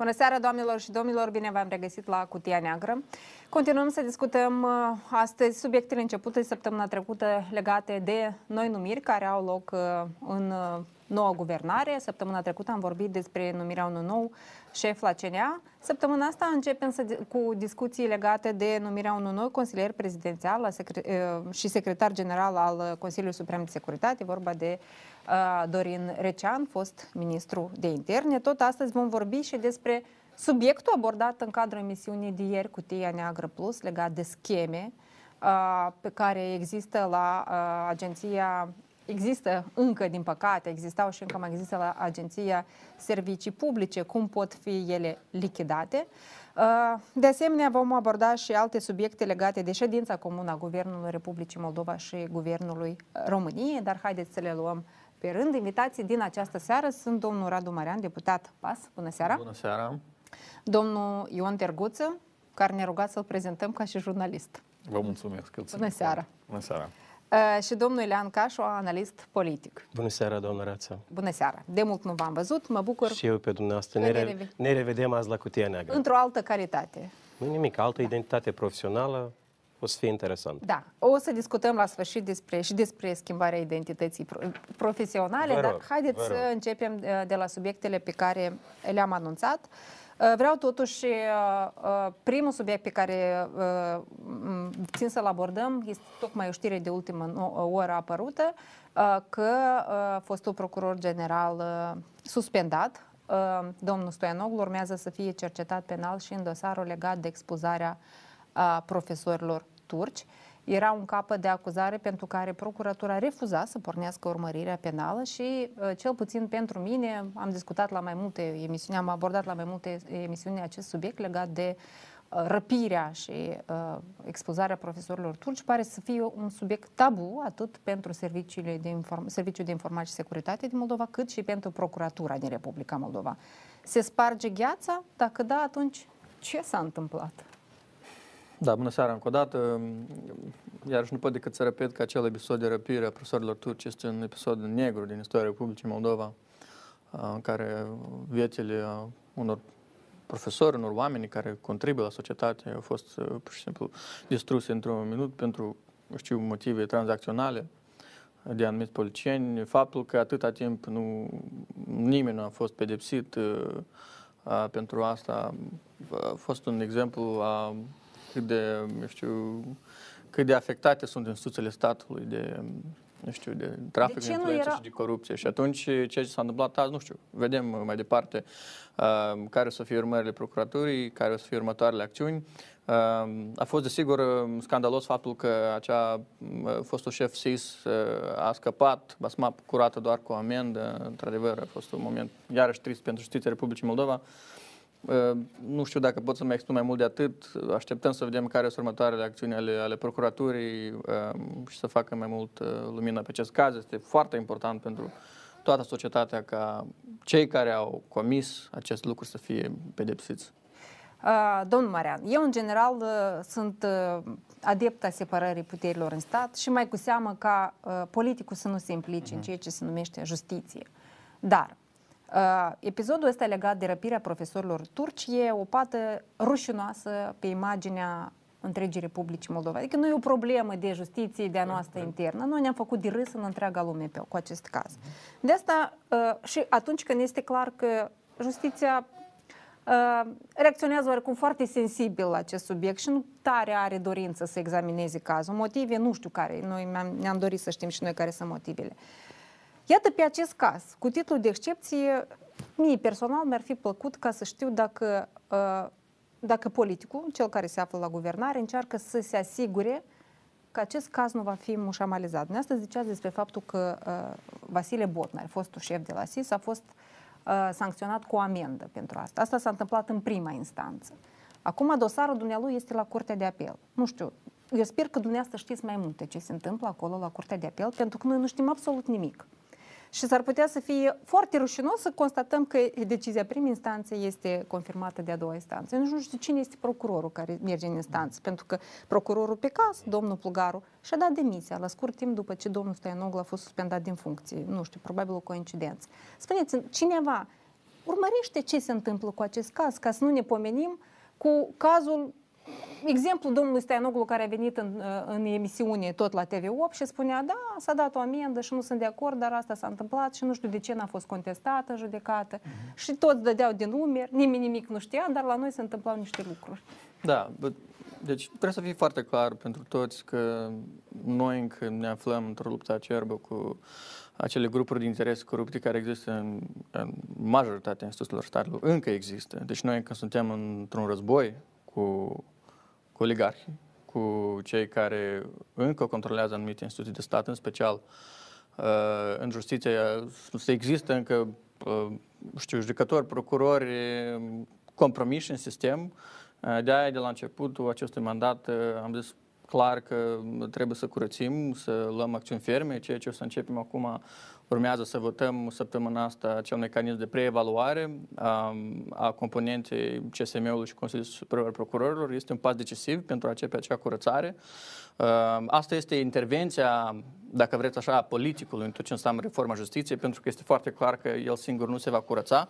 Bună seara, doamnelor și domnilor! Bine v-am regăsit la Cutia Neagră. Continuăm să discutăm uh, astăzi subiectele începute săptămâna trecută legate de noi numiri care au loc uh, în uh, noua guvernare. Săptămâna trecută am vorbit despre numirea unui nou șef la CNA. Săptămâna asta începem să, cu discuții legate de numirea unui nou consilier prezidențial la secre, și secretar general al Consiliului Suprem de Securitate, vorba de Dorin Recean, fost ministru de interne. Tot astăzi vom vorbi și despre subiectul abordat în cadrul emisiunii de ieri cu Tia Neagră Plus legat de scheme pe care există la agenția există încă, din păcate, existau și încă mai există la Agenția Servicii Publice, cum pot fi ele lichidate. De asemenea, vom aborda și alte subiecte legate de ședința comună a Guvernului Republicii Moldova și Guvernului României, dar haideți să le luăm pe rând. Invitații din această seară sunt domnul Radu Marian, deputat PAS. Bună seara! Bună seara! Domnul Ion Terguță, care ne-a rugat să-l prezentăm ca și jurnalist. Vă mulțumesc! Bună seara! Bună seara! Uh, și domnul Ilean Cașu, analist politic. Bună seara, doamna Rața. Bună seara. De mult nu v-am văzut, mă bucur. Și eu pe dumneavoastră. Ne, re- ne revedem azi la Cutia Neagră. Într-o altă calitate. Nu nimic, altă da. identitate profesională, o să fie interesant. Da, o să discutăm la sfârșit despre, și despre schimbarea identității profesionale, rog, dar haideți să începem de, de la subiectele pe care le-am anunțat. Uh, vreau totuși, uh, uh, primul subiect pe care țin să-l abordăm este tocmai o știre de ultimă oră apărută, că fostul procuror general suspendat, domnul Stoianoglu, urmează să fie cercetat penal și în dosarul legat de expuzarea profesorilor turci. Era un capăt de acuzare pentru care procuratura refuza să pornească urmărirea penală și, uh, cel puțin pentru mine, am discutat la mai multe emisiuni, am abordat la mai multe emisiuni acest subiect legat de uh, răpirea și uh, expozarea profesorilor turci pare să fie un subiect tabu atât pentru serviciile de inform- Serviciul de Informație și Securitate din Moldova, cât și pentru Procuratura din Republica Moldova. Se sparge gheața? Dacă da, atunci ce s-a întâmplat? Da, bună seara încă o dată. Iarăși nu pot decât să repet că acel episod de răpire a profesorilor turci este un episod negru din istoria Republicii Moldova, în care viețile unor profesori, unor oameni care contribuie la societate au fost pur și simplu distruse într-un minut pentru, știu, motive tranzacționale de anumiți policieni. Faptul că atâta timp nu, nimeni nu a fost pedepsit a, pentru asta a fost un exemplu a cât de, eu știu, cât de afectate sunt instituțiile statului de, nu știu, de trafic de, de influență era... și de corupție. Și atunci, ceea ce s-a întâmplat azi, nu știu, vedem mai departe uh, care o să fie urmările procuraturii, care o să fie următoarele acțiuni. Uh, a fost, desigur, scandalos faptul că acea uh, fostul șef SIS uh, a scăpat, basma curată doar cu amendă. Într-adevăr, a fost un moment iarăși trist pentru justiția Republicii Moldova. Uh, nu știu dacă pot să mai expun mai mult de atât. Așteptăm să vedem care sunt următoarele acțiuni ale, ale procuraturii și să facă mai mult lumină pe acest caz. Este foarte important pentru toată societatea ca cei care au comis acest lucru să fie pedepsiți. Uh, domnul Marian, eu în general uh, sunt uh, adept a separării puterilor în stat și mai cu seamă ca uh, politicul să nu se implice uh-huh. în mhm. ceea ce se numește justiție. Dar Uh, episodul ăsta legat de răpirea profesorilor turci e o pată rușinoasă pe imaginea întregii Republicii Moldova. Adică nu e o problemă de justiție de a noastră da. internă. Noi ne-am făcut de râs în întreaga lume pe, cu acest caz. De asta uh, și atunci când este clar că justiția uh, reacționează oarecum foarte sensibil la acest subiect și nu tare are dorință să examineze cazul. Motive nu știu care. Noi ne-am dorit să știm și noi care sunt motivele. Uh, Iată pe acest caz, cu titlul de excepție, mie personal mi-ar fi plăcut ca să știu dacă, uh, dacă politicul, cel care se află la guvernare, încearcă să se asigure că acest caz nu va fi mușamalizat. Dumneavoastră ziceați despre faptul că uh, Vasile Botnar, fostul șef de la SIS, a fost uh, sancționat cu o amendă pentru asta. Asta s-a întâmplat în prima instanță. Acum dosarul dumnealui este la Curtea de Apel. Nu știu, eu sper că dumneavoastră știți mai multe ce se întâmplă acolo la Curtea de Apel, pentru că noi nu știm absolut nimic. Și s-ar putea să fie foarte rușinos să constatăm că decizia primei instanțe este confirmată de a doua instanță. Eu nu știu cine este procurorul care merge în instanță, pentru că procurorul pe caz, domnul Plugaru, și-a dat demisia la scurt timp după ce domnul Stoianoglu a fost suspendat din funcție. Nu știu, probabil o coincidență. Spuneți-mi, cineva urmărește ce se întâmplă cu acest caz, ca să nu ne pomenim cu cazul exemplu domnului Stoianoglu care a venit în, uh, în emisiune tot la TV8 și spunea, da, s-a dat o amendă și nu sunt de acord, dar asta s-a întâmplat și nu știu de ce n-a fost contestată, judecată. Uh-huh. Și toți dădeau din numeri, nimeni nimic nu știa, dar la noi se întâmplau niște lucruri. Da, deci trebuie să fie foarte clar pentru toți că noi încă ne aflăm într-o luptă acerbă cu acele grupuri de interes corupte care există în, în majoritatea instituțiilor statului. Încă există. Deci noi încă suntem într-un război cu, cu oligarhii, cu cei care încă controlează anumite instituții de stat, în special uh, în justiție să există încă, uh, știu, judecători, procurori compromiși în sistem. Uh, de-aia, de la începutul acestui mandat, am zis clar că trebuie să curățim, să luăm acțiuni ferme, ceea ce o să începem acum Urmează să votăm săptămâna asta acel mecanism de preevaluare a, a componentei CSM-ului și Consiliului Superior al Procurorilor. Este un pas decisiv pentru a începe acea curățare. Asta este intervenția, dacă vreți așa, politicului în tot ce înseamnă reforma justiției, pentru că este foarte clar că el singur nu se va curăța.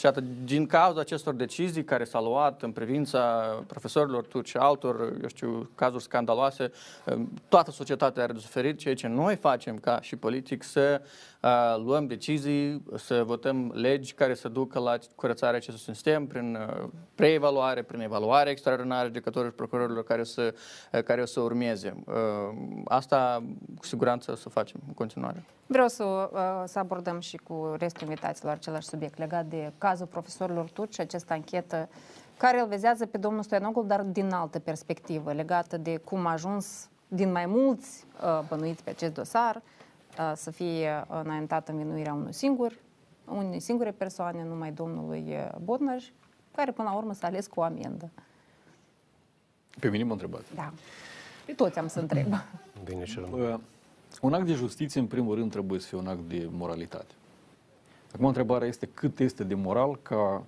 Și atât, din cauza acestor decizii care s-au luat în privința profesorilor turci și altor, eu știu, cazuri scandaloase, toată societatea are de suferit, ceea ce noi facem ca și politic să uh, luăm decizii, să votăm legi care să ducă la curățarea acestui sistem prin uh, preevaluare, prin evaluare extraordinară judecătorilor și procurorilor care, să, uh, care o să urmeze. Uh, asta cu siguranță o să facem în continuare. Vreau să, uh, să abordăm și cu restul invitaților același subiect legat de cazul profesorilor turci, această anchetă care îl vezează pe domnul Stoianoglu, dar din altă perspectivă, legată de cum a ajuns din mai mulți uh, bănuiți pe acest dosar uh, să fie înaintată învinuirea unui singur, unei singure persoane, numai domnului Botnăj, care până la urmă s-a ales cu o amendă. Pe mine mă întrebați. Da. Pe toți am să întreb. Bine și un act de justiție, în primul rând, trebuie să fie un act de moralitate. Acum, întrebarea este cât este de moral ca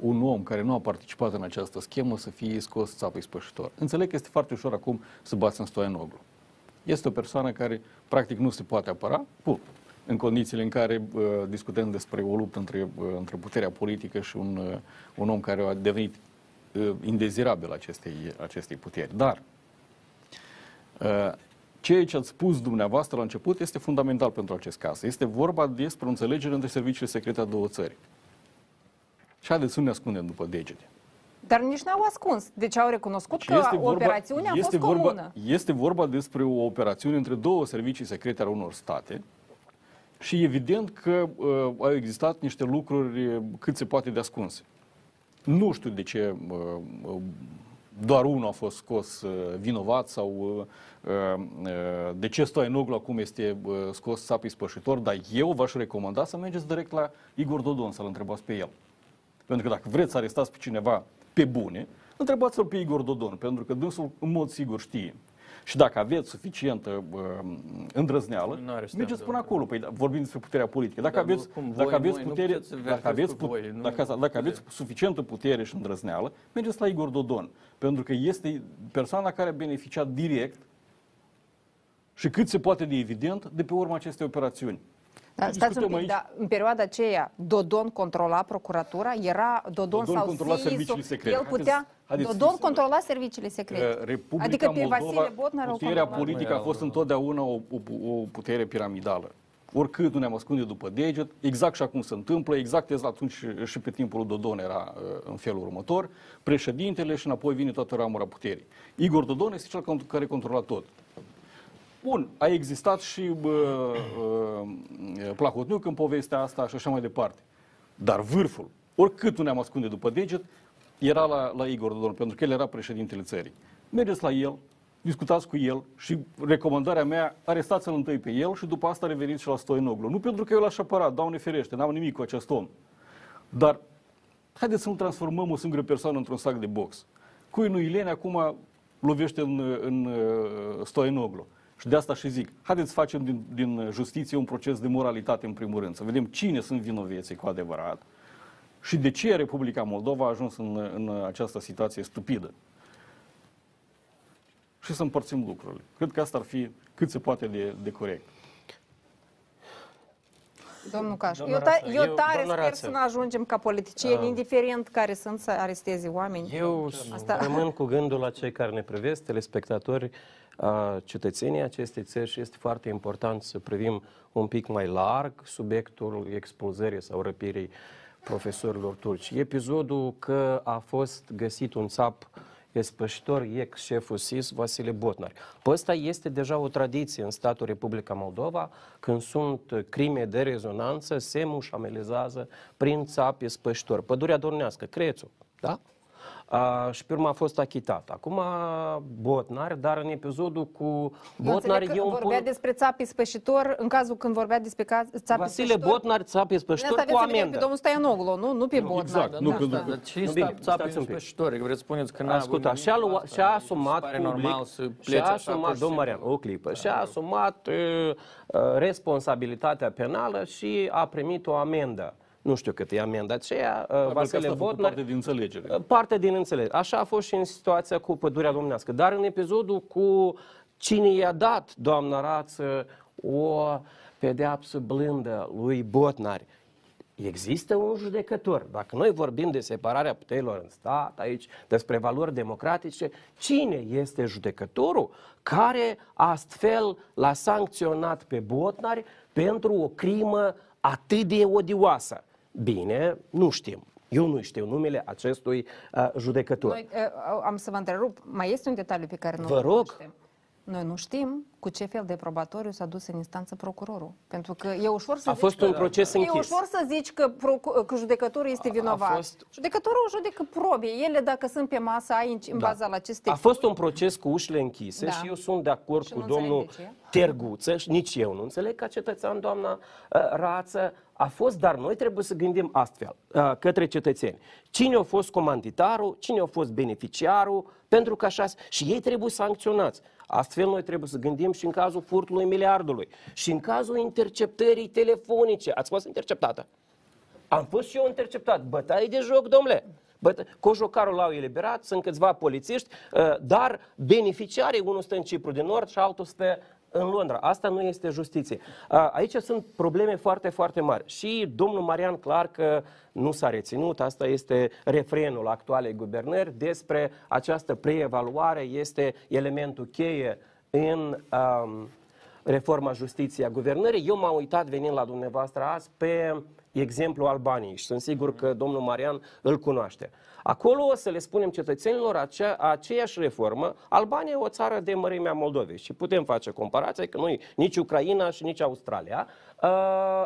un om care nu a participat în această schemă să fie scos țapă spășitor. Înțeleg că este foarte ușor acum să bați în Stoianoglu. Este o persoană care, practic, nu se poate apăra, Bun. în condițiile în care uh, discutăm despre o luptă între, uh, între puterea politică și un, uh, un om care a devenit uh, indezirabil acestei, acestei puteri. Dar uh, ceea ce ați spus dumneavoastră la început este fundamental pentru acest caz. Este vorba despre o înțelegere între serviciile secrete a două țări. Și haideți să nu ne ascundem după degete. Dar nici n-au ascuns. Deci au recunoscut deci că este vorba, operațiunea este a fost vorba, comună. Este vorba despre o operațiune între două servicii secrete ale unor state și evident că uh, au existat niște lucruri uh, cât se poate de ascunse. Nu știu de ce uh, uh doar unul a fost scos uh, vinovat sau uh, uh, de ce Stoianoglu acum este scos sapi spășitor, dar eu v-aș recomanda să mergeți direct la Igor Dodon să-l întrebați pe el. Pentru că dacă vreți să arestați pe cineva pe bune, întrebați-l pe Igor Dodon, pentru că dânsul în mod sigur știe și dacă aveți suficientă uh, îndrăzneală, mergeți până acolo. Păi, da, vorbim despre puterea politică. Dacă Dar aveți, cum, dacă voi, aveți noi, putere, dacă aveți, voi, nu, dacă, dacă aveți suficientă putere și îndrăzneală, mergeți la Igor Dodon. Pentru că este persoana care a beneficiat direct și cât se poate de evident de pe urma acestei operațiuni. Da, stați un pic, aici. dar în perioada aceea Dodon controla procuratura? Era Dodon, Dodon sau controla serviciile secrete. El putea... Haideți, haideți Dodon controla serviciile secrete. Republica adică pe Moldova, Vasile Botnar puterea politică a fost întotdeauna o, o, o putere piramidală. Oricât nu ne-am ascunde după deget, exact și acum se întâmplă, exact, exact atunci și pe timpul lui Dodon era uh, în felul următor, președintele și înapoi vine toată ramura puterii. Igor Dodon este cel care controla tot. Bun, a existat și uh, uh, Plahotniuc în povestea asta și așa mai departe. Dar vârful, oricât nu ne-am ascunde după deget, era la, la Igor Dodon, pentru că el era președintele țării. Mergeți la el, discutați cu el și recomandarea mea, arestați-l întâi pe el și după asta reveniți și la Stoinoglu. Nu pentru că eu l-aș apăra, dau neferește, n-am nimic cu acest om. Dar haideți să nu transformăm o singură persoană într-un sac de box. Cui nu Ilene acum lovește în, în, în uh, Stoinoglu. Și de asta și zic, haideți să facem din, din justiție un proces de moralitate în primul rând, să vedem cine sunt vinoveții cu adevărat și de ce Republica Moldova a ajuns în, în această situație stupidă. Și să împărțim lucrurile. Cred că asta ar fi cât se poate de, de corect. Domnul Caș, Doamna eu, ta, Rață, eu eu- tare doamna sper Rață. să nu ajungem ca politicieni, Ah. indiferent care sunt, să aresteze oameni. Eu Asta- rămân cu gândul la cei care ne privesc, telespectatori, a, cetățenii acestei țări și este foarte important să privim un pic mai larg subiectul expulzării sau răpirii profesorilor turci. Episodul că a fost găsit un țap espășitor ex-șeful SIS, Vasile Botnar. Pe ăsta este deja o tradiție în statul Republica Moldova, când sunt crime de rezonanță, se mușamelizează prin țapi spășitori. Pădurea Dornească, Crețu, da? A, și pe urmă a fost achitat. Acum Botnar, dar în episodul cu Eu Botnar înțeleg că eu îmi vorbea pun... despre țapii spășitor, în cazul când vorbea despre caz, țapii Vasile spășitor. Botnar, țapi spășitor Asta cu aveți să vedem pe amendă. domnul Stoianoglu, nu? Nu pe Botnar. exact, nu, Da. pentru Da, că- dar ce Nu, sta- bine, țapii stați un pic. spășitori? Vreți să spuneți că n-a avut Asculta, nimic și-a, cu luat, asta? și-a Mi se asumat pare public, normal să plece și-a așa, asumat, pur și domnul simplu. Marian, o clipă, și-a asumat uh, uh, responsabilitatea penală și a primit o amendă. Nu știu cât e amenda aceea, uh, Probabil că Vasile asta a făcut Botnar, parte din înțelegere. parte din înțelegere. Așa a fost și în situația cu pădurea domnească. Dar în episodul cu cine i-a dat, doamna Rață, o pedeapsă blândă lui Botnar, Există un judecător. Dacă noi vorbim de separarea puterilor în stat, aici despre valori democratice, cine este judecătorul care astfel l-a sancționat pe Botnar pentru o crimă atât de odioasă? Bine, nu știm. Eu nu știu numele acestui uh, judecător. Noi, uh, am să vă întrerup, mai este un detaliu pe care nu Vă rog. cunoaștem. Noi nu știm cu ce fel de probatoriu s-a dus în instanță procurorul. Pentru că e ușor să A zici fost că, un proces E închis. ușor să zici că, procu- că judecătorul este vinovat. fost- Judecătorul judecă probe. Ele, dacă sunt pe masă, ai în, în Da. baza la aceste A fost un proces cu ușile închise Da. și eu sunt de acord Și cu nu înțeleg domnul de ce. Terguță și nici eu nu înțeleg ca cetățean, doamna uh, Rață, a fost, dar noi trebuie să gândim astfel uh, către cetățeni. Cine a fost comanditarul, cine a fost beneficiarul, pentru că așa... Și ei trebuie sancționați. Astfel noi trebuie să gândim și în cazul furtului miliardului și în cazul interceptării telefonice. Ați fost interceptată? Am fost și eu interceptat. Bătaie de joc, domnule. Băt- cojocarul l-au eliberat, sunt câțiva polițiști, uh, dar beneficiarii, unul stă în Cipru de Nord și altul stă în Londra. Asta nu este justiție. Uh, Aici sunt probleme foarte, foarte mari. Și domnul Marian clar că nu s-a reținut, asta este refrenul actualei guvernări, despre această preevaluare este elementul cheie în um, reforma justiției a guvernării. Eu m-am uitat venind la dumneavoastră azi pe exemplu Albaniei și sunt sigur că domnul Marian îl cunoaște. Acolo o să le spunem cetățenilor acea, aceeași reformă. Albania e o țară de mărimea Moldovei și putem face comparație că nu e nici Ucraina și nici Australia. Uh,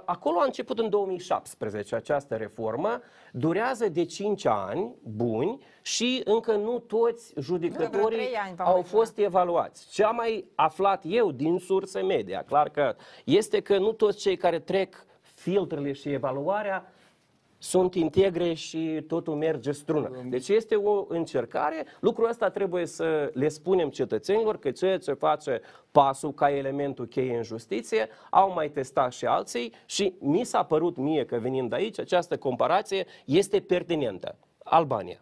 Acolo a început în 2017 această reformă, durează de 5 ani buni și încă nu toți judecătorii trei ani va au mai fost evaluați. Ce am mai aflat eu din surse media, clar că este că nu toți cei care trec filtrele și evaluarea sunt integre și totul merge strună. Deci este o încercare. Lucrul ăsta trebuie să le spunem cetățenilor că ceea ce face pasul ca elementul cheie în justiție, au mai testat și alții și mi s-a părut mie că venind aici, această comparație este pertinentă. Albania.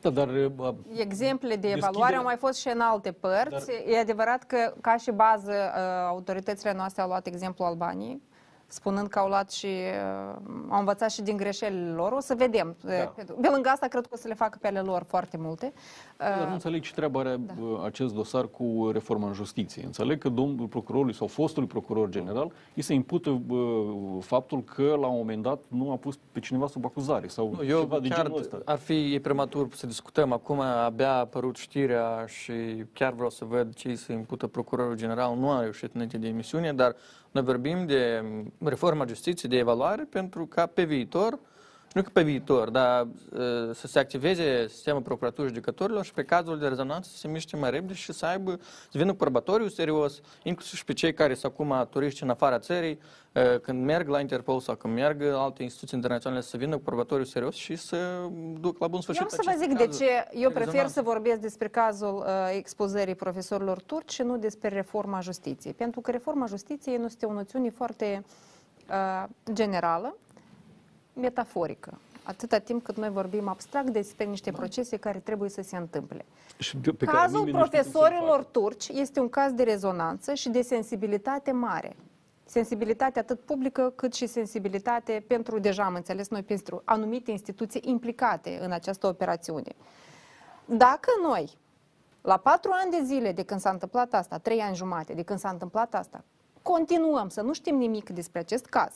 Da, dar uh, Exemple de Deschide- evaluare au mai fost și în alte părți. E adevărat că, ca și bază, uh, autoritățile noastre au luat exemplul Albaniei, spunând că au luat și uh, au învățat și din greșelile lor. O să vedem. Da. Pe lângă asta, cred că o să le facă pe ale lor foarte multe. Dar nu Uh, înțeleg ce treabă are da. acest dosar cu reforma în justiție. Înțeleg că domnul procurorului sau fostului procuror general îi se impută uh, faptul că la un moment dat nu a pus pe cineva sub acuzare sau Nu, eu ceva de chiar genul ăsta. ar fi e prematur să discutăm. Acum abia a apărut știrea și chiar vreau să văd ce îi se impută procurorul general. Nu a reușit înainte de emisiune, dar noi vorbim de reforma justiției, de evaluare, pentru ca pe viitor, nu că pe viitor, dar uh, să se activeze sistemul procuraturii judecătorilor și pe cazul de rezonanță să se miște mai repede și să aibă, să vină cu probatoriu serios, inclusiv și pe cei care sunt acum turiști în afara țării, uh, când merg la Interpol sau când merg la alte instituții internaționale să vină cu probatoriu serios și să duc la bun sfârșit Eu am să vă aceste zic de cazuri ce eu de prefer rezonanță. să vorbesc despre cazul uh, expozării profesorilor turci și nu despre reforma justiției. Pentru că reforma justiției nu este o noțiune foarte uh, generală, metaforică. Atâta timp cât noi vorbim abstract despre niște procese care trebuie să se întâmple. Și pe- pe care Cazul nimeni nu știe cum să-l profesorilor facă. turci este un caz de rezonanță și de sensibilitate mare. Sensibilitate atât publică cât și sensibilitate pentru, deja am înțeles noi, pentru anumite instituții implicate în această operațiune. Dacă noi, la patru ani de zile de când s-a întâmplat asta, trei ani jumate de când s-a întâmplat asta, continuăm să nu știm nimic despre acest caz,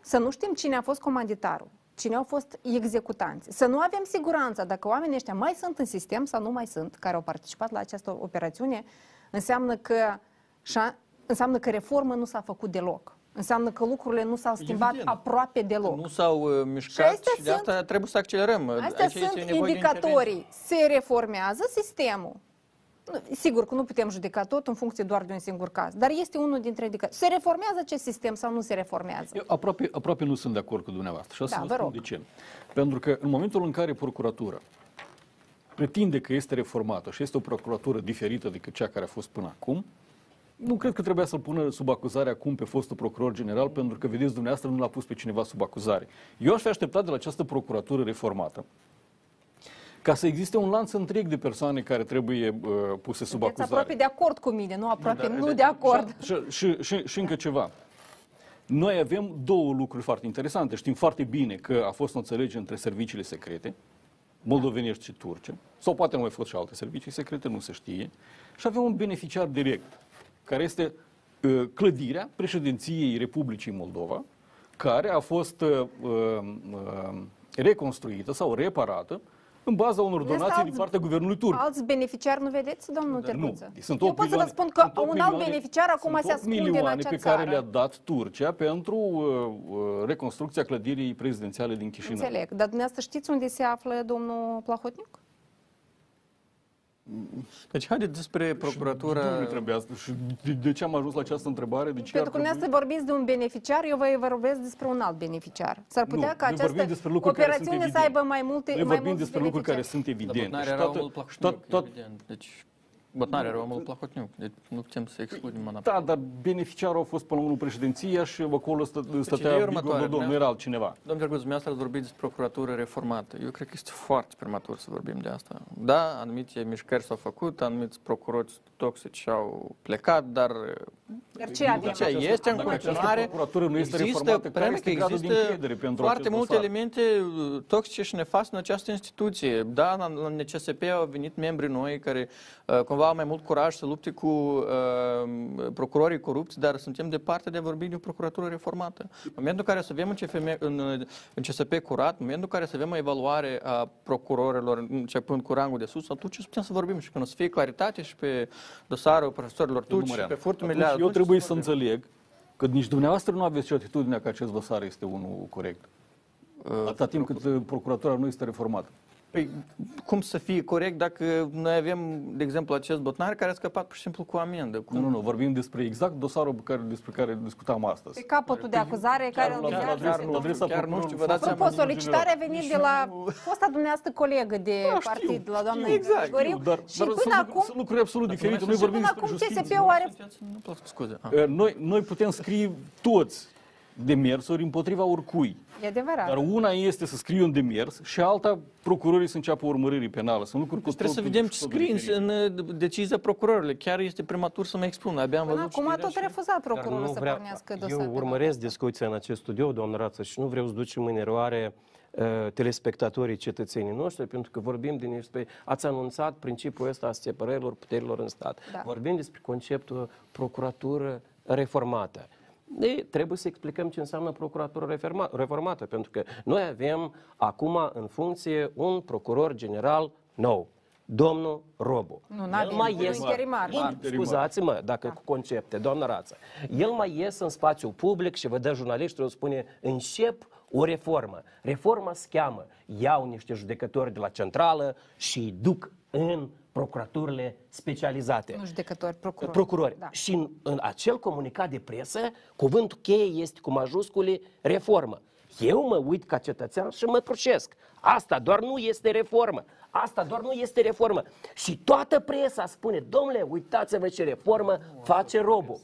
să nu știm cine a fost comanditarul, cine au fost executanți, să nu avem siguranța dacă oamenii ăștia mai sunt în sistem sau nu mai sunt, care au participat la această operațiune, înseamnă că, înseamnă că reformă nu s-a făcut deloc. Înseamnă că lucrurile nu s-au schimbat Evident. aproape deloc. Nu s-au uh, mișcat astea și, de asta sunt- trebuie să accelerăm. Astea Aici este sunt nevoie de indicatorii. Se reformează sistemul. Nu, Sigur că nu putem judeca tot în funcție doar de un singur caz, dar este unul dintre indicatori. Se reformează acest sistem sau nu se reformează? Eu aproape, aproape nu sunt de acord cu dumneavoastră și o să Da, vă vă spun rog. de ce. Pentru că în momentul în care procuratura pretinde că este reformată și este o procuratură diferită decât cea care a fost până acum, nu cred că trebuia să-l pună sub acuzare acum pe fostul procuror general, pentru că, vedeți, dumneavoastră nu l-a pus pe cineva sub acuzare. Eu aș fi așteptat de la această procuratură reformată ca să existe un lanț întreg de persoane care trebuie uh, puse sub Sunteți acuzare. aproape de acord cu mine, nu aproape, Da, nu de- de acord. Și, și, și, și încă ceva. Noi avem două lucruri foarte interesante. Știm foarte bine că a fost o înțelegere între serviciile secrete, moldovenești și turce, sau poate nu mai fost și alte servicii secrete, nu se știe, și avem un beneficiar direct, care este uh, clădirea președinției Republicii Moldova, care a fost uh, uh, reconstruită sau reparată în baza unor Este donații din alți- partea guvernului turc. Alți beneficiari nu vedeți, domnul Nu, Terbuță? sunt Eu 8 pot să vă milioane- spun că sunt 8 un alt milioane- beneficiar acum sunt se 8 ascunde în milioane acea pe care țară. le-a dat Turcia pentru uh, uh, reconstrucția clădirii prezidențiale din Chișinău. Înțeleg, dar dumneavoastră știți unde se află domnul Plahotniuc? Deci haideți despre procuratura... Nu trebuia asta. Și de, de ce am ajuns la această întrebare? De ce Pentru ar că trebui? dumneavoastră vorbiți de un beneficiar, eu vă vorbesc despre un alt beneficiar. S-ar putea Nu, ca noi vorbim această despre lucruri care sunt operațiune să evidente. aibă mai multe Noi mai vorbim mulți despre lucruri care beneficiari. sunt Dar evidente. Botnare Și era toată- omul și Plahotniuc, tot, tot, evident. Deci, Botnare era omul Plahotniuc. Deci nu putem să excludem mana. da, dar beneficiarul a fost până la urmă președinția și acolo stă, ideea stătea e Igor următoarea. Dodon, nu era altcineva. Domnul Terguț, dumneavoastră ați vorbit despre procuratură reformată. Eu cred că este foarte prematur să vorbim de asta. Da, anumite mișcări s-au făcut, anumiți procurori toxici au plecat, dar Dar ce avem? ce este în dacă această continuare. procuratură nu este există, reformată, care problema este că gradul de există încredere pentru foarte acest multe dosar? elemente uh, toxice și nefaste în această instituție. Da, la, la NCSP au venit membri noi care uh, cumva au mai mult curaj să lupte cu uh, procurorii corupți, dar suntem departe de a vorbi de o procuratură reformată. În momentul în care să avem în, CFM, în, în CSP curat, în momentul în care să avem o evaluare a procurorilor începând cu rangul de sus, atunci să putem să vorbim și când o să fie claritate și pe dosarul profesorilor Domnul turci și Mărean, pe furtul atunci miliard. Eu trebuie să înțeleg că nici dumneavoastră nu aveți atitudinea că acest dosar este unul corect. Atâta timp cât uh, procuratura nu este reformată. Păi, cum să fie corect dacă noi avem, de exemplu, acest botnar care a scăpat pur și simplu cu amendă? Cum? Nu, nu, nu, vorbim despre exact dosarul pe care, despre care discutam astăzi. Pe capătul de acuzare care îl la- la vizează. adresa- pe la domnul- adresa chiar nu știu, vă procurorului dați seama. Apropo, în solicitarea a general. venit de la fosta dumneavoastră colegă de Da, știu, partid, la doamna exact, Grigoriu. Știu, dar, Și dar până sunt, acum, sunt lucruri absolut diferite. Noi și vorbim până despre acum justiție. CSP-ul are Nu pot scuze. Ah. Uh, Noi, noi putem scrie toți demersuri împotriva oricui. E adevărat. Dar una este să scrii un demers și alta procurorii să înceapă urmăririi penală. Sunt lucruri cu Deci trebuie să totul- vedem cu ce totul scrie diferite. în uh, decizia procurorului. Chiar este prematur să mă expun. Abia am Până văzut acum a citirea tot și- refuzat Dar procurorul nu să vrea- pornească dosarul. Eu urmăresc discuția în acest studio, doamnă Rață, și nu vreau să ducem în eroare uh, telespectatorii cetățenii noștri, pentru că vorbim din despre, ați anunțat principiul ăsta a separărilor puterilor în stat. Da. Vorbim despre conceptul procuratură reformată. De, trebuie să explicăm ce înseamnă procuratură reforma, reformată, pentru că noi avem acum în funcție un procuror general nou, domnul Robu. Nu, n-avem, El mai unul ies- interimar. Bun, Scuzați-mă, dacă cu concepte, doamna Rață. El mai ies în spațiul public și vă dă jurnaliștii, o spune, încep o reformă. Reforma se cheamă, iau niște judecători de la centrală și îi duc în procuraturile specializate. Nu judecători, procurori. Procurori. Da. Și în, în acel comunicat de presă, cuvântul cheie este cu majuscule reformă. Eu mă uit ca cetățean și mă prușesc. Asta doar nu este reformă. Asta doar nu este reformă. Și toată presa spune, domnule, uitați-vă ce reformă face Robu.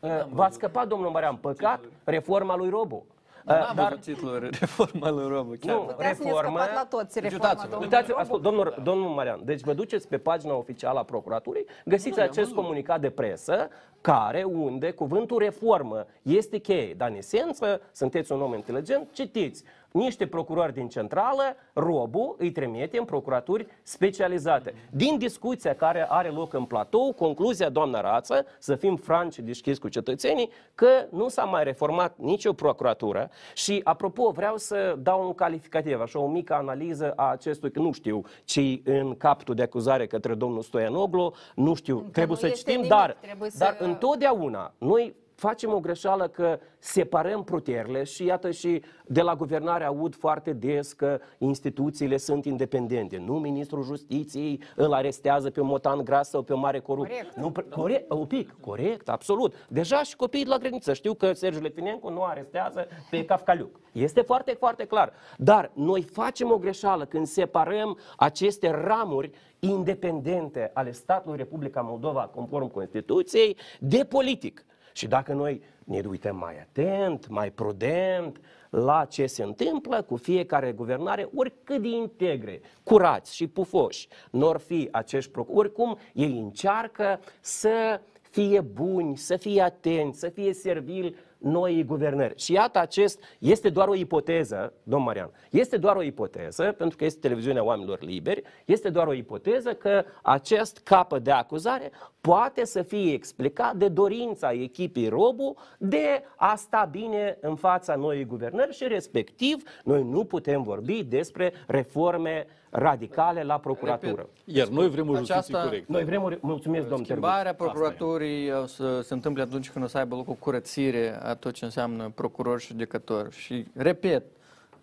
Uh, V-ați scăpat, domnul Marian, păcat, reforma lui Robu. Uh, N-am văzut titlul Reforma lui Robu. Chiar. Nu, Puteți să ne reformă. scăpat la toți Deci reforma uitați-vă, domnului Uitați, Robu. ascult, domnul, domnul Marian, deci vă duceți pe pagina oficială a procuraturii, găsiți acest comunicat de presă, care, unde cuvântul reformă este cheie. Dar în esență, sunteți un om inteligent, citiți niște procurori din centrală, robul îi trimite în procuraturi specializate. Din discuția care are loc în platou, concluzia, doamna Rață, să fim franci și deschiși cu cetățenii, că nu s-a mai reformat nicio procuratură și, apropo, vreau să dau un calificativ, așa o mică analiză a acestui, că nu știu ce în captul de acuzare către domnul Stoianoglu, nu știu, Încă trebuie nu să este citim, nimic, dar, trebuie să- dar întotdeauna noi facem o greșeală că separăm puterile și iată și de la guvernare aud foarte des că instituțiile sunt independente. Nu ministrul justiției îl arestează pe Motan Gras sau pe Mare Corupt. Corect. Nu, pre- corect, un pic, corect, absolut. Deja și copiii de la grădiniță știu că Sergiu Lefinencu nu arestează pe Cafcaliuc. Este foarte, foarte clar. Dar noi facem o greșeală când separăm aceste ramuri independente ale statului Republica Moldova, conform Constituției, de politic. Și dacă noi ne uităm mai atent, mai prudent la ce se întâmplă cu fiecare guvernare, oricât de integre, curați și pufoși nor fi acești procurori, oricum ei încearcă să fie buni, să fie atenți, să fie servili noi guvernări. Și iată, acest este doar o ipoteză, domn Marian, este doar o ipoteză, pentru că este televiziunea oamenilor liberi, este doar o ipoteză că acest capăt de acuzare poate să fie explicat de dorința echipei Robu de a sta bine în fața noii guvernări și respectiv noi nu putem vorbi despre reforme radicale la procuratură. Repet, Iar noi vrem o justiție Aceasta- corectă. Noi vrem o... Mulțumesc, domn Terbuț. Schimbarea procuraturii o să se întâmple atunci când o să aibă loc o curățire a tot ce înseamnă procuror și judecător. Și, repet,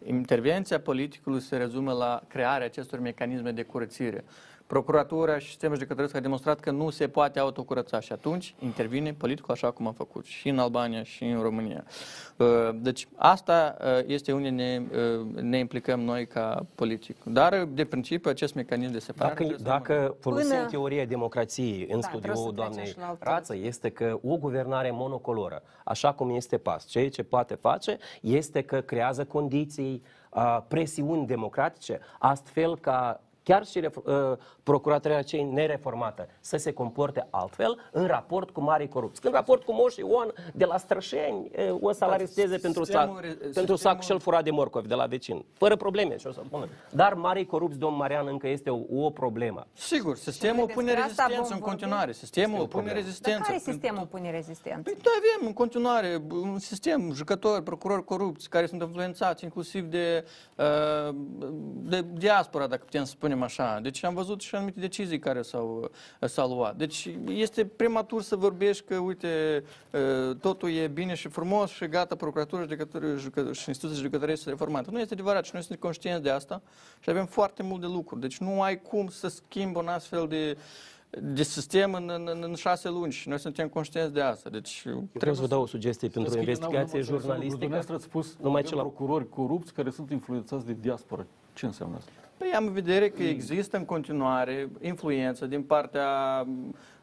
intervenția politicului se rezumă la crearea acestor mecanisme de curățire. Procuratura și sistemul judecătoresc a demonstrat că nu se poate autocurăța și atunci intervine politicul așa cum a făcut și în Albania și în România. Uh, Deci asta uh, este unde ne, uh, ne implicăm noi ca politic. Dar, de principiu, acest mecanism de separare... Dacă, trebuie să rămână. dacă folosim Până- teoria democrației în Da, trebuie să studioul trecem doamnei și la altă- Rață, este că o guvernare monocoloră, așa cum este PAS, ceea ce poate face este că creează condiții, uh, presiuni democratice, astfel ca chiar și ref- uh, procuratura cei nereformată să se comporte altfel în raport cu mari corupți. Când raport cu Moș Ion de la Strășeni uh, o să-l aresteze pentru, sistemul sac, re- pentru sistemul- sacul și-l furat de morcovi de la vecin. Fără probleme, și o să spună. Dar mari corupți, domn Marian, încă este o, o problemă. Sigur, sistemul despre pune asta rezistență vom în vorbi? continuare. Sistemul Este o pune problemă. Dar rezistență. care Prin- sistemul pune rezistență? Păi noi avem în continuare un sistem, jucători, procurori corupți, care sunt influențați inclusiv de, uh, de diaspora, dacă putem să spunem așa. Deci am văzut și anumite decizii care s-au, s-au luat. Deci este prematur să vorbești că, uite, uh, totul e bine și frumos și gata, procuratura judecători, jucă, și instituții judecătorești sunt reformate. Nu este adevărat și noi suntem conștienți de asta și avem foarte mult de lucruri. Deci nu ai cum să schimbi un astfel de de sistem în, în, în, în șase luni și noi suntem conștienți de asta. Deci Vreau să vă dau o sugestie pentru o Să investigație schimb, n-am- n-am înțeles, jurnalistică. Dumneavoastră ați spus Numai numai ce la- procurori corupți care sunt influențați de diaspora. Ce înseamnă asta? Păi am în vedere că există în continuare influență din partea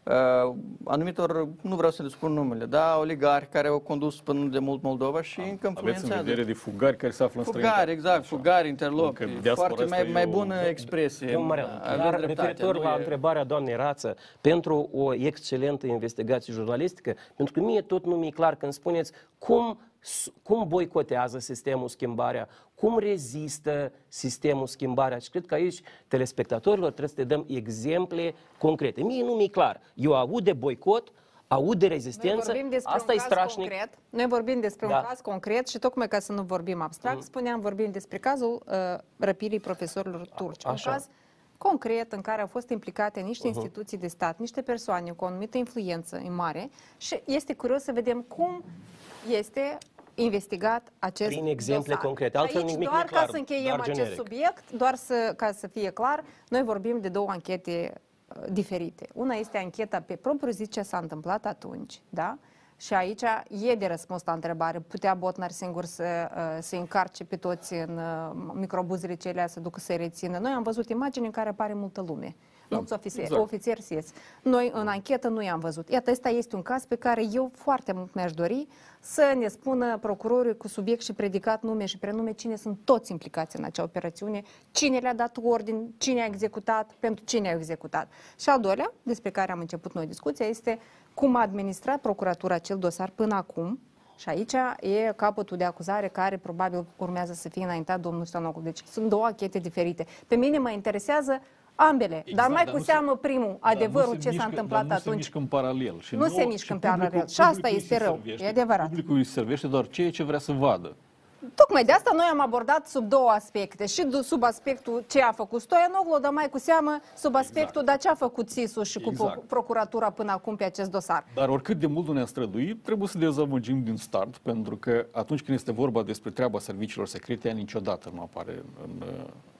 uh, anumitor, nu vreau să le spun numele, da, oligarhi care au condus până nu de mult Moldova și încă Aveți în influențează. vedere de fugari care se află în Fugari, străinătate. exact, fugari, interlopi. Încă diaspora Foarte mai, asta e mai o- bună expresie. Domnul Marian, Aveți iar dreptate, referitor nu la e- întrebarea doamnei Rață, pentru o excelentă investigație jurnalistică, pentru că mie tot nu mi-e clar când spuneți cum, cum boicotează sistemul schimbarea, cum rezistă sistemul schimbarea și cred că aici telespectatorilor trebuie să le dăm exemple concrete. Mie nu mi-e clar. Eu aud de boicot, aud de Noi rezistență, vorbim despre asta un e caz strașnic. concret. Noi vorbim despre Da. Mm. un caz concret și tocmai ca să nu vorbim abstract, spuneam, vorbim despre cazul uh, răpirii profesorilor turci. așa. Un caz concret în care au fost implicate niște Mhm. instituții de stat, niște persoane cu o anumită influență în mare și este curios să vedem cum este investigat acest Prin exemple dosar. concrete. Și Altfel Aici, nimic nu doar e clar, ca să încheiem doar acest generic. subiect, doar să, ca să fie clar, noi vorbim de două anchete uh, diferite. Una este ancheta pe propriu zis ce s-a întâmplat atunci, da? Și aici e de răspuns la întrebare. Putea Botnar singur să, uh, să încarce pe toți în uh, microbuzele celea, să ducă să-i rețină. Noi am văzut imagini în care apare multă lume. Mulți ofițeri, exact. ofițeri SIS. Noi în anchetă nu i-am văzut. Iată, ăsta este un caz pe care eu foarte mult mi-aș dori să ne spună procurorul cu subiect și predicat nume și prenume cine sunt toți implicați în acea operațiune, cine le-a dat ordin, cine a executat, pentru cine a executat. Și al doilea, despre care am început noi discuția, este cum a administrat procuratura acel dosar până acum, și aici e capătul de acuzare care probabil urmează să fie înaintat domnul Stanocul. Deci sunt două achete diferite. Pe mine mă interesează ambele, Exact, dar mai dar cu nu se- seamă primul, Dar adevărul nu se ce s-a mișcă- întâmplat dar nu se atunci. mișcă în paralel. Și Nu nouă- se mișcă în publicul- paralel. Și asta publicul este îi se rău. servește- E adevărat. Publicul îi servește doar ceea ce vrea să vadă. Tocmai de asta noi am abordat sub două aspecte. Și du- sub aspectul ce a făcut Stoianoglu, dar mai cu seamă sub aspectul de ce a făcut SIS-ul și cu Exact. pro- procuratura până acum pe acest dosar. Dar oricât de mult nu ne-am străduit, trebuie să dezamăgim din start, pentru că atunci când este vorba despre treaba serviciilor secrete, ea niciodată nu apare în...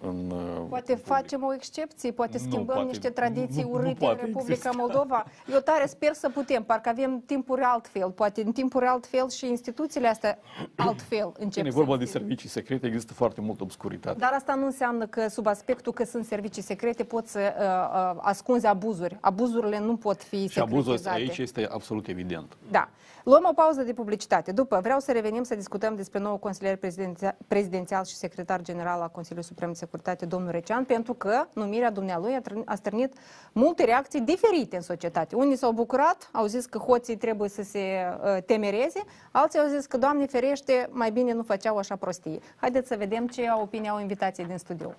în Poate în public. facem o excepție, poate Nu schimbăm poate- niște tradiții nu- nu urâte în poate Republica exista. Moldova. Eu tare sper să putem, parcă avem timpuri altfel, poate în timpuri altfel și instituțiile astea altfel încep Când e să vorba de existe. servicii secrete, există foarte multă obscuritate. Dar asta nu înseamnă că sub aspectul că sunt servicii secrete poți să uh, uh, ascunzi abuzuri. Abuzurile nu pot fi și abuzul ăsta secretizate. aici este absolut evident. Da. Luăm o pauză de publicitate. După, vreau să revenim să discutăm despre nou consilier prezidenția- prezidențial și secretar general al Consiliului Suprem de Securitate, domnul Recean, pentru că numirea dumnealui a, trân- a stârnit multe reacții diferite în societate. Unii s-au bucurat, au zis că hoții trebuie să se uh, temereze, alții au zis că, Doamne ferește, mai bine nu făceau așa prostii. Haideți să vedem ce opinie au invitații din studio.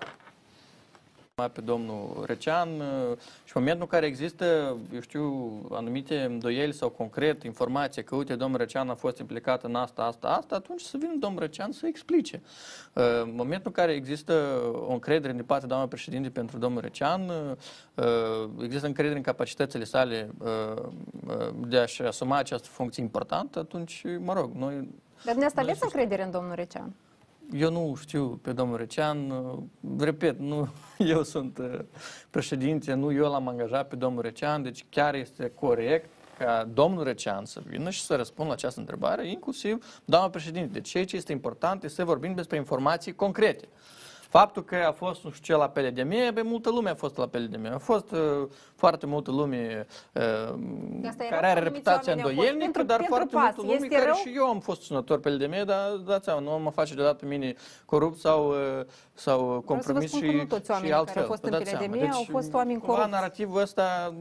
Mai pe domnul Recean uh, și în momentul în care există, eu știu, anumite îndoieli sau concret informație că, uite, domnul Recean a fost implicat în asta, asta, asta, atunci să vină domnul Recean să explice. Uh, În momentul în care există o încredere din partea doamnei președinte pentru domnul Recean, uh, există încredere în capacitățile sale uh, uh, de a-și asuma această funcție importantă, atunci, mă rog, noi Dar dumneavoastră aveți încredere în domnul Recean? Eu nu știu pe domnul Recean, uh, repet, nu eu sunt uh, președinte, nu eu l-am angajat pe domnul Recean, deci chiar este corect ca domnul Recean să vină și să răspundă la această întrebare, inclusiv doamna președinte. Deci ceea ce este important este să vorbim despre informații concrete. Faptul că a fost, nu știu ce, la PLDM, bă, multă lume a fost la PLDM. A fost uh, foarte multă lume uh, Asta era care are că anumiți reputația oameni au fost îndoielnică, pentru- dar pentru foarte pas. multă lume Este care rău? și eu am fost sunător pe LDM, dar dați seama, nu mă face deodată pe mine corupt sau, uh, sau compromis spun și, că nu toți oamenii și care altfel. au fost Vă în dați PLDM seama. Deci, au fost oameni cumva corupți. narativul ăsta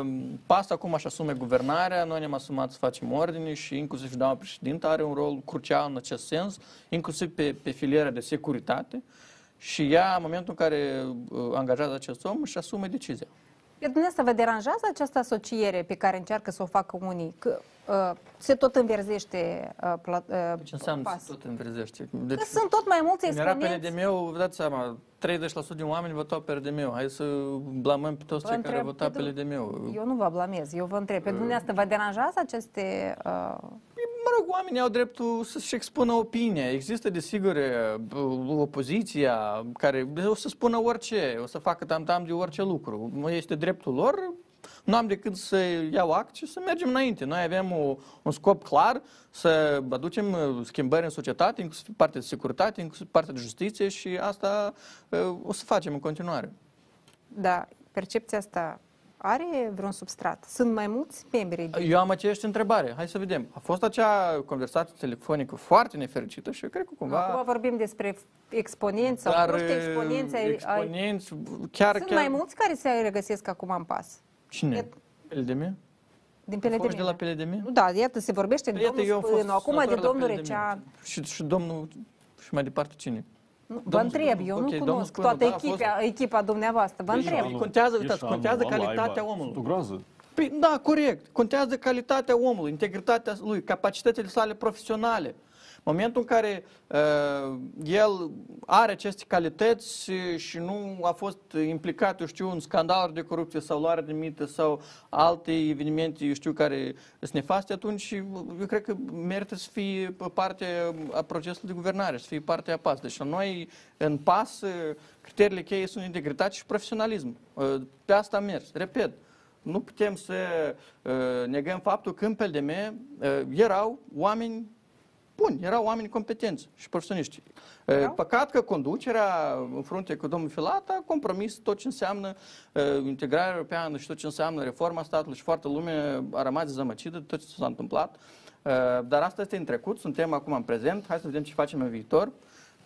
um, pasă acum și asume guvernarea, noi ne-am asumat să facem ordine și inclusiv și doamna președintă are un rol crucial în acest sens, inclusiv pe, pe filiera de securitate și ea, în momentul în care uh, angajează acest om, își asume decizia. Pe dumneavoastră vă deranjează această asociere pe care încearcă să o facă unii? Că uh, se tot înverzește uh, pla, uh, Ce înseamnă pas. să tot înverzește? Deci, Că sunt tot mai mulți Când era exponenți. PLDM-ul, vă dați seama, 30% din oameni votau PLDM-ul. Hai să blamăm pe toți Vă cei care întreb votau pe dum- PLDM-ul. Eu nu vă blamez, eu vă întreb. Pe dumneavoastră vă deranjează aceste... Uh, Mă rog, oamenii au dreptul să-și expună opinia. Există, desigur, uh, opoziția care o să spună orice, o să facă tam-tam de orice lucru. Este dreptul lor, nu am decât să iau act și să mergem înainte. Noi avem o, un scop clar să aducem uh, schimbări în societate, inclusiv partea de securitate, inclusiv partea de justiție și asta uh, o să facem în continuare. da, percepția asta are vreun substrat? Sunt mai mulți membri? din- Eu am aceeași întrebare. Hai să vedem. A fost acea conversație telefonică foarte nefericită și eu cred că cumva... Acum vorbim despre exponenți sau dar, foști exponenți ai, ai... exponenți, chiar, Sunt chiar... mai mulți care se regăsesc acum în pas. Cine? PLDM? Din Foști PLDM. de la PLDM? Nu, da, iată, se vorbește de Prieten, eu domnul am fost Spânu, acum de senator la domnul PLDM. Recean. Și, și domnul... Și mai departe cine? Nu, Vă Domnul întreb, Spânu. eu Ok, nu domnul cunosc Spânu, toată da, a fost- echipa, echipa dumneavoastră. Vă Deci, întreb. contează, uitați, Ieșanul, contează ăla, calitatea aiba, omului. Sunt o groază. Păi da, corect. Contează calitatea omului, integritatea lui, capacitățile sale profesionale. Momentul în care uh, el are aceste calități și, și nu a fost implicat, eu știu, în scandaluri de corupție sau luare de mită sau alte evenimente, eu știu, care sunt nefaste, atunci eu cred că merită să fie parte a procesului de guvernare, să fie parte a PAS. Deci la noi, în PAS, uh, criteriile cheie sunt integritate și profesionalism. Uh, Pe asta am mers. Repet, nu putem să uh, negăm faptul că în PLDM uh, erau oameni buni, erau oameni competenți și profesioniști. Erau? Păcat că conducerea în frunte cu domnul Filat a compromis tot ce înseamnă uh, integrarea europeană și tot ce înseamnă reforma statului și foarte lume a rămas dezamăcită de tot ce s-a întâmplat. Uh, Dar asta este în trecut, suntem acum în prezent, hai să vedem ce facem în viitor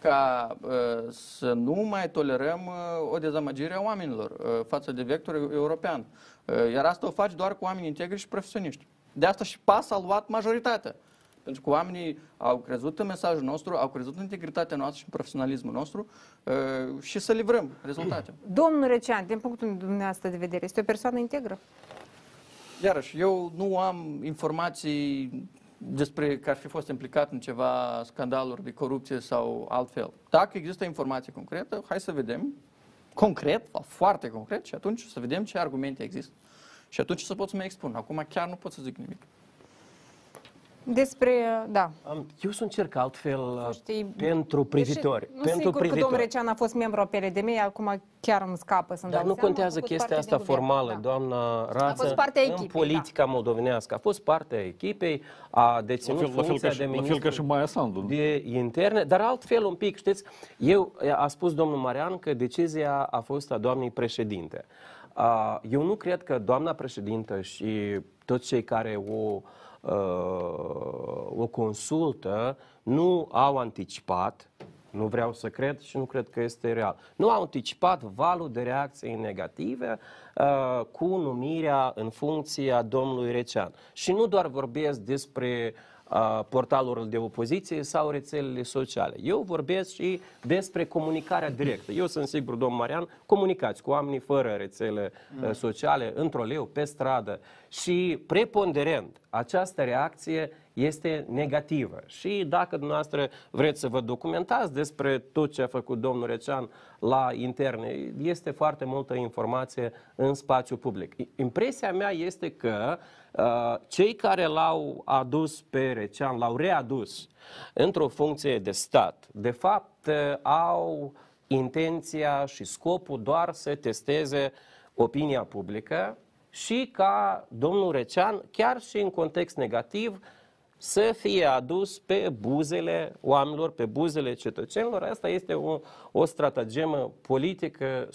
ca uh, să nu mai tolerăm uh, o dezamăgire a oamenilor uh, față de vectorul european. Uh, Iar asta o faci doar cu oameni integri și profesioniști. De asta și PAS a luat majoritatea. Pentru că oamenii au crezut în mesajul nostru, au crezut în integritatea noastră și în profesionalismul nostru uh, și să livrăm rezultate. Domnul Recean, din punctul dumneavoastră de vedere, este o persoană integră? Iarăși, eu nu am informații despre că ar fi fost implicat în ceva scandaluri de corupție sau altfel. Dacă există informație concretă, hai să vedem concret, foarte concret, și atunci să vedem ce argumente există. Și atunci să pot să mă expun. Acum chiar nu pot să zic nimic. Despre, da. Am- Eu să încerc altfel uh, știi, pentru privitori. Deși, nu pentru sigur că privitori. domnul Recean a fost membru al PLDM, acum chiar îmi scapă să-mi Dar dau nu seama, contează a fost chestia parte asta din guvern, formală, da. doamna Rață. fost parte a în echipei, politica moldovenească a fost parte a echipei, a La deținut fel, la fel, funcția ca și, de la fel ministru ca și Maia Sandu. de interne, dar altfel un pic, știți, eu, a spus domnul Marian că decizia a fost a doamnei președinte. A, Eu nu cred că doamna președintă și toți cei care o, uh, o consultă nu au anticipat, nu vreau să cred și nu cred că este real, nu au anticipat valul de reacții negative uh, cu numirea în funcție a domnului Recean. Și nu doar vorbesc despre uh, portalurile de opoziție sau rețelele sociale. Eu vorbesc și despre comunicarea directă. Eu sunt sigur, domnul Marian, comunicați cu oamenii fără rețele uh, sociale, într-o leu, pe stradă și preponderent această reacție este negativă. Și dacă dumneavoastră vreți să vă documentați despre tot ce a făcut domnul Recean la interne, este foarte multă informație în spațiu public. Impresia mea este că uh, cei care l-au adus pe Recean, l-au readus într-o funcție de stat, de fapt uh, au intenția și scopul doar să testeze opinia publică și ca domnul Recean, chiar și în context negativ, să fie adus pe buzele oamenilor, pe buzele cetățenilor. Asta este o, o stratagemă politică 100%,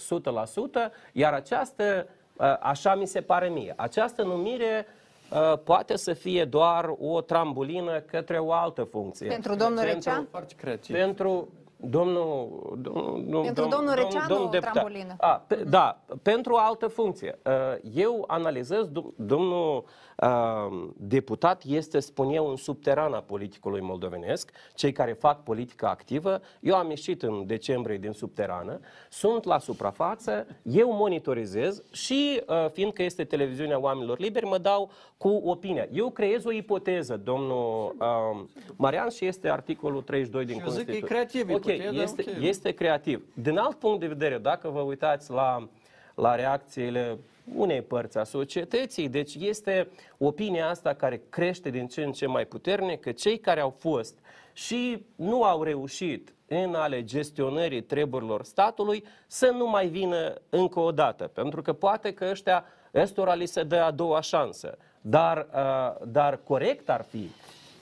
iar această, uh, așa mi se pare mie, această numire uh, poate să fie doar o trambulină către o altă funcție. Pentru domnul Recean? Foarte creativ. Pentru domnul, domnul, Pentru domnul Receanu o deputat. trambulină. A, pe, Da, pentru o altă funcție. Uh, Eu analizez, dom- domnul uh, deputat este, spun eu, un subteran a politicului moldovenesc, cei care fac politică activă. Eu am ieșit în decembrie din subterană, sunt la suprafață, eu monitorizez și, uh, fiindcă este televiziunea oamenilor liberi, mă dau cu opinia. Eu creez o ipoteză, domnul uh, Marian, și este articolul 32 din Și eu zic că e Constituție. creativ Ok, ipoteza, este, ok. este creativ. Din alt punct de vedere, dacă vă uitați la, la reacțiile unei părți a societății, deci este opinia asta care crește din ce în ce mai puternic, că cei care au fost și nu au reușit în ale gestionării treburilor statului să nu mai vină încă o dată, pentru că poate că ăștia, ăstora li se dă a doua șansă, dar, uh, dar corect ar fi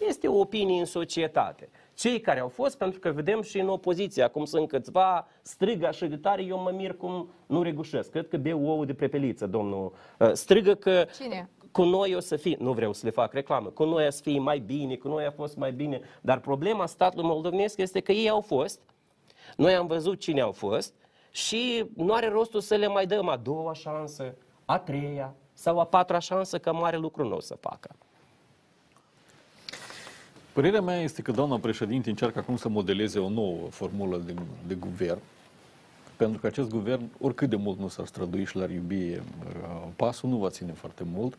este o opinie în societate. Cei care au fost, pentru că vedem și în opoziție, acum sunt câțiva strigă așa de tare, eu mă mir cum nu regușesc. Cred că beu ouă de prepeliță, domnul. Uh, Strigă că Cine? cu noi o să fie, nu vreau să le fac reclamă, cu noi o să fie mai bine, cu noi a fost mai bine, dar problema statului moldovenesc este că ei au fost, noi am văzut cine au fost și nu are rostul să le mai dăm a doua șansă, a treia sau a patra șansă, că mare lucru nu o să facă. Părerea mea este că doamna președinte încearcă acum să modeleze o nouă formulă de, de guvern, pentru că acest guvern, oricât de mult nu s-ar strădui și l-ar iubi, uh, pasul nu va ține foarte mult.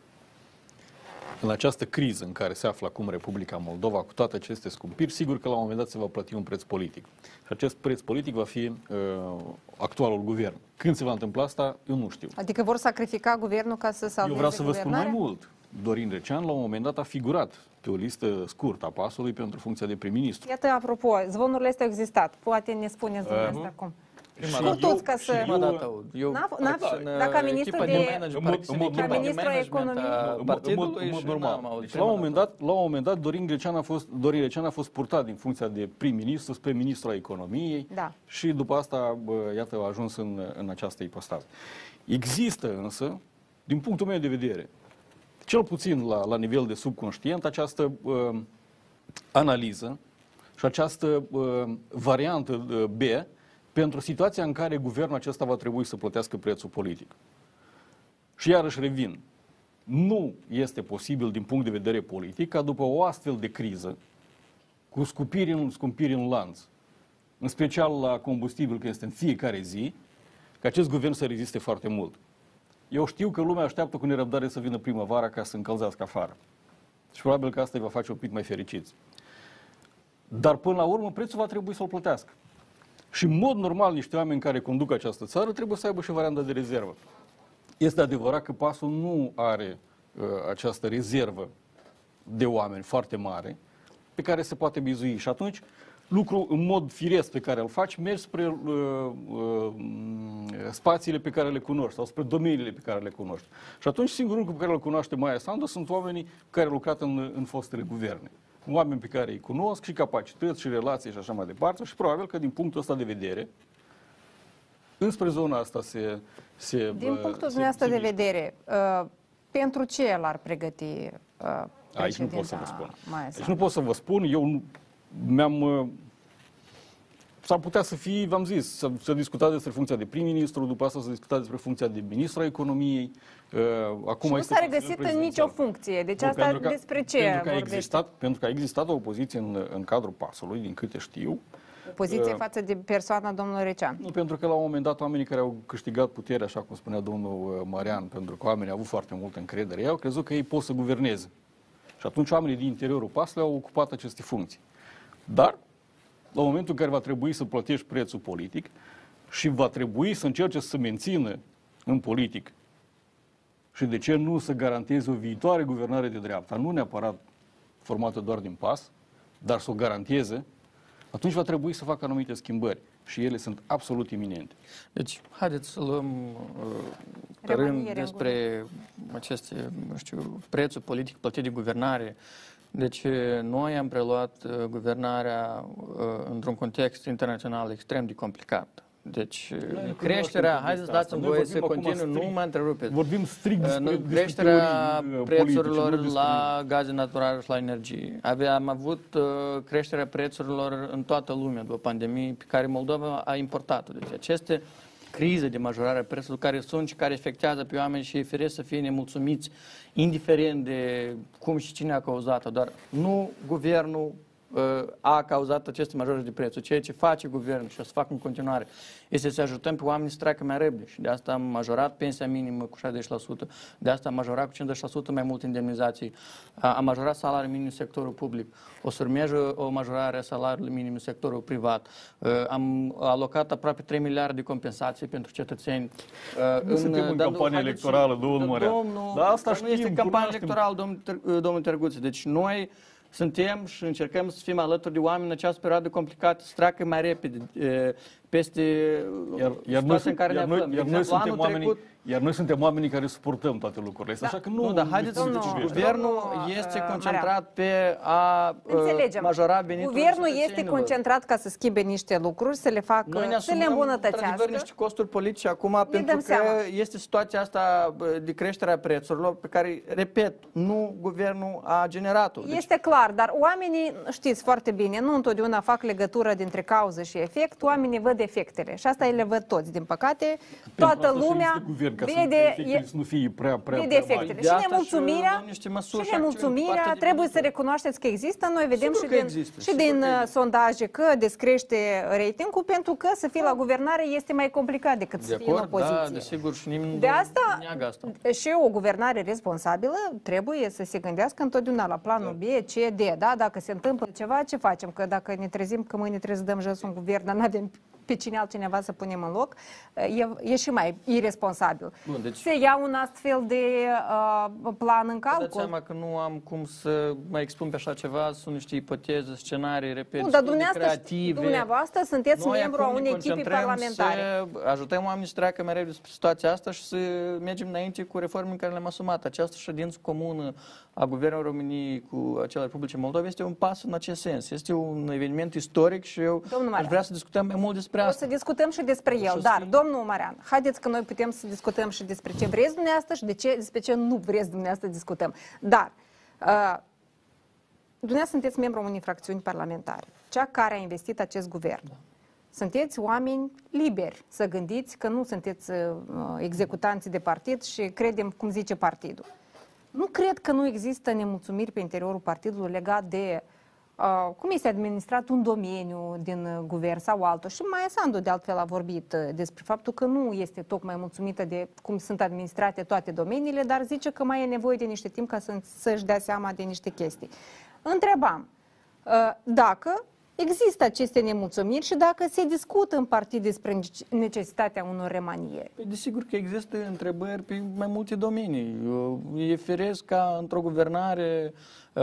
În această criză în care se află acum Republica Moldova, cu toate aceste scumpiri, sigur că la un moment dat se va plăti un preț politic. Și acest preț politic va fi uh, actualul guvern. Când se va întâmpla asta, eu nu știu. Adică vor sacrifica guvernul ca să salveze Eu vreau să vă spun mai guvernarea? mult. Dorin Recean, la un moment dat, a figurat pe o listă scurtă a pasului pentru funcția de prim-ministru. Iată, apropo, zvonurile astea au existat. Poate ne spuneți dumneavoastră acum. Prima Și dată. toți ca să- Prima dată aud. Eu, N-a f- n-a în, f- dar ca uh, ministru echipa de- management, În mod- parcă în sunt mod echipa normal. de Ministru ai management economiei. a În mod- în mod- partidului în mod și normal. n-am auzit Deci, la un prima moment dată. dat, la un moment dat Dorin Grecean a fost, Dorin Grecean a fost purtat din funcția de prim-ministru spre ministru al economiei Da. și după asta, bă, iată, a ajuns în, în această ipostază. Există însă, din punctul meu de vedere, cel puțin la, la nivel de subconștient, această uh, analiză și această uh, variantă uh, B pentru situația în care guvernul acesta va trebui să plătească prețul politic. Și iarăși revin, nu este posibil din punct de vedere politic ca după o astfel de criză, cu scumpiri în, scumpiri în lanț, în special la combustibil, că este în fiecare zi, ca acest guvern să reziste foarte mult. Eu știu că lumea așteaptă cu nerăbdare să vină primăvara ca să încălzească afară. Și probabil că asta îi va face un pic mai fericiți. Dar până la urmă prețul va trebui să-l plătească. Și în mod normal niște oameni care conduc această țară trebuie să aibă și varianta de rezervă. Este adevărat că pasul nu are uh, această rezervă de oameni foarte mare pe care se poate bizui. Și atunci, lucru în mod firesc pe care îl faci, mergi spre uh, uh, spațiile pe care le cunoști sau spre domeniile pe care le cunoști. Și atunci, singurul lucru pe care îl cunoaște Maia Sandu sunt oamenii care au lucrat în, în fostele guverne. Oameni pe care îi cunosc și capacități și relații și așa mai departe și probabil că din punctul ăsta de vedere, înspre zona asta se... se Din uh, punctul se- dumneavoastră se de mișcă. vedere, uh, pentru ce el ar pregăti uh, Aici nu pot să vă președinta spun. Maia Deci Sandu? nu pot să vă spun, eu nu, mi-am... uh, S-ar putea să fie, v-am zis, să, să discuta despre funcția de prim-ministru, după asta să discuta despre funcția de ministru al economiei. Uh, acum Și nu este s-a Consiliul regăsit în Prezidențial. nicio funcție. Deci Nu, asta pentru că- despre ce pentru că, a vorbește? existat, pentru că a existat o opoziție în, în cadrul pasului, din câte știu, Poziție uh, față de persoana domnului Recean. nu, pentru că la un moment dat oamenii care au câștigat puterea, așa cum spunea domnul uh, Marian, pentru că oamenii au avut foarte multă încredere, ei au crezut că ei pot să guverneze. Și atunci oamenii din interiorul pasului au ocupat aceste funcții. Dar, la momentul în care va trebui să plătești prețul politic și va trebui să încerce să mențină în politic și de ce nu să garanteze o viitoare guvernare de dreapta, nu neapărat formată doar din pas, dar să o garanteze, atunci va trebui să facă anumite schimbări și ele sunt absolut iminente. Deci, haideți să luăm uh, pe Remaniere rând în despre aceste, nu știu, prețul politic plătit de guvernare. Deci, noi am preluat uh, guvernarea uh, într-un context internațional extrem de complicat. Deci, Noi nu creșterea, cunoaștem haideți povestea dați-mi asta. voie Noi să vorbim acum continui, nu strict- mă întrerupeți. Vorbim strict Uh, despre, nu, despre creșterea teorii, uh, prețurilor politice, nu despre- la gaze naturale și la energie. Avea, am avut uh, creșterea prețurilor în toată lumea după pandemie pe care Moldova a importat-o. Deci aceste crize de majorare a prețurilor care sunt și care efectează pe oameni și e firesc să fie nemulțumiți, indiferent de cum și cine a cauzat-o, dar nu guvernul uh, a cauzat aceste majorări de prețuri. Ceea ce face guvernul și o să fac în continuare este să ajutăm pe oameni să treacă mai repede și de asta am majorat pensia minimă cu 60%, de asta am majorat cu 50% mai mult indemnizații, A- am majorat salariul minim în sectorul public, o să urmeze o majorare a salariului minim în sectorul privat, Uh, am alocat aproape 3 miliarde de compensații pentru cetățeni. Uh, Nu suntem în dar campanie haideți- electorală, domnul dar Mărean. Domnul, Dar asta dar nu este știm, campanie cunoaștem. electorală, domnul, Ter- domnul Terguț. Deci noi suntem și încercăm să fim alături de oameni în această perioadă complicată, să treacă mai repede e, peste Iar, iar, noi, situația în sunt- care ne iar, noi, aflăm. De iar, noi exemplu, suntem anul oamenii, trecut, iar noi suntem oamenii care suportăm toate lucrurile astea. Așa că nu... nu, dar haideți să Domnul- deci, Domnul- guvernul domnul, este uh, concentrat pe a uh, Înțelegem. majora veniturile Guvernul este cetățenilor. concentrat ca să schimbe niște lucruri, să le facă, Noi ne să le asumăm, într-adevăr, îmbunătățească. niște costuri politice acum, pentru dăm că seama. este situația asta bă, de creștere a prețurilor, pe care, repet, nu guvernul a generat-o. Deci, Este clar, dar oamenii, știți foarte bine, nu întotdeauna fac legătură dintre cauză și efect, oamenii văd efectele și asta le văd toți, din păcate. Pentru Toată asta și lumea există guvern, ca să vede, efectele e- să nu fie prea, prea, vede prea mari. efectele. De Și asta nemulțumirea, și luăm niște măsuri și și acțiuni nemulțumirea pe partea de trebuie să venituri. recunoașteți că există. Noi vedem Sigur și că din, există, și sigur din că uh, există. sondaje că descrește ratingul pentru că să fii la guvernare este mai complicat decât De să fii în acord, da, opoziție. desigur, și nimeni De nu asta, neagă asta. și o guvernare responsabilă trebuie să se gândească întotdeauna la planul B, C, D. Da? Dacă se întâmplă ceva, ce facem? Că dacă ne trezim că mâine trebuie să dăm jos un guvern, dar nu avem pe cine altcineva să punem în loc, e, e și mai irresponsabil. Bun, deci- Se ia un astfel de uh, plan în Vă dați calcul. seama că nu am cum să mai expun pe așa ceva, sunt niște ipoteze, scenarii, repet, Nu, dar studii dumneavoastră, creative. dumneavoastră sunteți Noi membru a acum ne unei echipe concentrăm parlamentare. Să ajutăm oamenii să treacă mereu despre situația asta și să mergem înainte cu reformele care le-am asumat. Această ședință comună a Guvernului României cu acea Republicii Moldova este un pas în acest sens. Este un eveniment istoric și eu Domnul aș Marian. vrea să discutăm mai mult despre O asta. să discutăm și despre el, Și o să dar, fie- domnul Marian, haideți că noi putem să discutăm și despre ce vreți dumneavoastră și de ce, despre ce nu vreți dumneavoastră să discutăm. Dar, uh, dumneavoastră sunteți membru a unei fracțiuni parlamentare, cea care a investit acest guvern. Sunteți oameni liberi să gândiți că nu sunteți uh, executanții de partid și credem cum zice partidul. Nu cred că nu există nemulțumiri pe interiorul partidului legat de uh, cum este administrat un domeniu din uh, guvern sau altul. Și Maia Sandu de altfel a vorbit uh, despre faptul că nu este tocmai mulțumită de cum sunt administrate toate domeniile, dar zice că mai e nevoie de niște timp ca să, să-și dea seama de niște chestii. Întrebam uh, dacă există aceste nemulțumiri și dacă se discută în partid despre nece- necesitatea unor remanieri. Păi, desigur că există întrebări pe mai multe domenii. Eu- E firesc ca într-o guvernare,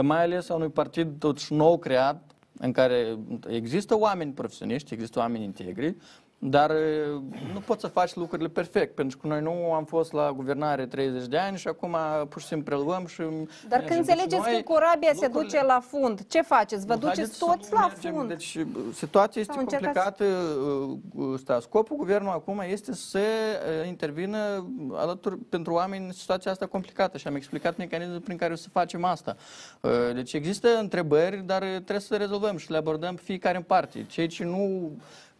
mai ales a unui partid totuși nou creat, în care există oameni profesioniști, există oameni integri, dar e, nu poți să faci lucrurile perfect, pentru că noi nu am fost la guvernare 30 de ani și acum pur și simplu preluăm și Dar mergem. când înțelegeți Deci noi că corabia se lucrurile- duce la fund, ce faceți? Vă Haideți duceți să toți nu la mergem. fund. Deci uh, situația este Sau încercați- complicată. uh, Sta. Scopul guvernului acum este să uh, intervină alături pentru oameni în situația asta complicată și am explicat mecanismul prin care o să facem asta. Uh, Deci există întrebări, dar trebuie să le rezolvăm și le abordăm fiecare în parte. Cei ce nu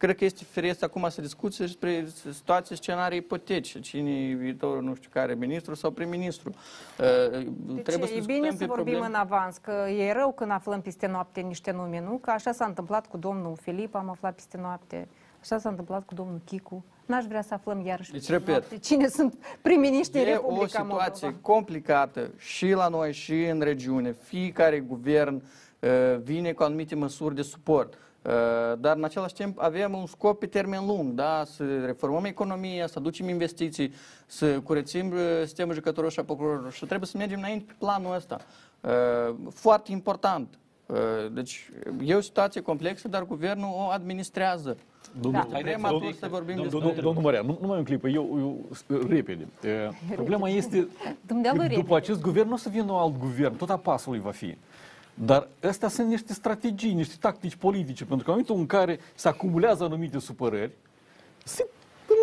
cred că este firesc acum să discuți despre situații, scenarii ipotetice. Cine e viitorul, nu știu care, ministru sau prim-ministru. Uh, Deci Trebuie să e discutăm bine pe să vorbim probleme. în avans, că e rău când aflăm peste noapte niște nume, nu? Că așa s-a întâmplat cu domnul Filip, am aflat peste noapte, așa s-a întâmplat cu domnul Chicu. N-aș vrea să aflăm iarăși Deci, peste repet, noapte cine sunt prim-miniștrii E o Republica situație Moldova. complicată și la noi și în regiune. Fiecare guvern uh, vine cu anumite măsuri de suport. Uh, Dar în același timp avem un scop pe termen lung, da? să reformăm economia, să aducem investiții, să curățim uh, sistemul jucătorilor și a procurorilor și trebuie să mergem înainte pe planul ăsta. Uh, Foarte important. Uh, Deci e o situație complexă, dar guvernul o administrează. Domnul, Da. Vrem atunci să vorbim Domnul, despre... domnul, domnul Marian, nu, numai un clip, eu, eu repede. E, Problema este Dumnealui că repede. după acest guvern nu o să vină un alt guvern, tot a pasului va fi. Dar astea sunt niște strategii, niște tactici politice, pentru că în momentul în care se acumulează anumite supărări, se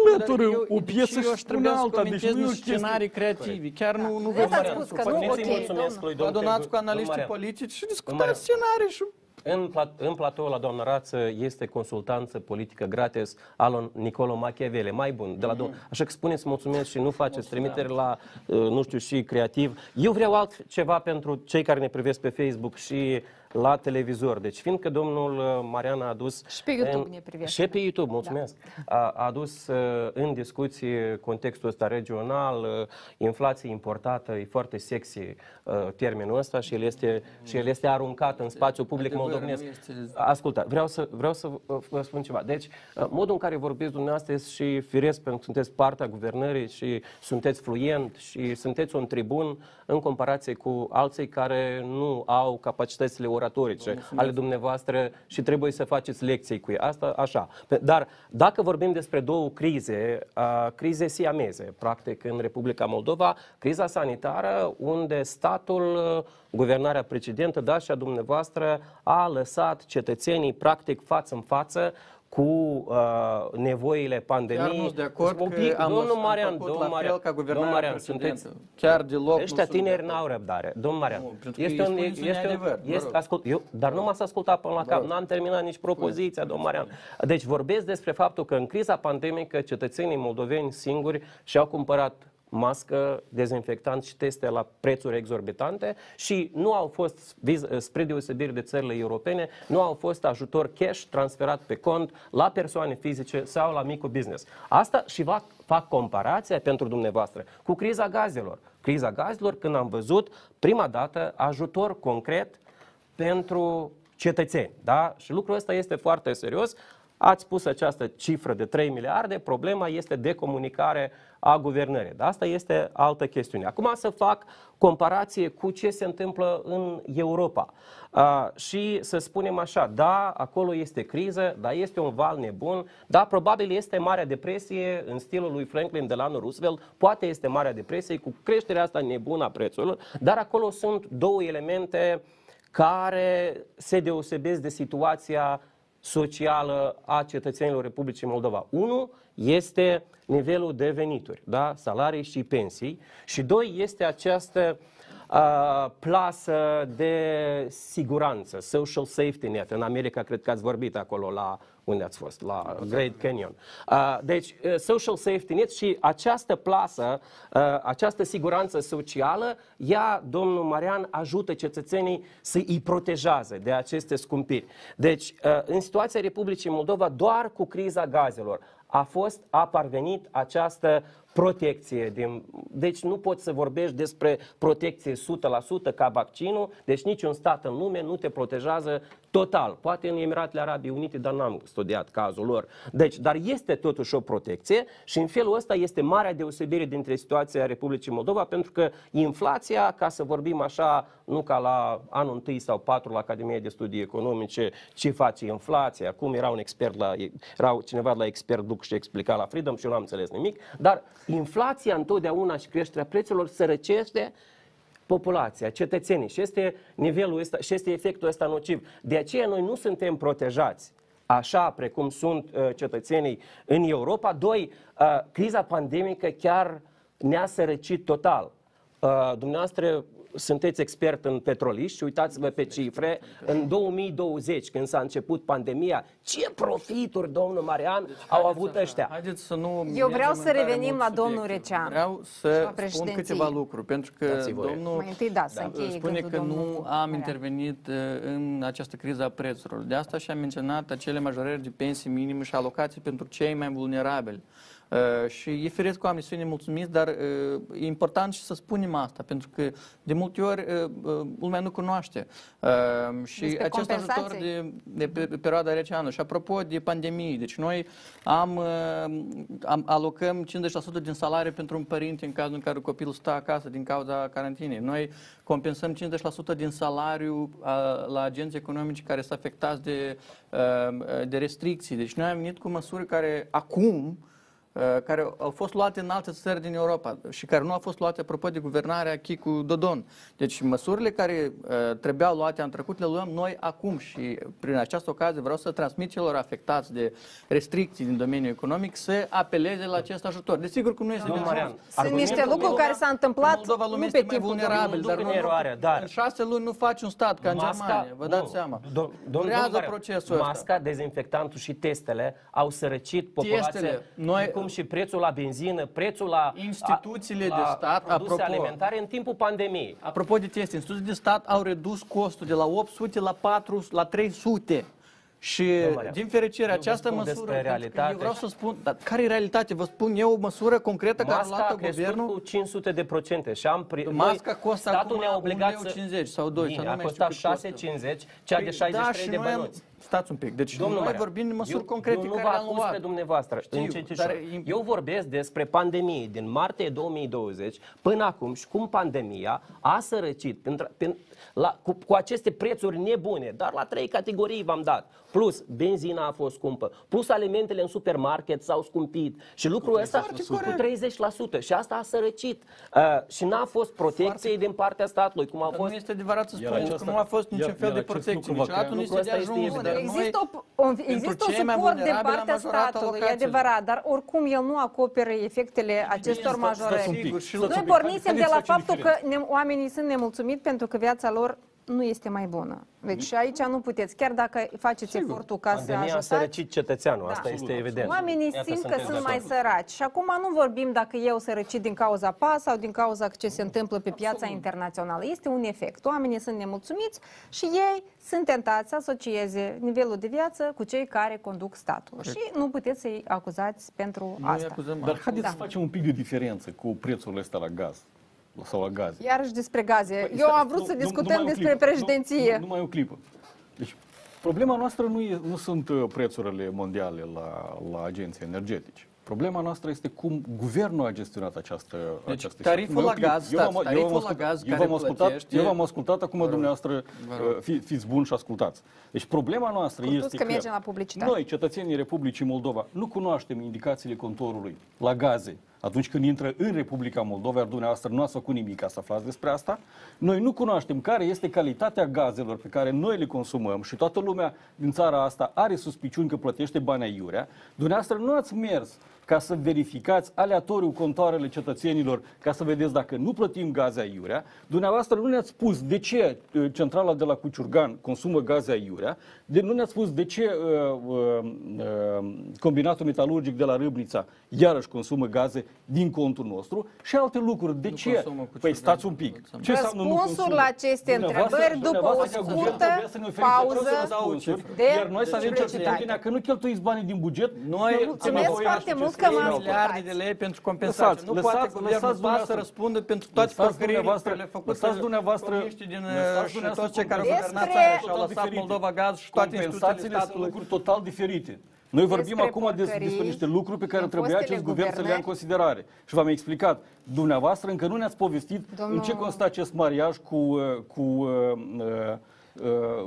înlătură Dar eu- o piesă deci eu aș și trebui pune să alta. Deci comentez nu e o niște chestie... scenarii creativi. Chiar nu, nu Vreți vă să spus că nu? Haideți să-i Ok, mulțumesc domnul. lui Vă domnul adunați cu Domnul analiștii Marian. politici și Marian. discutați scenarii și În, plat, în platou la doamna Rață este consultanță politică gratis al Nicolo Machiavelli, mai bun. De la Mhm. domn... Așa că spuneți mulțumesc și nu faceți trimitere la, uh, nu știu, și creativ. Eu vreau altceva pentru cei care ne privesc pe Facebook și la televizor. Deci, fiindcă domnul uh, Marian a adus... Și pe YouTube în- ne privesc. Și pe YouTube, mulțumesc. A, a adus uh, în discuție contextul ăsta regional, uh, inflație importată, e foarte sexy uh, termenul ăsta și el este, și el este aruncat în spațiul public Adevăr, moldovenesc. nu este- Ascultă, vreau să, vreau să vă- vă spun ceva. Deci, uh, modul în care vorbiți dumneavoastră este și firesc pentru că sunteți partea guvernării și sunteți fluent și sunteți un tribun în comparație cu alții care nu au capacitățile oratorice ale dumneavoastră și trebuie să faceți lecții cu ei. Asta așa. Pe- Dar dacă vorbim despre două crize, uh, crize siameze, practic, în Republica Moldova, criza sanitară, unde statul, uh, guvernarea precedentă, da, și a dumneavoastră, a lăsat cetățenii, practic, față în față cu uh, nevoile pandemiei. Chiar nu sunt de acord Un că pic, am, domnul am Marian, făcut domnul la Marian, fel ca domnul guvernarea Marian, precedentă. sunteți, Chiar deloc nu Ăștia sunt de tineri acord. n-au răbdare. Domnul Marian, Nu, pentru că este îi un, spuneți un este, neadevăr, vă este, rog. ascult, eu, dar nu m-ați ascultat până la cap, n-am terminat nici propoziția, domnul Marian. Deci vorbesc despre faptul că în criza pandemică cetățenii moldoveni singuri și-au cumpărat mască, dezinfectant și teste la prețuri exorbitante și nu au fost, viz- spre deosebire de țările europene, nu au fost ajutor cash transferat pe cont la persoane fizice sau la micul business. Asta și va, fac comparația pentru dumneavoastră cu criza gazelor. Criza gazelor când am văzut prima dată ajutor concret pentru cetățeni. Da? Și lucrul ăsta este foarte serios. Ați pus această cifră de 3 miliarde, problema este de comunicare a guvernării. Dar asta este altă chestiune. Acum să fac comparație cu ce se întâmplă în Europa. Uh, și să spunem așa, da, acolo este criză, da, este un val nebun, da, probabil este Marea Depresie în stilul lui Franklin Delano Roosevelt, poate este Marea Depresie cu creșterea asta nebună a prețurilor, dar acolo sunt două elemente care se deosebesc de situația socială a cetățenilor Republicii Moldova. Unu este nivelul de venituri, da? salarii și pensii și doi este această uh, plasă de siguranță, social safety net. În America cred că ați vorbit acolo la unde ați fost? La Great Canyon. Uh, deci, uh, social safety net și această plasă, uh, această siguranță socială, ea, domnul Marian, ajută cetățenii să îi protejează de aceste scumpiri. Deci, uh, în situația Republicii Moldova, doar cu criza gazelor, a fost, a parvenit această protecție. Din, deci nu poți să vorbești despre protecție 100% ca vaccinul, deci niciun stat în lume nu te protejează total. Poate în Emiratele Arabii Unite, dar n-am studiat cazul lor. Deci, dar este totuși o protecție și în felul ăsta este marea deosebire dintre situația Republicii Moldova, pentru că inflația, ca să vorbim așa, nu ca la anul întâi sau patru la Academia de Studii Economice, ce face inflația. Acum era un expert la, era cineva la expert duc și explica la Freedom și eu nu am înțeles nimic, dar inflația întotdeauna și creșterea prețurilor sărăcește populația, cetățenii și este nivelul ăsta, și este efectul ăsta nociv. De aceea noi nu suntem protejați așa precum sunt uh, cetățenii în Europa. Doi, uh, criza pandemică chiar ne-a sărăcit total. Uh, dumneavoastră sunteți expert în petroliști și uitați-vă pe cifre. În 2020, când s-a început pandemia, ce profituri, domnul Marian, Deci, au avut ăștia? Haideți să nu Eu vreau mergem să în tare revenim mult la domnul subiecte. Receanu Vreau și să la spun președinție. câteva lucruri, pentru că Dați-i voie. domnul Mai întâi, da, să încheie spune gândul că nu domnul am Marian. intervenit uh, în această criză a prețurilor. De asta și am menționat acele majorări de pensii minime și alocații pentru cei mai vulnerabili. Uh, și e firesc cu oamenii să fie nemulțumiți, dar uh, e important și să spunem asta, pentru că de multe ori uh, uh, lumea nu cunoaște. Uh, și Despre acest ajutor compensații. de, de pe, pe perioada rece anului. Și apropo de pandemie, deci noi am, uh, am alocăm 50% din salariu pentru un părinte în cazul în care copilul stă acasă din cauza carantinei. Noi compensăm 50% din salariu uh, la agenți economici care sunt afectați de, uh, de restricții. Deci noi am venit cu măsuri care acum uh, care au fost luate în alte țări din Europa și care nu au fost luate apropo de guvernarea Chicu Dodon. Deci măsurile care uh, trebuiau luate în trecut le luăm noi acum și prin această ocazie vreau să transmit celor afectați de restricții din domeniul economic să apeleze la acest ajutor. Desigur că nu este Domnul de Marian, ajuns. Sunt niște lucruri care s-au întâmplat Moldova lumea nu este pe mai timpul vulnerabil, nu dar duc nu, în eroare, dar- în șase luni nu faci un stat ca în Germania, vă dați nu, seama. Do, domn- Durează domnul Marian, procesul ăsta. Masca, dezinfectantul și testele au sărăcit populația, Testele, noi- cum și prețul la benzină, prețul la Instituțiile la de stat, produse apropo- alimentare în timpul pandemiei. Apropo de teste, instituții de stat au redus costul de la 800 la 4 la 300. Și Marian, din fericire, eu vă această spun măsură, despre pentru că realitate. eu vreau să spun, dar care e realitatea? Vă spun eu o măsură concretă care a Masca a luat-o crescut guvernul. cu 500 de procente și am pri... Masca noi, costă statul acum ne-a obligat 1,50 sau 2, Bine, sau nu a mai costat știu cât costă. 6,50, cea de Păi 63 da, și de noi am- bănuți. Stați un pic. Deci Domnul noi Marian, vorbim de măsuri eu, concrete eu nu care vă le-am acuz luat. pe dumneavoastră. Știu, încetișor. dar e- Eu vorbesc despre pandemie din martie 2020 până acum și cum pandemia a sărăcit pentru, pentru, la, cu, cu aceste prețuri nebune, dar la trei categorii v-am dat. Plus, benzina a fost scumpă, plus alimentele în supermarket s-au scumpit și lucrul ăsta cu 30% și asta a sărăcit. Uh, și n-a fost protecție din partea statului, cum a Dar fost nu este adevărat să Iar spuneți că aceasta- nu a fost niciun iar- fel iar de acest protecție. lucru va Niciodată crea- nu este Lucrul de ăsta ajuns. Este dar evident. noi- Există, o, o, există un cei mai suport din vulnerabili am partea majorat statului, e alocațiile. adevărat, dar oricum el nu acoperă efectele acestor stați- stați un majorări. pic, și stați un Noi pic. pornisem Haideți de să la facem faptul că diferență. ne, oamenii sunt nemulțumiți pentru că viața lor nu este mai bună. Deci și aici nu puteți, chiar dacă faceți efortul ca să pandemia a ajutați, sărăcit cetățeanul, Da. asta este evident. Oamenii Iată, simt că sunteți sunt de mai acord. săraci și acum nu vorbim dacă eu sărăcit din cauza PAS sau din cauza ce se întâmplă pe piața internațională. Este un efect. Oamenii sunt nemulțumiți și ei sunt tentați să asocieze nivelul de viață cu cei care conduc statul. Și nu puteți să-i acuzați pentru Noi asta. acuzăm Dar asta. haideți Da. să facem un pic de diferență cu prețurile astea la gaz sau la gaze. Iarăși despre gaze. Păi, Eu stai, am vrut nu- să nu- discutăm numai o despre clipă, președinție. Nu, nu, numai o clipă. Deci, Problema noastră nu, e, nu sunt uh, prețurile mondiale la, la agenții energetici. Problema noastră este cum guvernul a gestionat această, Deci, această tariful situație. la Eu- gaz, eu stați, v-am- eu tariful v-am la ascultat- gaz eu care v-am ascultat, plătește- eu v-am ascultat, acum Vă rog, dumneavoastră vă rog. uh, fi, fiți buni și ascultați. Deci problema noastră Curtuț este că mergem la publicitate. noi, cetățenii Republicii Moldova, nu cunoaștem indicațiile contorului la gaze atunci când intră în Republica Moldova, iar dumneavoastră nu ați făcut nimic ca să aflați despre asta. Noi nu cunoaștem care este calitatea gazelor pe care noi le consumăm și toată lumea din țara asta are suspiciuni că plătește bani aiurea. Dumneavoastră nu ați mers ca să verificați aleatoriu contoarele cetățenilor ca să vedeți dacă nu plătim gaze aiurea. Dumneavoastră nu ne-ați spus de ce uh, centrala de la Cuciurgan consumă gaze aiurea, de, nu ne-ați spus de ce uh, uh, uh, combinatul metalurgic de la Râbnița iarăși consumă gaze din contul nostru și alte lucruri. De Nu ce? consumă Cuciurgan. Păi stați un pic. Ce înseamnă nu Răspunsuri consumă? la aceste Dumneavoastră- întrebări după o dumneavoastră ca guvern scurtă trebuia să ne oferiți pauză aceste răspunsuri, de iar noi să avem publicitate. certitudinea că nu cheltuiți banii din buget. Noi că Mulțumesc am foarte voiași mult ce că scrie m-am acolo. miliarde de lei pentru compensație. Lăsați, nu lăsați, poate lăsați guvernul pas să dumneavoastră. răspundă pentru toate Lăsați porcăriile dumneavoastră- pe care le-a făcut lăsați dumneavoastră- comuniștii din lăsați și dumneavoastră toți cei care au Despre- guvernat țara și au total lăsat diferite. Moldova Gaz și toate instituțiile Compensațiile sunt statului. lucruri total diferite. Noi vorbim Despre acum des- despre porcării niște lucruri pe care din trebuia fostele acest guvern să le ia în guvernări. considerare. Și v-am explicat. Dumneavoastră încă nu ne-ați povestit Domnul- în ce constă acest mariaj cu, uh, cu uh, uh, uh,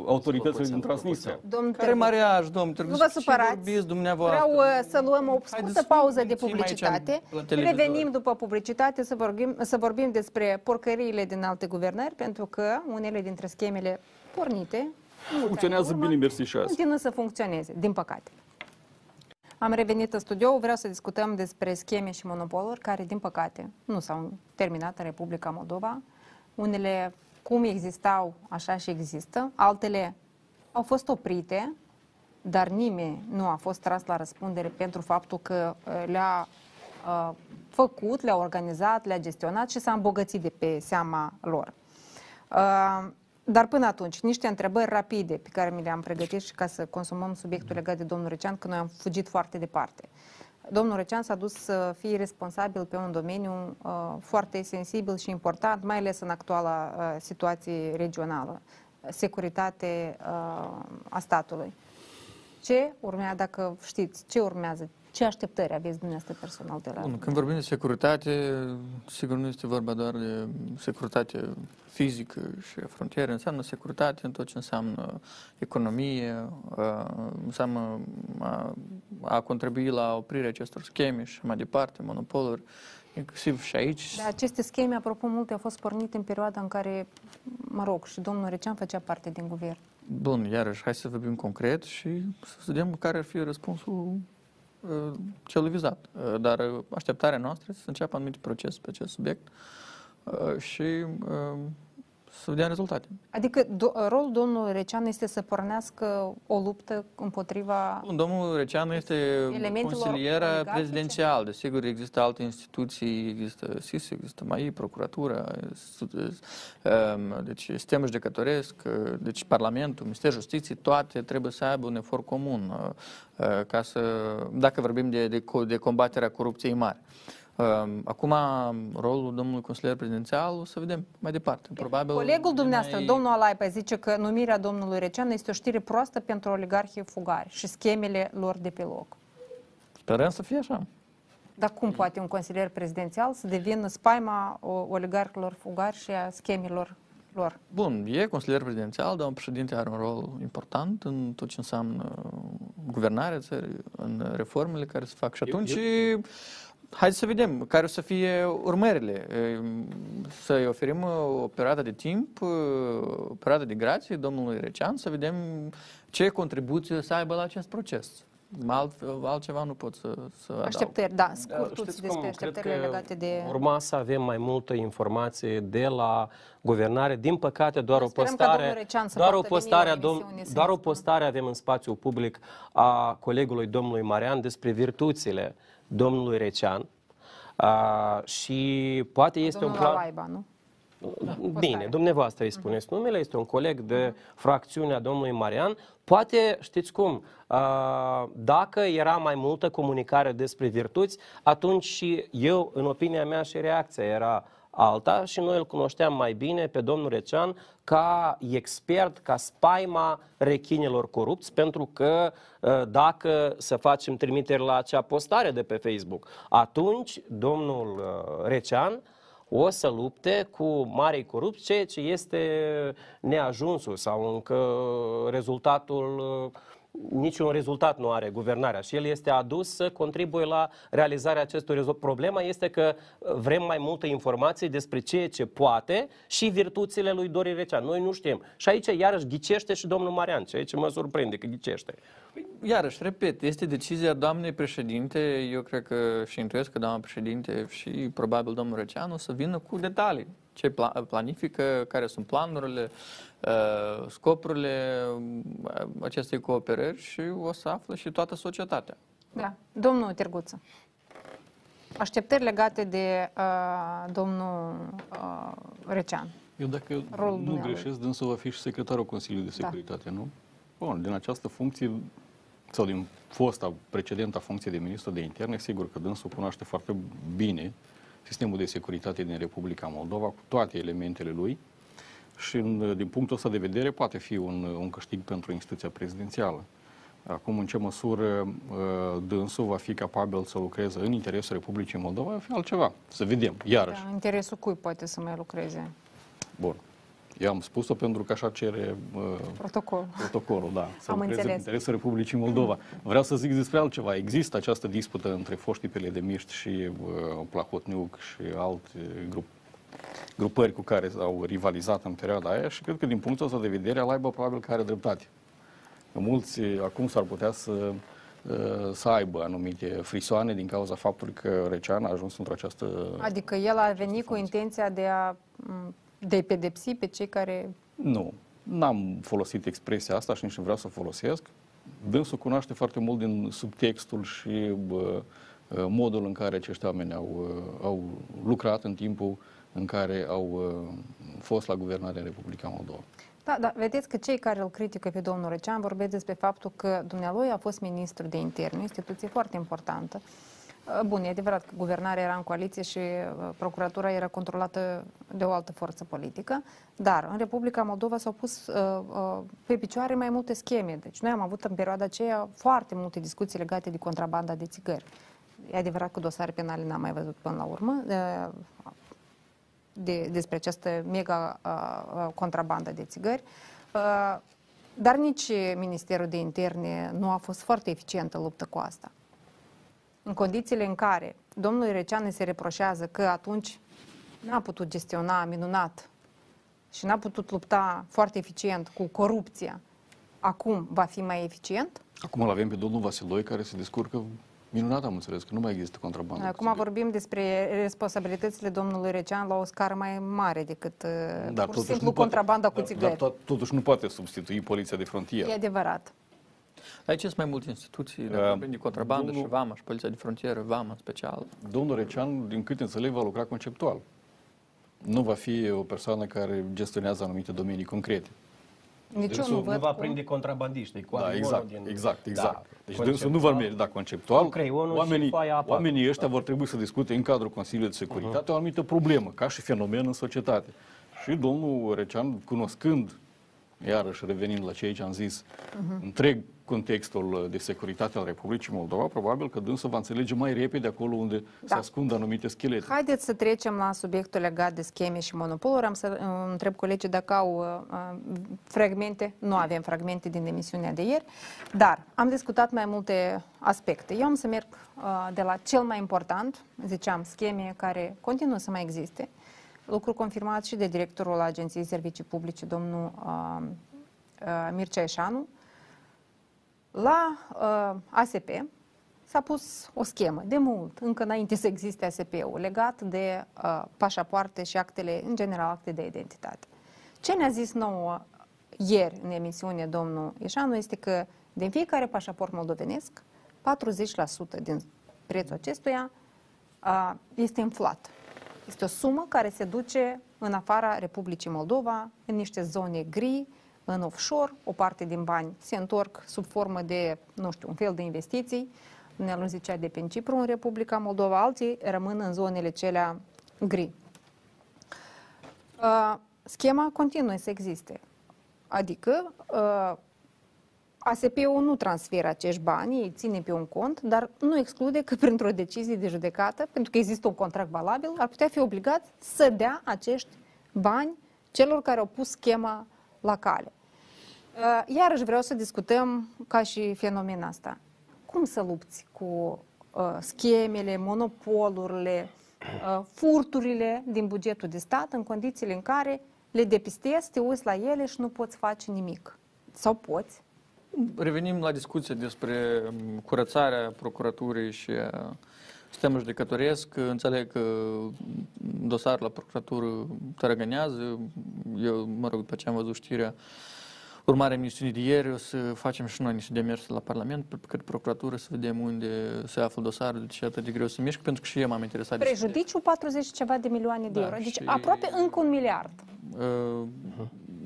autoritățile din Transnistria. Domnul Care Târgu, mariaj, domnul Târgu? Nu vă Ce supărați. vorbiți dumneavoastră? Vreau uh, să luăm o scurtă Haideți să pauză de mințim aici publicitate. la televizor. Revenim după publicitate să vorbim, să vorbim despre porcăriile din alte guvernări, pentru că unele dintre schemele pornite mulți Funcționează ani în urmă, bine, mersi și azi. Continuă să funcționeze, din păcate. Am revenit în studio, vreau să discutăm despre scheme și monopoluri care, din păcate, nu s-au terminat în Republica Moldova. Unele, cum existau, așa și există, altele au fost oprite, dar nimeni nu a fost tras la răspundere pentru faptul că uh, le-a uh, făcut, le-a organizat, le-a gestionat și s-a îmbogățit de pe seama lor. Uh, Dar până atunci, niște întrebări rapide pe care mi le-am pregătit și ca să consumăm subiectul legat de domnul Recean, că noi am fugit foarte departe. Domnul Recean s-a dus să fie responsabil pe un domeniu uh, foarte sensibil și important, mai ales în actuala uh, situație regională, securitate uh, a statului. Ce urmează, dacă știți, ce urmează, ce așteptări aveți dumneavoastră personal de la... Bun, când vorbim de securitate, sigur nu este vorba doar de securitate fizică și a frontiere, înseamnă securitate în tot ce înseamnă economie, uh, înseamnă a, a contribui la oprirea acestor scheme și mai departe, monopoluri, inclusiv și aici. Dar aceste scheme, apropo, multe au fost pornite în perioada în care, mă rog, și domnul Recean făcea parte din guvern. Bun, iarăși, hai să vorbim concret și să vedem care ar fi răspunsul uh, celui vizat. Uh, Dar uh, așteptarea noastră este să înceapă anumite procese pe acest subiect uh, și uh, să vedem rezultate. Adică do- rolul domnului Recean este să pornească o luptă împotriva... Bun, domnul Receanu este Elementelor consilier oligarhice? prezidențial. Desigur, există alte instituții, există SIS, există MAI, Procuratura, stu- um, deci sistemul judecătoresc, uh, deci Parlamentul, Ministerul Justiției, toate trebuie să aibă un efort comun uh, uh, ca să, dacă vorbim de, de, co- de combaterea corupției mari. Um, Acum, rolul domnului consilier prezidențial, o să vedem mai departe. Probabil Colegul e dumneavoastră, mai- domnul Alaipa, zice că numirea domnului Recean este o știre proastă pentru oligarhii fugari și schemele lor de pe loc. Sperăm să fie așa. Dar cum poate un consilier prezidențial să devină spaima o- oligarhilor fugari și a schemelor lor? Bun, e consilier prezidențial, dar un președinte are un rol important în tot ce înseamnă guvernarea țării, în reformele care se fac. Și atunci, haideți să vedem care o să fie urmările. Să-i oferim o perioadă de timp, o perioadă de grație domnului Recean, să vedem ce contribuție să aibă la acest proces. Alt, altceva nu pot să, să adaug. Așteptări, da, Da, scurtuți știți despre cum? Cred așteptările că legate de... Urma să avem mai multă informație de la guvernare. Din păcate, doar Noi o sperăm ca postare, domnul Recean să doar o poată veni postare, la a dom- emisiune să doar ne o spună. postare avem în spațiu public a colegului domnului Marian despre virtuțile domnului Recean. A, și poate este Domnul un plan... Alaiba, nu? Bine, dumneavoastră îi spuneți numele, este un coleg de fracțiunea domnului Marian. Poate, știți cum, a, dacă era mai multă comunicare despre virtuți, atunci și eu, în opinia mea, și reacția era alta și noi îl cunoșteam mai bine pe domnul Recean ca expert, ca spaima rechinilor corupți, pentru că ă, dacă să facem trimiteri la acea postare de pe Facebook, atunci domnul ă, Recean o să lupte cu mari corupți, ceea ce este neajunsul sau încă rezultatul niciun rezultat nu are guvernarea și el este adus să contribuie la realizarea acestui rezultat. Problema este că vrem mai multe informații despre ceea ce poate și virtuțile lui Dorin Recean. Noi nu știm. Și aici iarăși ghicește și domnul Marian, ceea ce mă surprinde că ghicește. Iarăși, repet, este decizia doamnei președinte, eu cred că și intuiesc că doamna președinte și probabil domnul Răceanu să vină cu detalii. Ce planifică, care sunt planurile, uh, scopurile uh, acestei cooperări și o să află și toată societatea. Da. Domnul Terguță, așteptări legate de uh, domnul uh, Recean. Eu dacă Rolul nu greșesc, dânsul va fi și secretarul Consiliului de da. Securitate, da. nu? Bun, din această funcție sau din fosta precedenta funcție de ministru de interne, sigur că dânsul cunoaște foarte bine sistemul de securitate din Republica Moldova cu toate elementele lui și din punctul ăsta de vedere poate fi un, un câștig pentru instituția prezidențială. Acum, în ce măsură uh, dânsul va fi capabil să lucreze în interesul Republicii Moldova, va fi altceva. Să vedem, iarăși. Da, în interesul cui poate să mai lucreze? Bun. Eu am spus-o pentru că așa cere uh, Protocol. protocolul, da, să am lucreze înțeles. în interesul Republicii Moldova. Vreau să zic despre altceva. Există această dispută între foștii miști și uh, Plahotniuc și alte grup, grupări cu care au rivalizat în perioada aia și cred că din punctul ăsta de vedere Alaiba probabil că are dreptate. Mulți acum s-ar putea să uh, să aibă anumite frisoane din cauza faptului că Recean a ajuns într-o această... Adică el a venit cu intenția de a de pedepsi pe cei care... Nu, n-am folosit expresia asta și nici nu vreau să o folosesc. Dânsul cunoaște foarte mult din subtextul și bă, modul în care acești oameni au, au lucrat în timpul în care au fost la guvernarea Republica Moldova. Da, da, vedeți că cei care îl critică pe domnul Răcean vorbesc despre faptul că dumnealui a fost ministru de interne, o instituție foarte importantă. Uh, bun, e adevărat că guvernarea era în coaliție și uh, procuratura era controlată de o altă forță politică, dar în Republica Moldova s-au pus uh, uh, pe picioare mai multe scheme. Deci noi am avut în perioada aceea foarte multe discuții legate de contrabanda de țigări. E adevărat că dosare penale n-am mai văzut până la urmă de, de, despre această mega uh, contrabandă de țigări. Uh, dar nici Ministerul de Interne nu a fost foarte eficient în luptă cu asta în condițiile în care domnul Recean se reproșează că atunci n-a putut gestiona minunat și n-a putut lupta foarte eficient cu corupția, acum va fi mai eficient? Acum îl avem pe domnul Vasiloi care se descurcă minunat, am înțeles, că nu mai există contrabandă. Acum vorbim despre responsabilitățile domnului Recean la o scară mai mare decât uh, dar pur și simplu contrabanda poate, cu țigări. Dar, dar totuși nu poate substitui poliția de frontieră. E adevărat. Aici sunt mai multe instituții, uh, de contrabandă domnul, și VAMA și Poliția de Frontieră, VAMA în special. Domnul Recean, din câte înțeleg, va lucra conceptual. Nu va fi o persoană care gestionează anumite domenii concrete. Nici eu nu, văd nu va prinde contrabandiști cu da, exact, din... exact, exact. Da, deci dânsul nu va merge, da, conceptual. Oamenii, oamenii ăștia vor trebui să discute în cadrul Consiliului de Securitate uh-huh. o anumită problemă, ca și fenomen în societate. Și domnul Recean, cunoscând, iarăși revenind la ceea ce am zis, uh-huh. întreg contextul de securitate al Republicii Moldova, probabil că dânsul va înțelege mai repede acolo unde da. se ascund anumite schelete. Haideți să trecem la subiectul legat de scheme și monopoluri. Am să uh, întreb colegii dacă au uh, fragmente. Nu avem fragmente din emisiunea de ieri, dar am discutat mai multe aspecte. Eu am să merg uh, de la cel mai important, ziceam, scheme care continuă să mai existe, lucru confirmat și de directorul Agenției Servicii Publice, domnul uh, uh, Mircea Eșanu, la uh, ASP s-a pus o schemă de mult, încă înainte să existe ASP-ul, legat de uh, pașapoarte și actele, în general, acte de identitate. Ce ne-a zis nouă ieri în emisiune domnul Ieșanu este că din fiecare pașaport moldovenesc, 40% din prețul acestuia uh, este inflat. Este o sumă care se duce în afara Republicii Moldova, în niște zone gri, în offshore, o parte din bani se întorc sub formă de, nu știu, un fel de investiții, ne zicea de pe Cipru în Republica Moldova, alții rămân în zonele celea gri. Uh, schema continuă să existe. Adică uh, ASP-ul nu transferă acești bani, ei ține pe un cont, dar nu exclude că printr-o decizie de judecată, pentru că există un contract valabil, ar putea fi obligat să dea acești bani celor care au pus schema la cale. Uh, iarăși vreau să discutăm ca și fenomen asta. Cum să lupți cu uh, schemele, monopolurile, uh, furturile din bugetul de stat în condițiile în care le depistezi, te uiți la ele și nu poți face nimic. Sau poți? Revenim la discuție despre um, curățarea procuraturii și a sistemul judecătoresc. Înțeleg că dosarul la procuratură tărăgănează. Eu, mă rog, după ce am văzut știrea, urmarea emisiunii de ieri, o să facem și noi niște demersuri la Parlament, pe cât procuratură, să vedem unde se află dosarul, de ce e atât de greu să mișc, pentru că și eu m-am interesat. despre- Prejudiciu 40 ceva de milioane de Da, euro. Deci și- aproape încă un miliard. Uh,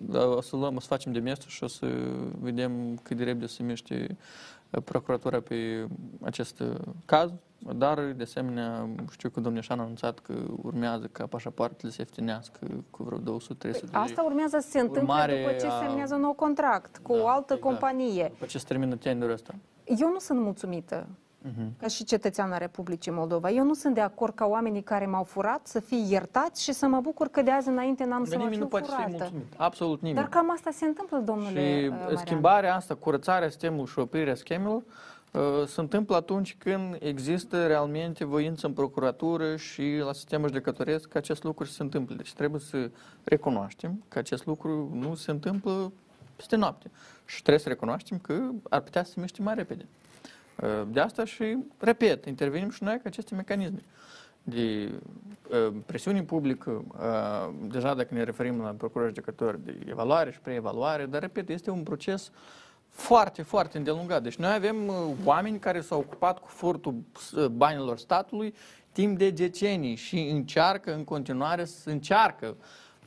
da, o să luăm, o să facem demersul și o să vedem cât de repede se miște uh, procuratura pe acest uh, caz, dar de asemenea știu că domnul Șan a anunțat că urmează ca pașapoartele să ieftinească cu vreo 200-300 de lei. Asta urmează să se întâmple Urmare după ce a- semnează un nou contract cu Da, o altă exact. companie. După ce se termină tenderul ăsta. Eu nu sunt mulțumită ca și cetățean al Republicii Moldova. Eu nu sunt de acord ca oamenii care m-au furat să fie iertați și să mă bucur că de azi înainte n-am să Dar mă nimeni fiu nu poate să fie furată. mulțumit. Absolut nimeni. Dar cam asta se întâmplă, domnule Și uh, Marian. schimbarea asta, curățarea sistemului și oprirea schemelor, uh, se întâmplă atunci când există realmente voință în procuratură și la sistemul judecătoresc că acest lucru se întâmplă. Deci trebuie să recunoaștem că acest lucru nu se întâmplă peste noapte. Și trebuie să recunoaștem că ar putea să se miște mai repede. Uh, De asta și, repet, intervenim și noi cu aceste mecanisme de uh, presiune publică, uh, deja dacă ne referim la procurori judecători de evaluare și preevaluare, dar, repet, este un proces foarte, foarte îndelungat. Deci noi avem uh, oameni care s-au ocupat cu furtul uh, banilor statului timp de decenii și încearcă în continuare să încearcă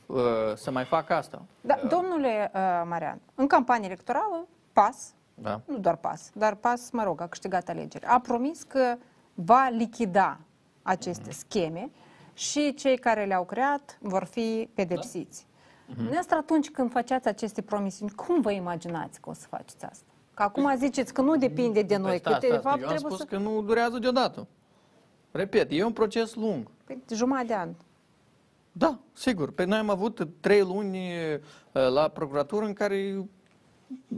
uh, să mai facă asta. Da, domnule uh, Marian, în campanie electorală, PAS, Da. nu doar PAS, dar PAS, mă rog, a câștigat alegeri, a promis că va lichida aceste scheme și cei care le-au creat vor fi pedepsiți. Dumneavoastră, atunci când faceați aceste promisiuni, cum vă imaginați că o să faceți asta? Că acum ziceți că nu depinde de noi, Păi că stați, de stați, fapt eu am trebuie spus să... că nu durează deodată. Repet, e un proces lung. Păi, jumătate de an. Da, sigur. Pe noi am avut trei luni uh, la procuratură în care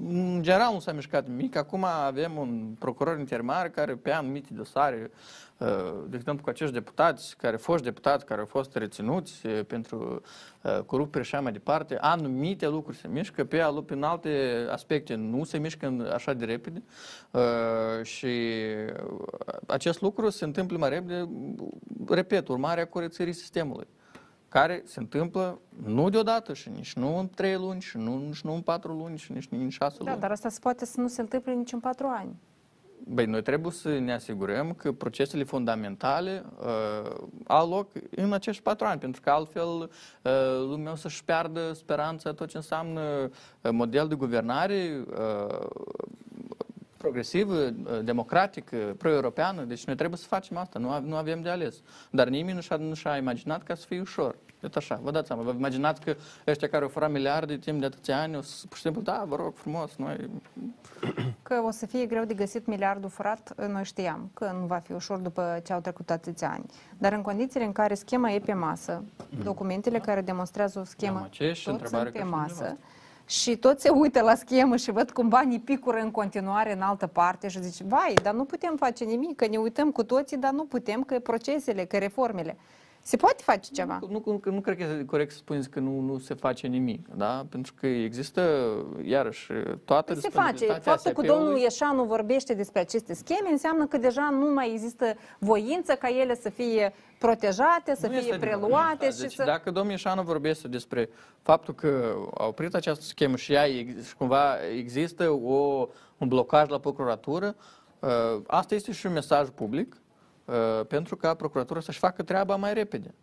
în general nu s-a mișcat nimic. Acum avem un procuror interimar care pe anumite dosare, uh, de exemplu cu acești deputați, care foști deputați, care au fost reținuți uh, pentru uh, corupție și așa mai departe, anumite lucruri se mișcă, pe, alu- pe în alte aspecte nu se mișcă în- așa de repede Uh, și uh, acest lucru se întâmplă mai repede, repet, urmarea curățării sistemului care se întâmplă nu deodată și nici nu în trei luni și nu, nici nu în patru luni și nici nu în șase Da, luni. dar asta se poate să nu se întâmple nici în patru ani. Băi, noi trebuie să ne asigurăm că procesele fundamentale uh, au loc în acești patru ani, pentru că altfel uh, lumea o să-și piardă speranța tot ce înseamnă uh, model de guvernare uh, progresiv, uh, democratic, uh, pro-europeană. Deci noi trebuie să facem asta, nu, av- nu avem de ales. Dar nimeni nu și-a, nu și-a imaginat ca să fie ușor. Tot așa, vă dați seama, vă imaginați că ăștia care au furat miliarde timp de atâția ani, o să, pur și simplu, da, vă rog frumos, noi Că o să fie greu de găsit miliardul furat, noi știam că nu va fi ușor după ce au trecut atâția ani. Dar în condițiile în care schema e pe masă, documentele care demonstrează o schemă, Am aceeași tot întrebare sunt pe ca și masă, dumneavoastră. și toți se uită la schemă și văd cum banii picură în continuare în altă parte și zice, vai, dar nu putem face nimic, că ne uităm cu toții, dar nu putem, că procesele, că reformele. Se poate face ceva. Nu, nu, nu cred că este corect să spuneți că nu, nu se face nimic, da? Pentru că există, iarăși, toată Se face. disponibilitatea Faptul că ASP-ului. domnul Ieșanu vorbește despre aceste scheme înseamnă că deja nu mai există voință ca ele să fie protejate, să Nu fie este preluate adevărat. și deci, să... Dacă domnul Ieșanu vorbește despre faptul că a oprit această schemă și ea ex- și cumva există o, un blocaj la procuratură, uh, asta este și un mesaj public uh, pentru ca procuratura să-și facă treaba mai repede.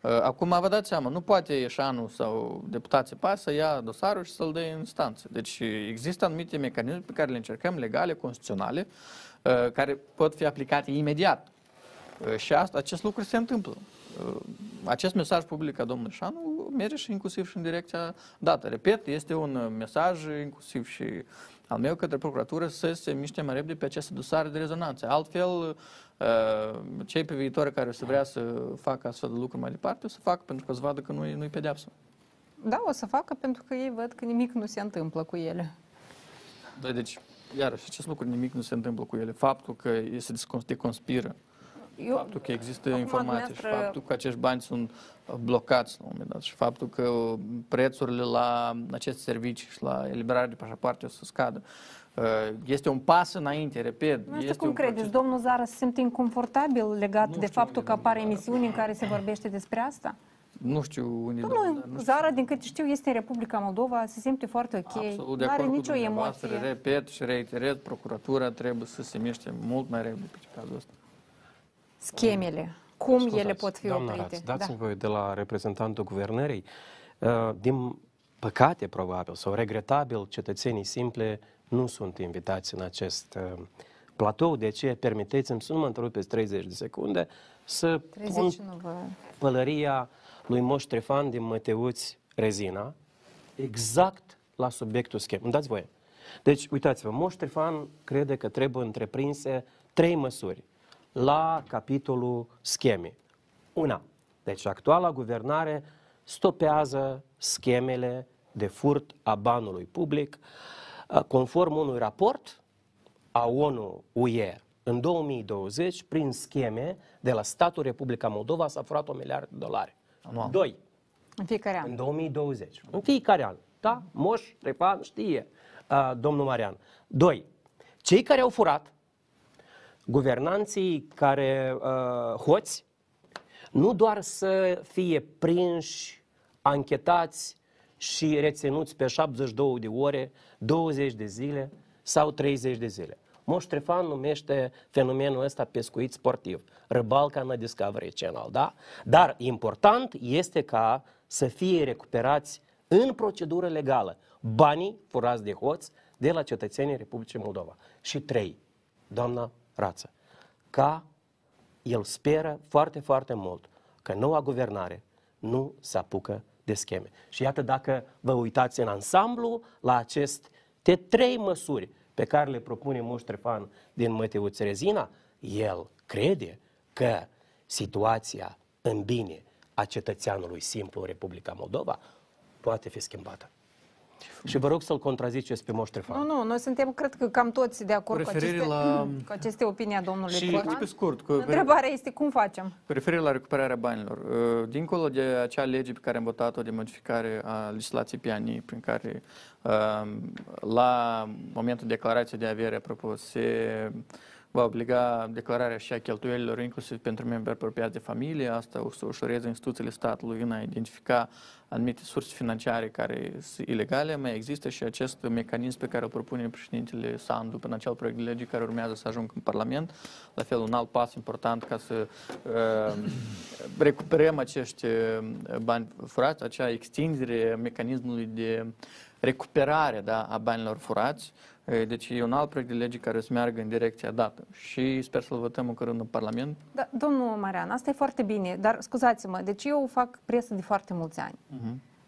Uh, Acum vă dați seama, nu poate Ieșanu sau deputații PAS să ia dosarul și să-l dea în instanță. Deci există anumite mecanisme pe care le încercăm, legale, constituționale, uh, care pot fi aplicate imediat. Uh, Și asta, acest lucru se întâmplă. Uh, Acest mesaj public a domnului Șanu merge și inclusiv și în direcția dată. Repet, este un uh, mesaj inclusiv și al meu către procuratură să se miște mai repede pe aceste dosare de rezonanță. Altfel, uh, cei pe viitor care să vrea să facă astfel de lucruri mai departe, o să facă pentru că o să vadă că nu-i, nu-i pedeapsă. Da, o să facă pentru că ei văd că nimic nu se întâmplă cu ele. Da, deci, iarăși, acest lucru nimic nu se întâmplă cu ele. Faptul că se deconspiră, Eu, faptul că există Acum, informații și dumneavoastră- faptul că acești bani sunt uh, blocați la un moment dat și faptul că prețurile la aceste servicii și la eliberarea de pașapoarte o să scadă. Uh, Este un pas înainte, repet. nu știu este cum un credeți, proces- domnul Zara se simte inconfortabil legat Nu de știu faptul unde că apar domnul emisiuni în care se vorbește despre asta? Nu știu unde... Domnul dar nu știu. Zara, din câte știu, este în Republica Moldova, se simte foarte ok, Absolut de nu are acord cu nicio dumneavoastră. emoție. Repet și reiterez, procuratura trebuie să se miște mult mai repede pe cazul ăsta. Schemele, cum ele Scuzați, pot fi doamna oprite? Raț, dați-mi voi de la reprezentantul guvernării. Uh, Din păcate, probabil, sau regretabil, cetățenii simple nu sunt invitați în acest uh, platou, de aceea permiteți-mi să nu mă întrerupeți 30 de secunde, să pun 30 nu vă... pălăria lui Moș Trefan din Măteuți Rezina, exact la subiectul schem. Îmi dați voie. Deci, uitați-vă, Moș Trefan crede că trebuie întreprinse trei măsuri la capitolul scheme. Una, deci actuala guvernare stopează schemele de furt a banului public, uh, conform unui raport a ONU-UE în 2020, prin scheme de la statul Republica Moldova s-a furat o miliard de dolari. Anual. Doi, În fiecare an. în 2020. În fiecare an. Da? Moș, Trefan, știe uh, domnul Marian. Doi, cei care au furat, guvernanții care uh, hoți, nu doar să fie prinși, anchetați și reținuți pe 72 de ore, 20 de zile sau 30 de zile. Moș Trefan numește fenomenul ăsta pescuit sportiv, râbalca în Discovery Channel, da? Dar important este ca să fie recuperați în procedură legală banii furați de hoți de la cetățenii Republicii Moldova. Și trei, doamna Rață, ca el speră foarte, foarte mult că noua guvernare nu se apucă de scheme. Și iată dacă vă uitați în ansamblu la aceste trei măsuri pe care le propune Moș Trefan din Măteuț Rezina, el crede că situația în bine a cetățeanului simplu în Republica Moldova poate fi schimbată. Și vă rog să-l contraziceți pe Moș Trefan. Nu, nu, noi suntem, cred că cam toți de acord Cu cu referire aceste, la- cu aceste opinii a domnului Și Trefan. pe scurt, cu, Întrebarea este cum facem? Cu referire la recuperarea banilor, uh, dincolo de acea lege pe care am votat-o de modificare a legislației PIANI, prin care uh, la momentul declarației de avere, apropo, se va obliga declararea și a cheltuielilor, inclusiv pentru membri apropiați de familie, asta o să ușureze instituțiile statului în a identifica anumite surse financiare care sunt ilegale, mai există și acest mecanism pe care îl propune președintele Sandu în acel proiect de lege care urmează să ajungă în Parlament. La fel, un alt pas important ca să uh, recuperăm acești uh, bani furați, acea extindere a mecanismului de recuperare da, a banilor furați. Uh, Deci e un alt proiect de lege care o să meargă în direcția dată și sper să-l votăm în curând în Parlament. Da, domnul Marian, asta e foarte bine, dar scuzați-mă, deci eu fac presă de foarte mulți ani.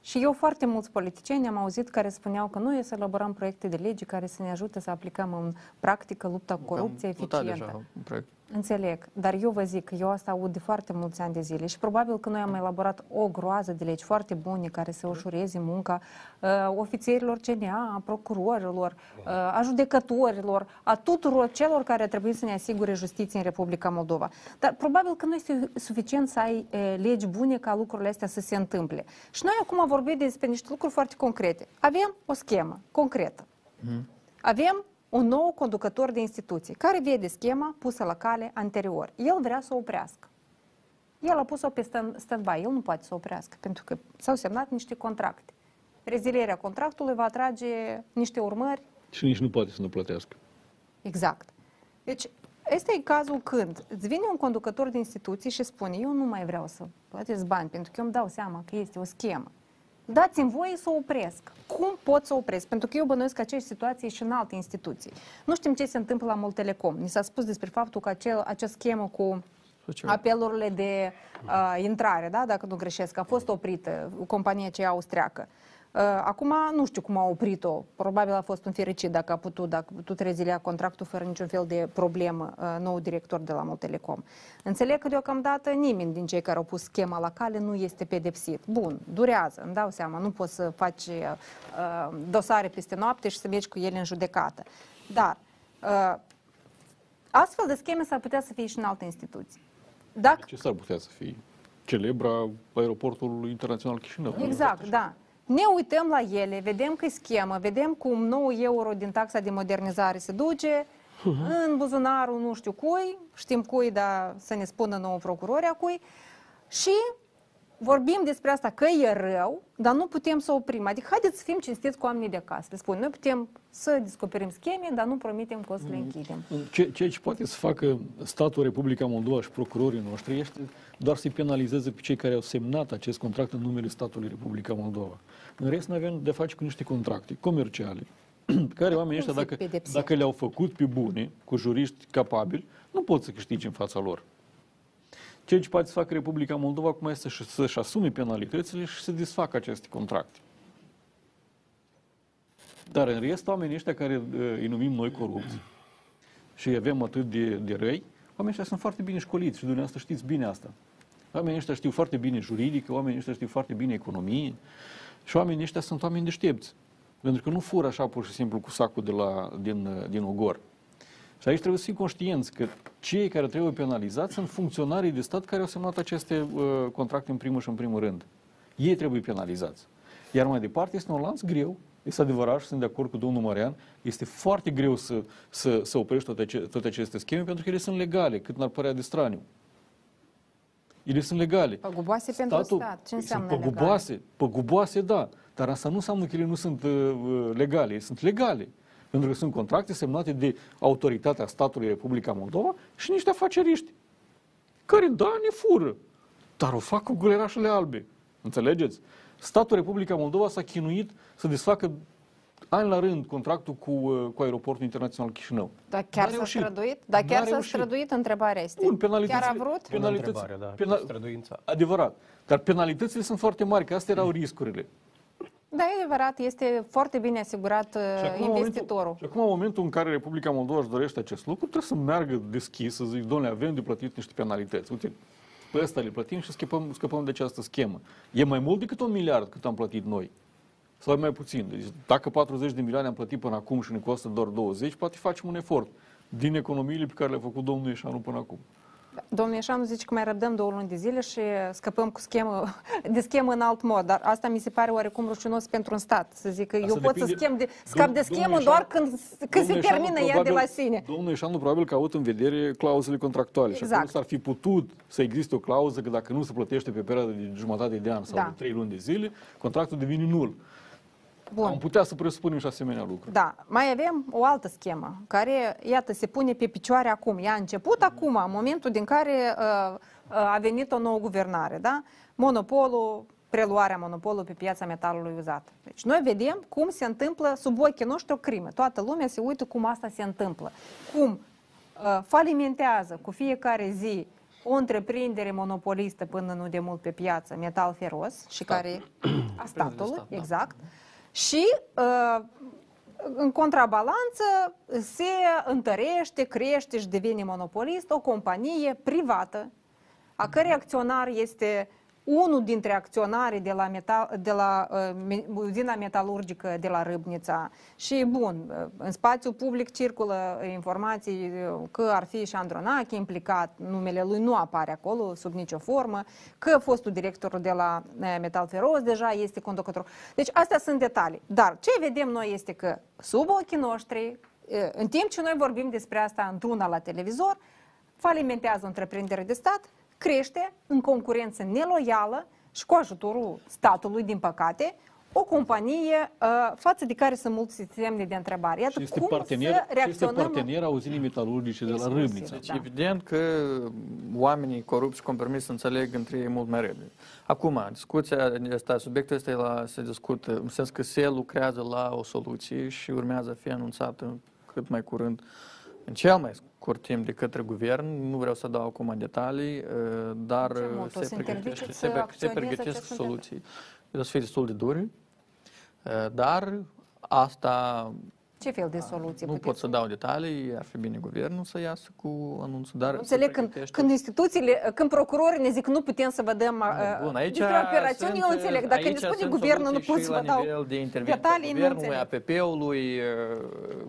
Și eu foarte mulți politicieni am auzit care spuneau că noi să elaborăm proiecte de lege care să ne ajute să aplicăm în practică lupta cu corupția Am votat eficientă. deja un proiect. Înțeleg, dar eu vă zic că eu asta aud de foarte mulți ani de zile și probabil că noi am elaborat o groază de legi foarte bune care să ușureze munca uh, ofițerilor CNA, a procurorilor, uh, a judecătorilor, a tuturor celor care trebuie să ne asigure justiție în Republica Moldova. Dar probabil că nu este suficient să ai uh, legi bune ca lucrurile astea să se întâmple. Și noi acum vorbim despre niște lucruri foarte concrete. Avem o schemă concretă. Avem un nou conducător de instituție care vede schema pusă la cale anterior. El vrea să o oprească. El a pus-o pe stand- stand-by. El nu poate să o oprească pentru că s-au semnat niște contracte. Rezilierea contractului va atrage niște urmări Și nici nu poate să nu plătească. Exact. Deci, este cazul când îți vine un conducător de instituție și spune eu nu mai vreau să plătesc bani pentru că eu îmi dau seama că este o schemă. Dați-mi voie să o opresc. Cum pot să o opresc? Pentru că eu bănuiesc că aceeași situație e și în alte instituții. Nu știm ce se întâmplă la Moltelecom. Ni s-a spus despre faptul că acel, acea schemă cu Suceava. apelurile de uh, intrare, da, dacă nu greșesc, a fost oprită, compania aceea austriacă. Uh, acum nu știu cum a oprit-o, probabil a fost un fericit dacă a putut, dacă a putut rezilia contractul fără niciun fel de problemă uh, nou director de la Multelecom. Înțeleg că deocamdată nimeni din cei care au pus schema la cale nu este pedepsit. Bun, durează, îmi dau seama, nu poți să faci uh, dosare peste noapte și să mergi cu ele în judecată. Dar uh, astfel de scheme s-ar putea să fie și în alte instituții. Dacă Ce s-ar putea să fie? Celebra aeroportul internațional Chișinău. Exact, da. Ne uităm la ele, vedem că e schemă, vedem cum 9 euro din taxa de modernizare se duce în buzunarul nu știu cui, știm cui, dar să ne spună nouă procurori a cui, și vorbim despre asta că e rău, dar nu putem să oprim. Adică haideți să fim cinstiți cu oamenii de acasă. Le spun, noi putem să descoperim scheme, dar nu promitem că o să le închidem. Ce, ceea ce poate să facă statul Republica Moldova și procurorii noștri este doar să-i penalizeze pe cei care au semnat acest contract în numele statului Republica Moldova. În rest, noi avem de face cu niște contracte comerciale, pe care oamenii ăștia, se dacă, pedepsesc? dacă le-au făcut pe bune, cu juriști capabili, nu pot să câștige în fața lor. Ceea ce poate să facă Republica Moldova acum este să- să-și asume penalitățile și să desfacă aceste contracte. Dar în rest, oamenii ăștia care uh, îi numim noi corupți și îi avem atât de, de răi, oamenii ăștia sunt foarte bine școliți și dumneavoastră știți bine asta. Oamenii ăștia știu foarte bine juridică, oamenii ăștia știu foarte bine economie și oamenii ăștia sunt oameni deștepți. Pentru că nu fură așa pur și simplu cu sacul de la, din, uh, din ogor. Și aici trebuie să fim conștienți că cei care trebuie penalizați sunt funcționarii de stat care au semnat aceste uh, contracte în primul și în primul rând. Ei trebuie penalizați. Iar mai departe este un lanț greu. Este adevărat și sunt de acord cu domnul Marian. Este foarte greu să, să, să oprești toate, ace- toate aceste scheme pentru că ele sunt legale, cât n-ar părea de straniu. Ele sunt legale. Păguboase pentru stat. Ce înseamnă sunt păguboase, păguboase, da. Dar asta nu înseamnă că ele nu sunt uh, uh, legale. Ele sunt legale. Pentru că sunt contracte semnate de autoritatea statului Republica Moldova și niște afaceriști care, da, ne fură, dar o fac cu gulerașele albe. Înțelegeți? Statul Republica Moldova s-a chinuit să desfacă ani la rând contractul cu, uh, cu aeroportul internațional Chișinău. Dar chiar N-a s-a reușit. străduit? Dar N-a chiar s-a reușit. străduit? Întrebarea este. Bun, penalitățile... Chiar a vrut? Bună Penalități, întrebare, da. pena, Străduința. adevărat. Dar penalitățile sunt foarte mari, că astea erau riscurile. Da, e adevărat, este foarte bine asigurat Și uh, acum, în investitorul. Momentul, și acum, în momentul în care Republica Moldova își dorește acest lucru, trebuie să meargă deschis, să zic, domnule, avem de plătit niște penalități. Uite, pe ăsta le plătim și scăpăm, scăpăm de această schemă. E mai mult decât un miliard cât am plătit noi. Sau e mai puțin. Deci, dacă 40 de milioane am plătit până acum și ne costă doar 20, poate facem un efort din economiile pe care le-a făcut domnul Ieșanu până acum. Domnul Ieșanu zice că mai răbdăm două luni de zile și scăpăm cu schemă, de schemă în alt mod, dar asta mi se pare oarecum rușinos pentru un stat. Să zic că eu pot să depinde- schem de, scap Dom- de domnul schemă Ieșanu- doar când, când se Domnul termină Ieșanu ea de la probabil- sine. Domnul Ieșanu probabil că a avut în vedere clauzele contractuale și Exact. acolo s-ar fi putut să existe o clauză că dacă nu se plătește pe perioada de jumătate de an sau Da. de trei luni de zile, contractul devine nul. Am Bun. putea să presupunem și asemenea lucruri. Da, mai avem o altă schemă, care, iată, se pune pe picioare acum. Ea a început acum, în momentul din care uh, uh, a venit o nouă guvernare, da? Monopolul, preluarea monopolului pe piața metalului uzat. Deci noi vedem cum se întâmplă sub ochii noștri o crimă. Toată lumea se uită cum asta se întâmplă. Cum uh, falimentează cu fiecare zi o întreprindere monopolistă până nu de mult pe piață, metal feros, și care a statului, stat, da. Exact. Și uh, în contrabalanță se întărește, crește și devine monopolist o companie privată, a cărei acționar este unul dintre acționarii de la, metal, de la uh, me- uzina metalurgică de la Râbnița. Și, bun, uh, în spațiu public circulă informații uh, că ar fi și Andronache implicat, numele lui nu apare acolo sub nicio formă, că fostul director de la uh, Metal Feroz deja este conducător. Deci astea sunt detalii. Dar ce vedem noi este că sub ochii noștri, uh, în timp ce noi vorbim despre asta într-una la televizor, falimentează o întreprindere de stat, crește în concurență neloială și cu ajutorul statului, din păcate, o companie uh, față de care sunt mulți semne de întrebare. Iată Și este cum partener, să și este reacționăm... partener a uzinii metalurgice de la Exclusiv. Râbnița. Deci Da. evident că oamenii corupți și compromis înțeleg între ei mult mai repede. Acum, discuția asta, subiectul este la, se discută, în sens că se lucrează la o soluție și urmează a fi anunțată cât mai curând în cel mai scurt timp de către guvern. Nu vreau să dau acum detalii, uh, dar Ce mult? O se să pregătește, interziceți se, să pre- se acționeze pregătesc acest guvern? soluții. O să fie destul de dure, uh, dar asta Ce fel de soluție nu puteți pot să dau detalii, ar fi bine guvernul să iasă cu anunțul, dar Nu se Înțeleg când, pregătește- când instituțiile, când procurorii ne zic nu putem să vă dăm uh, Bun, aici despre operațiuni, eu sunt, înțeleg. Dacă ne aici spune sunt guvernul, nu soluții pot și să la vă dau nivel de intervenție detalii, a nu guvernului, înțeleg. APP-ului,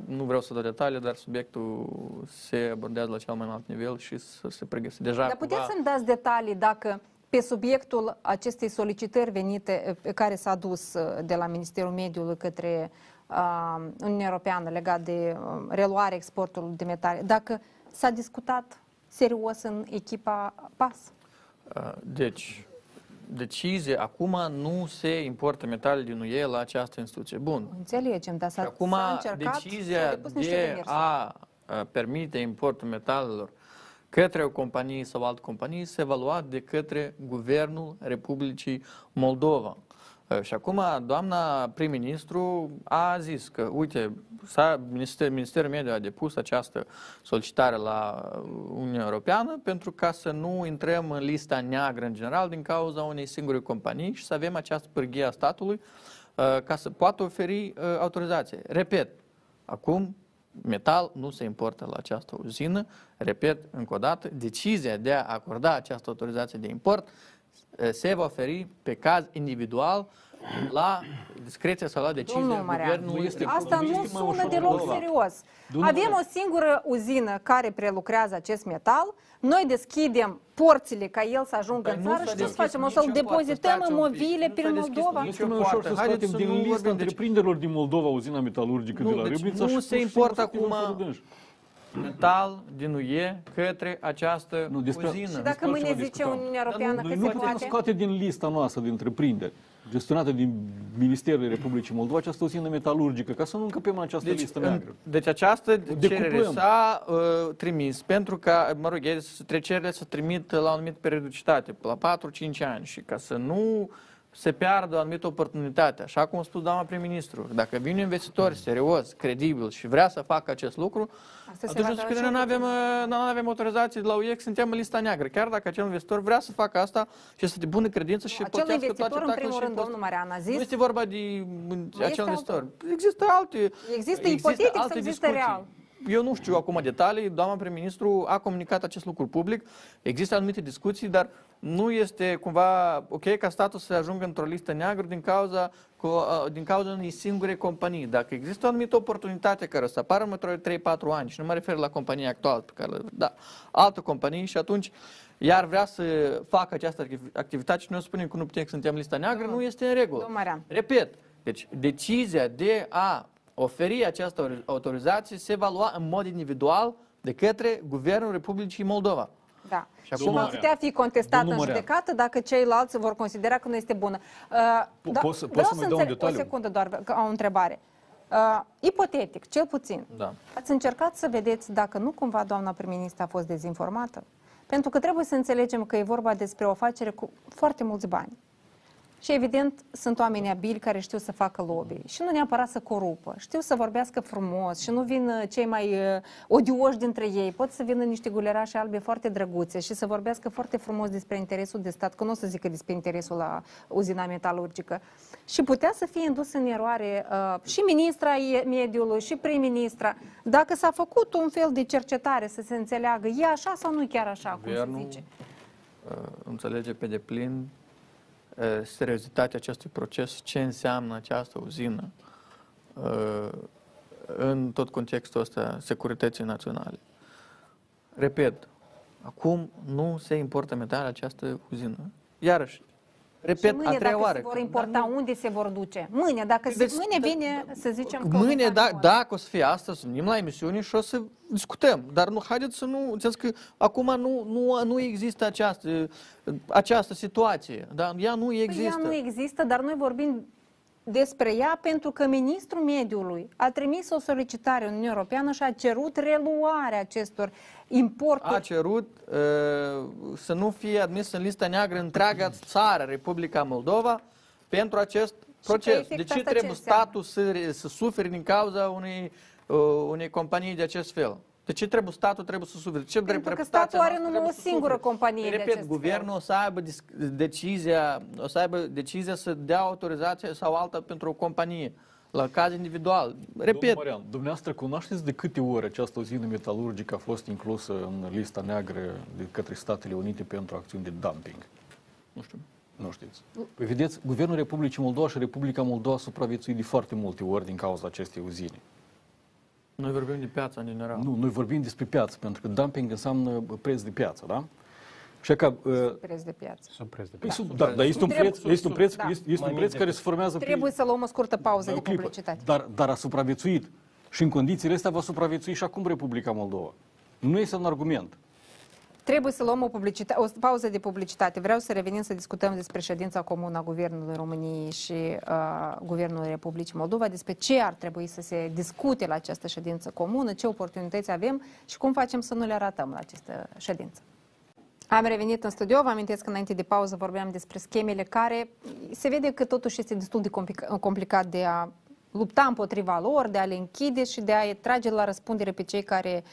nu vreau să dau detalii, dar subiectul se abordează la cel mai înalt nivel și să se pregătește deja Dar puteți cumva- să-mi dați detalii dacă pe subiectul acestei solicitări venite, pe care s-a dus uh, de la Ministerul Mediului către uh, Uniunea Europeană legat de uh, reluarea exportului de metale, dacă s-a discutat serios în echipa PAS? Uh, Deci, decizie, acum nu se importă metale din UE la această instituție. Bun. Înțelegem, dar Și s-a, acum s-a încercat s-au decizia depus niște de demersuri. a a permite importul metalelor către o companie sau altă companie se va lua de către Guvernul Republicii Moldova. Uh, Și acum doamna prim-ministru a zis că, uite, s-a, Minister, Ministerul Mediu a depus această solicitare la Uniunea Europeană pentru ca să nu intrăm în lista neagră în general din cauza unei singure companii și să avem această pârghie a statului uh, ca să poată oferi uh, autorizație. Repet, acum metal nu se importă la această uzină. Repet încă o dată, decizia de a acorda această autorizație de import eh, se va oferi pe caz individual la discreția sau la decizia Domnul Marean, Guvernului. este- Asta nu nu este mai sună ușor deloc Moldova. serios. Domnul Avem Marean. o singură uzină care prelucrează acest metal, noi deschidem porțile ca el să ajungă Dar în nu țară s-a și ce să deschis facem? O să-l nicio poartă. depozităm Stați în un pic. movile Nu prin s-a deschis Moldova? nicio Este mai ușor poartă. să Haideți scoatem să din nu lista vorbim, deci- întreprinderilor din Moldova uzina metalurgică Nu, de la deci Râbnița nu și se pur și simplu importă să fim acum- măsură dânși. metal din UE către această Nu, despre- uzină. Și dacă Despre mâine altceva zice discutăm. Uniunea Europeană că Noi se nu putem poate? scoate din lista noastră de întreprinderi gestionată din Ministerul Republicii Moldova această uzină metalurgică, ca să nu încăpem în această Deci, listă în, neagră. deci această cerere decuplăm. s-a uh, trimis pentru ca, mă rog, ele să- trecerile să trimit la o anumită periodicitate, la 4-5 ani și ca să nu se piardă o anumită oportunitate. Așa cum a spus doamna prim-ministru, dacă vine un investitor serios, credibil și vrea să facă acest lucru, Asta se atunci va nu da spune, și nu avem, oportunitate. uh, nu avem autorizații de la UE, că suntem în lista neagră. Chiar dacă acel investitor vrea să facă asta și este de bună credință și Acel plătească investitor, toate în taxele primul și rând, domnul impozitele. Marian a Nu zis, este vorba de este acel altul. investitor. Există alte Există ipotetic sau există real? Eu nu știu acum detalii, doamna prim-ministru a comunicat acest lucru public, există anumite discuții, dar nu este cumva ok ca statul să ajungă într-o listă neagră din cauza, cu, uh, din cauza unei singure companii. Dacă există o anumită oportunitate care o să apară în următorii 3-4 ani, și nu mă refer la compania actuală pe care, le- da, altă companie și atunci iar vrea să facă această activ- activitate și noi spunem că nu putem că suntem în lista neagră, nu este în regulă. Domnul Marian. Repet, deci decizia de a oferi această autorizație se va lua în mod individual de către Guvernul Republicii Moldova. Da. Și Și, acum- va putea fi contestat Domnul în Marian. judecată dacă ceilalți vor considera că nu este bună. Uh, Po- poți să- vreau poți să-mi dai un înțeleg- detaliu? O secundă doar, că am o întrebare. Uh, ipotetic, cel puțin, Da. ați încercat să vedeți dacă nu cumva doamna prim-ministru a fost dezinformată? Pentru că trebuie să înțelegem că e vorba despre o afacere cu foarte mulți bani. Și evident sunt oameni abili care știu să facă lobby și nu neapărat să corupă, știu să vorbească frumos și nu vin uh, cei mai uh, odioși dintre ei, pot să vină niște gulerașe albe foarte drăguțe și să vorbească foarte frumos despre interesul de stat, că nu o să zică despre interesul la uzina metalurgică. Și putea să fie indus în eroare uh, și ministra e- mediului și prim-ministra, dacă s-a făcut un fel de cercetare să se înțeleagă, e așa sau nu chiar așa, cum se Guvernul zice. uh, înțelege pe deplin uh, seriozitatea acestui proces, ce înseamnă această uzină uh, în tot contextul ăsta securității naționale. Repet, acum nu se importă metal această uzină. Iarăși, repet, și mâine, a treia dacă oară. se vor că- importa, dar nu- unde se vor duce? Mâine, dacă se, Deci, mâine da- vine, să zicem că... Mâine, un da, camion. dacă o să fie asta, să venim la emisiune și o să discutăm. Dar nu, haideți să nu, înțeles că acum nu, nu, nu există această, această situație. Da? Ea nu Păi există. Ea nu există, dar noi vorbim despre ea pentru că ministrul mediului a trimis o solicitare în Uniunea Europeană și a cerut reluarea acestor importuri. a cerut uh, să nu fie admis în lista neagră întreaga țară, Republica Moldova, pentru acest proces. efect De ce asta ce trebuie înseamnă? statul să, re- să sufere din cauza unei, uh, unei companii de acest fel? De ce trebuie statul trebuie să suferă? Ce Pentru că reputația statul are noastră numai o trebuie să singură sufere? companie de Repet, acest guvernul fel. o să aibă dis- decizia, o să aibă decizia să dea autorizație sau alta pentru o companie la caz individual. Repet, Domnul Marian, dumneavoastră cunoașteți de câte ori această uzină metalurgică a fost inclusă în lista neagră de către Statele Unite pentru acțiuni de dumping? nu știu. Nu știți. Păi vedeți, Guvernul Republicii Moldova și Republica Moldova a supraviețuit de foarte multe ori din cauza acestei uzine. Noi vorbim de piața în general. Nu, noi vorbim despre piață, pentru că dumping înseamnă preț de piață, da? Și că, uh, Preț de piață. Sub preț de păi, piață. sub, da, dar este un Trebuie- preț, este un preț, Da. este, este Mai un mic preț care decât- se formează pe- Trebuie să luăm o scurtă pauză Mai de o clipă. publicitate. Dar, dar a supraviețuit. Și în condițiile astea va supraviețui și acum Republica Moldova. Nu este un argument. Trebuie să luăm o, publicita- o pauză de publicitate. Vreau să revenim să discutăm despre ședința comună a Guvernului României și uh, Guvernului Republicii Moldova, despre ce ar trebui să se discute la această ședință comună, ce oportunități avem și cum facem să nu le ratăm la această ședință. Am revenit în studio, vă amintesc că înainte de pauză vorbeam despre schemele care se vede că totuși este destul de complica- complicat de a lupta împotriva lor, de a le închide și de a trage la răspundere pe cei care uh,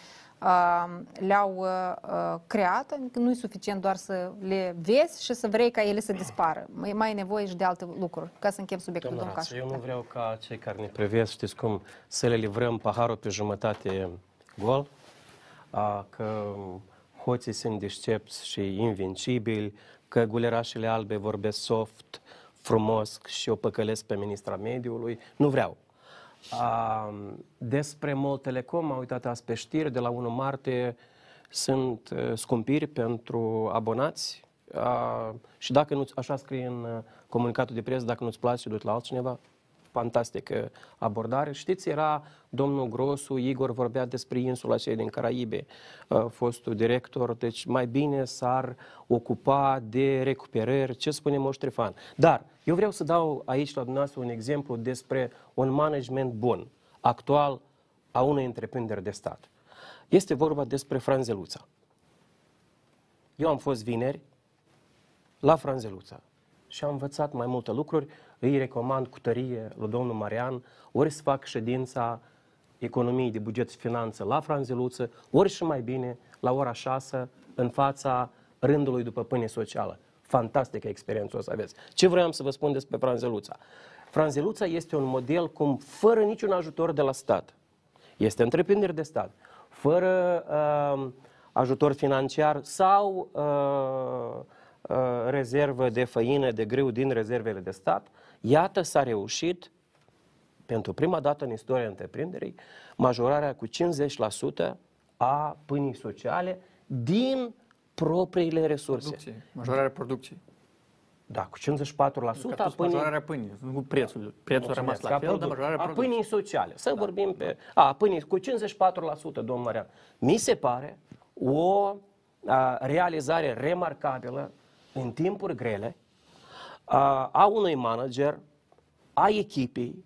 le-au uh, uh, creat. Adică nu e suficient doar să le vezi și să vrei ca ele să dispară. Mai, mai e nevoie și de alte lucruri, ca să închem subiectul Doamna domnul Rață, eu nu Cașu. vreau ca cei care ne privesc, știți cum, să le livrăm paharul pe jumătate gol, a, că hoții sunt deștepți și invincibili, că gulerașele albe vorbesc soft, frumos și o păcălesc pe ministra mediului. Nu vreau. A, despre Mol Telecom, am uitat azi pe știri, de la 1 martie sunt uh, scumpiri pentru abonați a, și dacă nu așa scrie în uh, comunicatul de presă, dacă nu-ți place, du-te la altcineva. Fantastică abordare. Știți, era domnul Grosu, Igor vorbea despre insula aceea din Caraibe, uh, fostul director, deci mai bine s-ar ocupa de recuperări, ce spune Moș Trifan. Dar eu vreau să dau aici la dumneavoastră un exemplu despre un management bun, actual, a unei întreprinderi de stat. Este vorba despre Franzeluța. Eu am fost vineri la Franzeluța și am învățat mai multe lucruri. Îi recomand cu tărie lui domnul Marian ori să fac ședința economiei de buget și finanță la Franzeluță, ori și mai bine la ora 6 în fața rândului după pâine socială. Fantastică experiență o să aveți. Ce vreau să vă spun despre Franzeluța? Franzeluța este un model cum, fără niciun ajutor de la stat, este întreprindere de stat, fără uh, ajutor financiar sau uh, uh, rezervă de făină, de grâu din rezervele de stat, iată s-a reușit pentru prima dată în istoria întreprinderii majorarea cu 50% a pâinii sociale din propriile resurse. Producție, majorarea producției. Da, cu 54% Că a tu spui pâinii majorarea pâinii, nu prețul. Prețul a rămas la fel, dar majorarea a producției. pâinii sociale. Să vorbim pe... A, pâinii cu 54%, domnul Marian. Mi se pare o a, realizare remarcabilă în timpuri grele a, a unui manager, a echipei,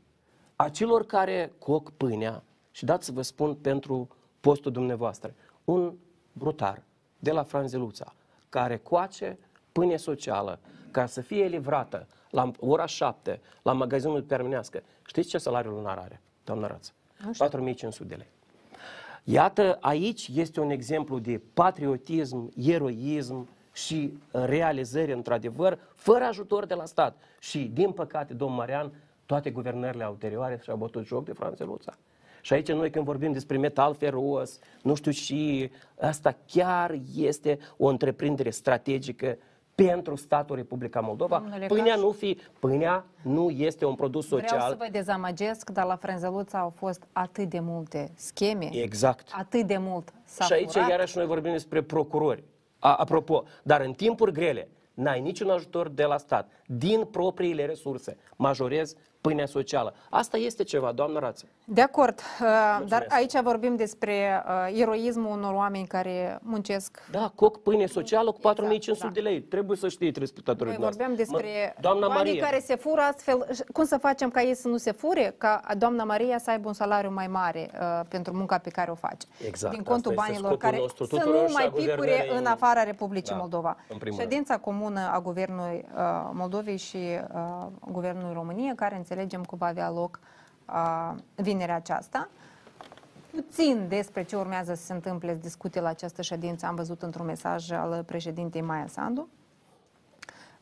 a celor care coc pâinea și dați să vă spun pentru postul dumneavoastră, un brutar de la Franzeluța care coace pâine socială ca să fie livrată la ora 7 la magazinul Perminească. Știți ce salariu lunar are, doamna Rață? 4500 de lei. Iată, aici este un exemplu de patriotism, eroism și realizări, într-adevăr, fără ajutor de la stat. Și, din păcate, domnul Marian, toate guvernările ulterioare și-au bătut joc de Franțeluța. Și aici noi când vorbim despre metal feros, nu știu și asta chiar este o întreprindere strategică pentru statul Republica Moldova. Domnule Pâinea Caș. nu, fi, pâinea nu este un produs social. Vreau să vă dezamăgesc, dar la Frânzăluța au fost atât de multe scheme, Exact. atât de mult s-a Și aici furat. iarăși noi vorbim despre procurori. A, apropo, dar în timpuri grele, n-ai niciun ajutor de la stat. Din propriile resurse majorezi pâinea socială. Asta este ceva, doamnă Rață. De acord, uh, dar aici vorbim despre uh, eroismul unor oameni care muncesc. Da, coc pâine socială cu Exact, 4500 da. de lei. Trebuie să știți, respectatorii Noi noastre. vorbeam despre Mă, doamna banii Maria, care se fură astfel. Cum să facem ca ei să nu se fure? Ca doamna Maria să aibă un salariu mai mare uh, pentru munca pe care o face. Exact, Din contul asta este banilor scopul care nostru să tuturor nu și mai a picure guvernării în în- afara Republicii Da, Moldova. în primul rând. Ședința comună a Guvernului uh, Moldovei și uh, Guvernului României, care înțelegem că va avea loc uh, vinerea aceasta. puțin despre ce urmează să se întâmple, să discute la această ședință. Am văzut într-un mesaj al președintei Maia Sandu.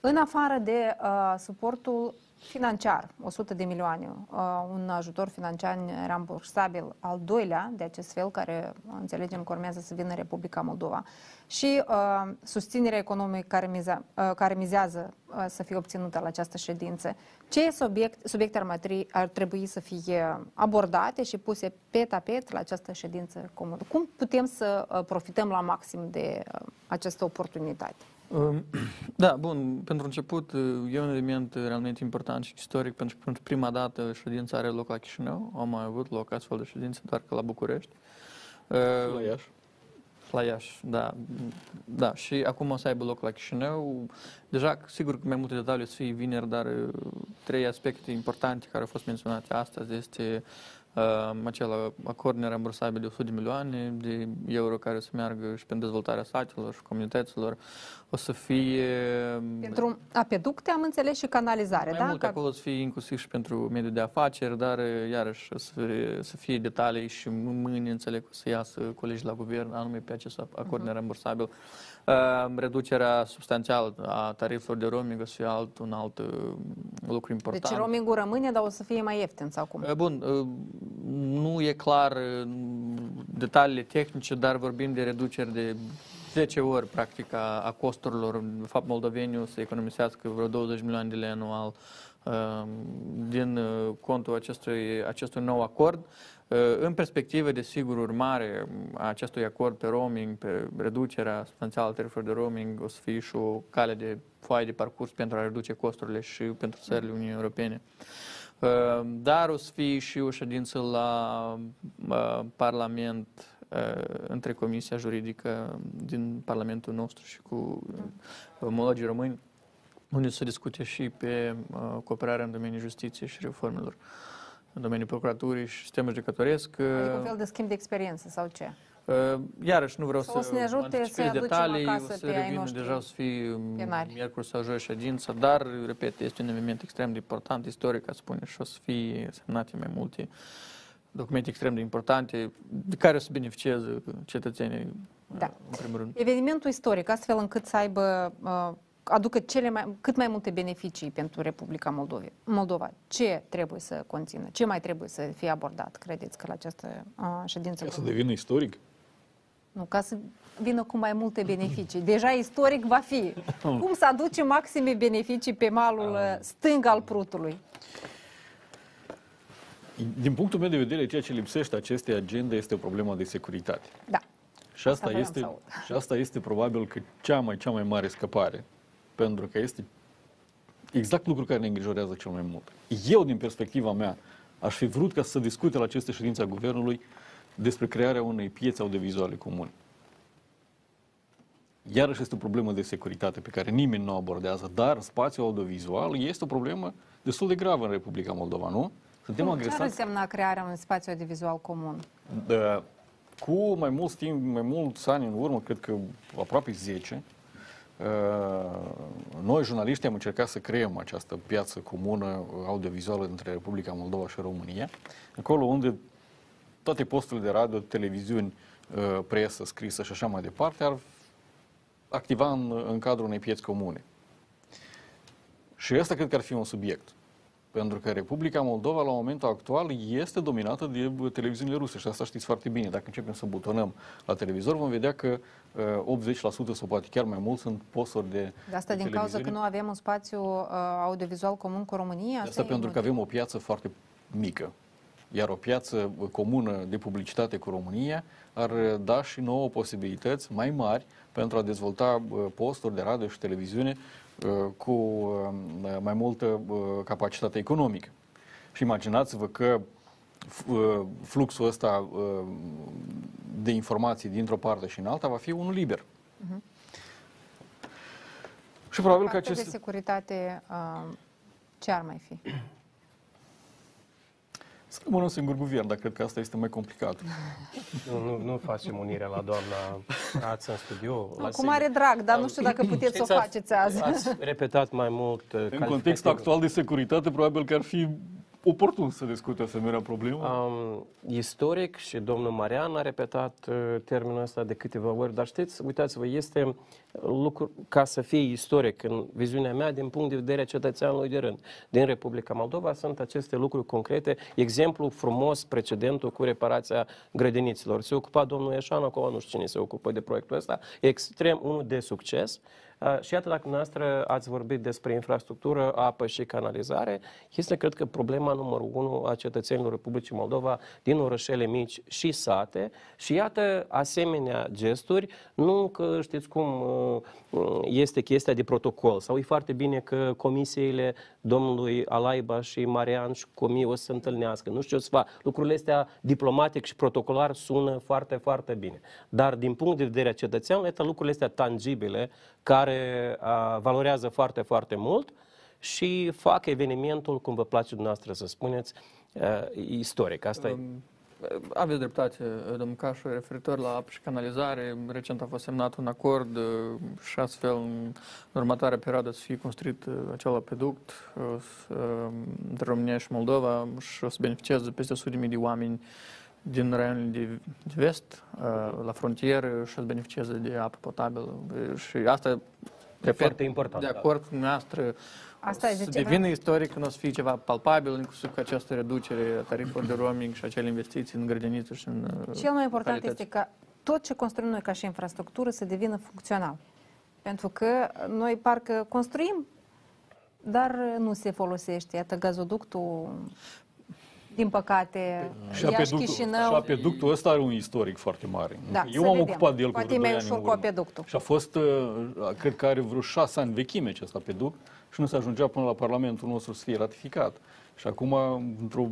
În afară de uh, suportul financiar, 100 de milioane, uh, un ajutor financiar rambursabil al doilea de acest fel, care înțelegem că urmează să vină în Republica Moldova, și uh, susținerea economică care, miza, uh, care mizează uh, să fie obținută la această ședință. Ce subiect, subiecte ar, matri, ar trebui să fie abordate și puse pe tapet la această ședință comună? Cum putem să uh, profităm la maxim de uh, această oportunitate? Da, bun, pentru început e un element realmente important și istoric pentru că pentru prima dată ședința are loc la Chișinău, am mai avut loc astfel de ședințe doar că la București. La Iași. La Iași, da. Da, și acum o să aibă loc la Chișinău. Deja, sigur că mai multe detalii o să fie vineri, dar trei aspecte importante care au fost menționate astăzi este uh, acel acord nerambursabil de 100 de milioane de euro care o să meargă și pentru dezvoltarea satelor și comunităților. O să fie... Pentru apeducte am înțeles și canalizare, mai da? multe acolo o să fie inclusiv și pentru mediul de afaceri, dar iarăși o să fie, să fie detalii și mâine înțeleg că o să iasă colegii la guvern anume pe acest acord uh-huh. nerambursabil. Uh, reducerea substanțială a tarifelor de roaming o să fie alt, un alt uh, lucru important. Deci roamingul rămâne, dar o să fie mai ieftin sau cum? Uh, bun, uh, nu e clar uh, detaliile tehnice, dar vorbim de reduceri de 10 ori, practic, a, a costurilor. De fapt, moldoveniu să economisească vreo 20 milioane de lei anual uh, din uh, contul acestui, acestui nou acord. Uh, în perspectivă, desigur, urmare a acestui acord pe roaming, pe reducerea substanțială a tarifelor de roaming, o să fie și o cale de foaie de parcurs pentru a reduce costurile și pentru țările Uniunii Europene. Dar o să fie și o ședință la Parlament între Comisia Juridică din Parlamentul nostru și cu omologii români, unde se discute și pe cooperarea în domeniul justiției și reformelor în domeniul procuraturii și sistemul judecătoresc. Adică un fel de schimb de experiență sau ce? Iarăși nu vreau Sau să, să ne ajute să detalii, acasă o să pe ai revin noștri deja o să fie penali. miercuri sau joi ședință, dar, repet, este un eveniment extrem de important, istoric, a spune, și o să fie semnate mai multe documente extrem de importante de care o să beneficieze cetățenii, Da. în primul rând. Evenimentul istoric, astfel încât să aibă, uh, aducă cele mai, cât mai multe beneficii pentru Republica Moldova. Moldova. Ce trebuie să conțină? Ce mai trebuie să fie abordat, credeți că la această uh, ședință? Ca să devină istoric? Nu, ca să vină cu mai multe beneficii. Deja istoric va fi. Cum să aduce maxime beneficii pe malul uh, stâng al Prutului? Din punctul meu de vedere, ceea ce lipsește acestei agende este o problemă de securitate. Da. Și asta, voiam este, să aud. și asta este probabil că cea mai, cea mai mare scăpare. Pentru că este exact lucrul care ne îngrijorează cel mai mult. Eu, din perspectiva mea, aș fi vrut ca să se discute la aceste ședințe a Guvernului despre crearea unei piețe audiovizuale comune. Iarăși este o problemă de securitate pe care nimeni nu o abordează, dar spațiul audiovizual este o problemă destul de gravă în Republica Moldova, nu? Suntem Ce ar agresați însemna crearea unui spațiu audiovizual comun? Da, cu mai mult timp, mai mulți ani în urmă, cred că aproape 10, uh, noi, jurnaliștii, am încercat să creăm această piață comună audiovizuală între Republica Moldova și România, acolo unde toate posturile de radio, televiziuni, uh, presă, scrisă și așa mai departe ar activa în, în cadrul unei pieți comune. Și ăsta cred că ar fi un subiect. Pentru că Republica Moldova, la momentul actual, este dominată de televiziunile ruse și asta știți foarte bine. Dacă începem să butonăm la televizor, vom vedea că uh, 80% sau poate chiar mai mult sunt posturi de De asta de din cauza că televiziune. nu avem un spațiu uh, audiovizual comun cu România? Asta e pentru că motiv. avem o piață foarte mică. Iar o piață comună de publicitate cu România ar da și nouă posibilități mai mari pentru a dezvolta uh, posturi de radio și televiziune uh, cu uh, mai multă uh, capacitate economică. Și imaginați-vă că f- uh, fluxul ăsta uh, de informații dintr-o parte și în alta va fi unul liber. Și probabil că Partea de acest... securitate, uh, ce ar mai fi? Să rămână un singur guvern, dar cred că asta este mai complicat. Nu, nu, nu facem unirea la doamna Rață în studio. La Cu mare drag, dar nu știu dacă puteți să o Știți, ați- faceți azi. Ați repetat mai mult uh, În calificative. contextul actual de securitate, probabil că ar fi oportun să discute asemenea problemă. Um, istoric și domnul Marian a repetat uh, termenul ăsta de câteva ori, dar știți, uitați-vă, este lucru ca să fie istoric în viziunea mea din punct de vedere a cetățeanului de rând. Din Republica Moldova sunt aceste lucruri concrete, exemplu frumos, precedentul cu reparația grădiniților. Se ocupa domnul Eșan, acolo nu știu cine se ocupă de proiectul ăsta, extrem unul de succes. Uh, Și iată, dacă noastră ați vorbit despre infrastructură, apă și canalizare, este, cred că, problema numărul unu a cetățenilor Republicii Moldova din orășele mici și sate. Și iată, asemenea gesturi, nu că știți cum uh, este chestia de protocol, sau e foarte bine că comisiile domnului Alaiba și Marian și Comii o să se întâlnească, nu știu ce o să fac. Lucrurile astea diplomatic și protocolar sună foarte, foarte bine. Dar din punct de vedere a cetățeanului, iată lucrurile astea tangibile, care a, valorează foarte, foarte mult și fac evenimentul, cum vă place dumneavoastră să spuneți, a, istoric. Asta e. Um, Aveți dreptate, domnul Cașu, referitor la apă și canalizare. Recent a fost semnat un acord uh, și astfel în următoarea perioadă să fie construit uh, acel apeduct uh, s- uh, între România și Moldova și o să beneficieze peste 100.000 de oameni din raionul de, de vest, uh, la frontieră și o să beneficieze de apă potabilă. Uh, Și asta, repet, foarte important, de da. acord cu dumneavoastră, Asta e să de ceva. devină istoric când o să fie ceva palpabil, inclusiv cu această reducere a tarifelor de roaming și acele investiții în grădiniță și în uh, Cel mai important localități. este ca tot ce construim noi ca și infrastructură să devină funcțional. Pentru că noi parcă construim, dar nu se folosește. Iată, gazoductul, din păcate, Și Iași, apeductul, și Chișinău. apeductul ăsta are un istoric foarte mare. Da, Eu să m-am vedem. ocupat de el cu Poate vreo e mai doi ani ușor în cu urmă. apeductul. Și a fost, uh, cred că are vreo șase ani vechime acest apeduct și nu se ajungea până la Parlamentul nostru să fie ratificat. Și acum, într-o,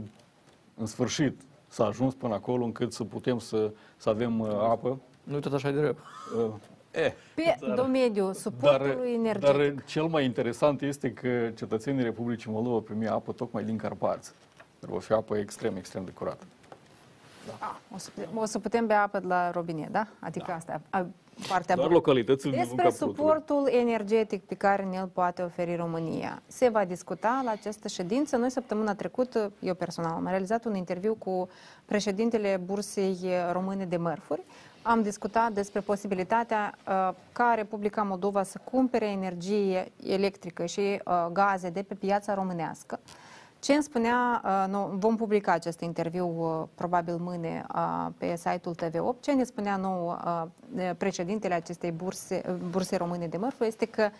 în sfârșit, s-a ajuns până acolo încât să putem să, să avem uh, apă. Nu e tot așa de rău. Uh, eh, Pe domeniul dar, suportului energetic. dar cel mai interesant este că cetățenii Republicii Moldova primi apă tocmai din Carpați. Dar va fi apă extrem, extrem de curată. Ah, o, să, o să putem bea apă de la robinet, da? Adică asta, a, partea Doar bună. localitățile din Despre Lunca Prutului. suportul energetic pe care ne-l poate oferi România. Se va discuta la această ședință. Noi săptămâna trecută, eu personal, am realizat un interviu cu președintele Bursei Române de Mărfuri. Am discutat despre posibilitatea uh, ca Republica Moldova să cumpere energie electrică și uh, gaze de pe piața românească. Ce îmi spunea, uh, nou, vom publica acest interviu uh, probabil mâine uh, pe site-ul TV8, ce ne spunea nou uh, președintele acestei burse, uh, burse române de mărfuri este că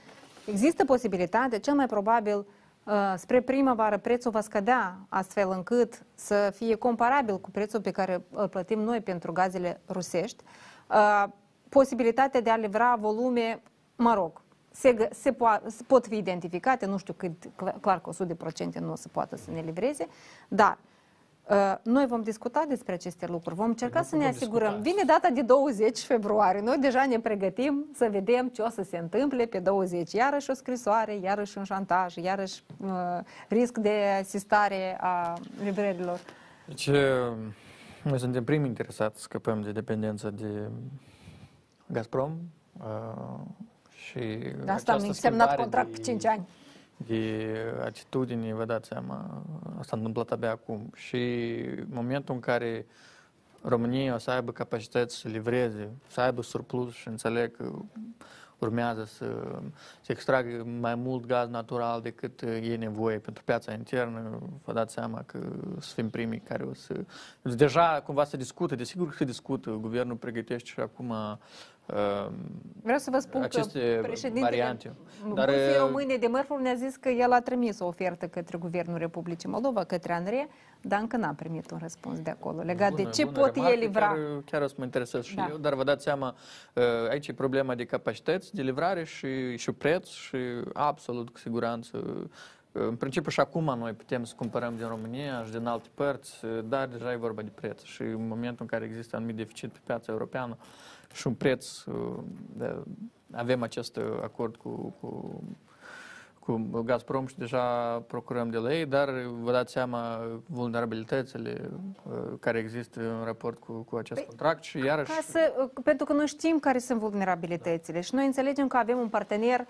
există posibilitatea, cel mai probabil uh, spre primăvară prețul va scădea astfel încât să fie comparabil cu prețul pe care îl plătim noi pentru gazele rusești. Uh, Posibilitatea de a livra volume, mă rog, se, gă- se, po- se pot fi identificate, nu știu cât, cl- clar că 100% nu o să poată să ne livreze, dar uh, noi vom discuta despre aceste lucruri, vom încerca să ne vom asigurăm. discuta. Vine data de 20 februarie, noi deja ne pregătim să vedem ce o să se întâmple pe 20. Iarăși o scrisoare, iarăși un șantaj, iarăși uh, risc de asistare a livrărilor. Deci, uh, noi suntem primii interesați să scăpăm de dependența de Gazprom uh, și De asta am această semnat schimbare contract de- pe 5 ani. de atitudine, vă dați seama, asta s-a întâmplat abia acum. Și în momentul în care România o să aibă capacități să livreze, să aibă surplus și înțeleg că urmează să se extragă mai mult gaz natural decât e nevoie pentru piața internă, vă dați seama că să fim primii care o să... Deja cumva se discută, desigur că se discută, guvernul pregătește și acum uh, Vreau să vă spun aceste că președintele variante. Dar, Bursei uh, Române de Mărfuri ne-a zis că el a trimis o ofertă către Guvernul Republicii Moldova, către Andrei, dar încă n-a primit un răspuns de acolo legat de ce pot remarcă, ei livra. Chiar, chiar o să mă interesez și Da. eu, dar vă dați seama, uh, aici e problema de capacități, de livrare și, și preț și absolut cu siguranță uh, în principiu și acum noi putem să cumpărăm din România și din alte părți, uh, dar deja e vorba de preț. Și în momentul în care există anumit deficit pe piața europeană și un preț, uh, de- avem acest uh, acord cu, cu cu Gazprom și deja procurăm de la ei, dar vă dați seama vulnerabilitățile uh, care există în raport cu, cu acest Păi, contract și iarăși Ca să, pentru că noi știm care sunt vulnerabilitățile și noi înțelegem că avem un partener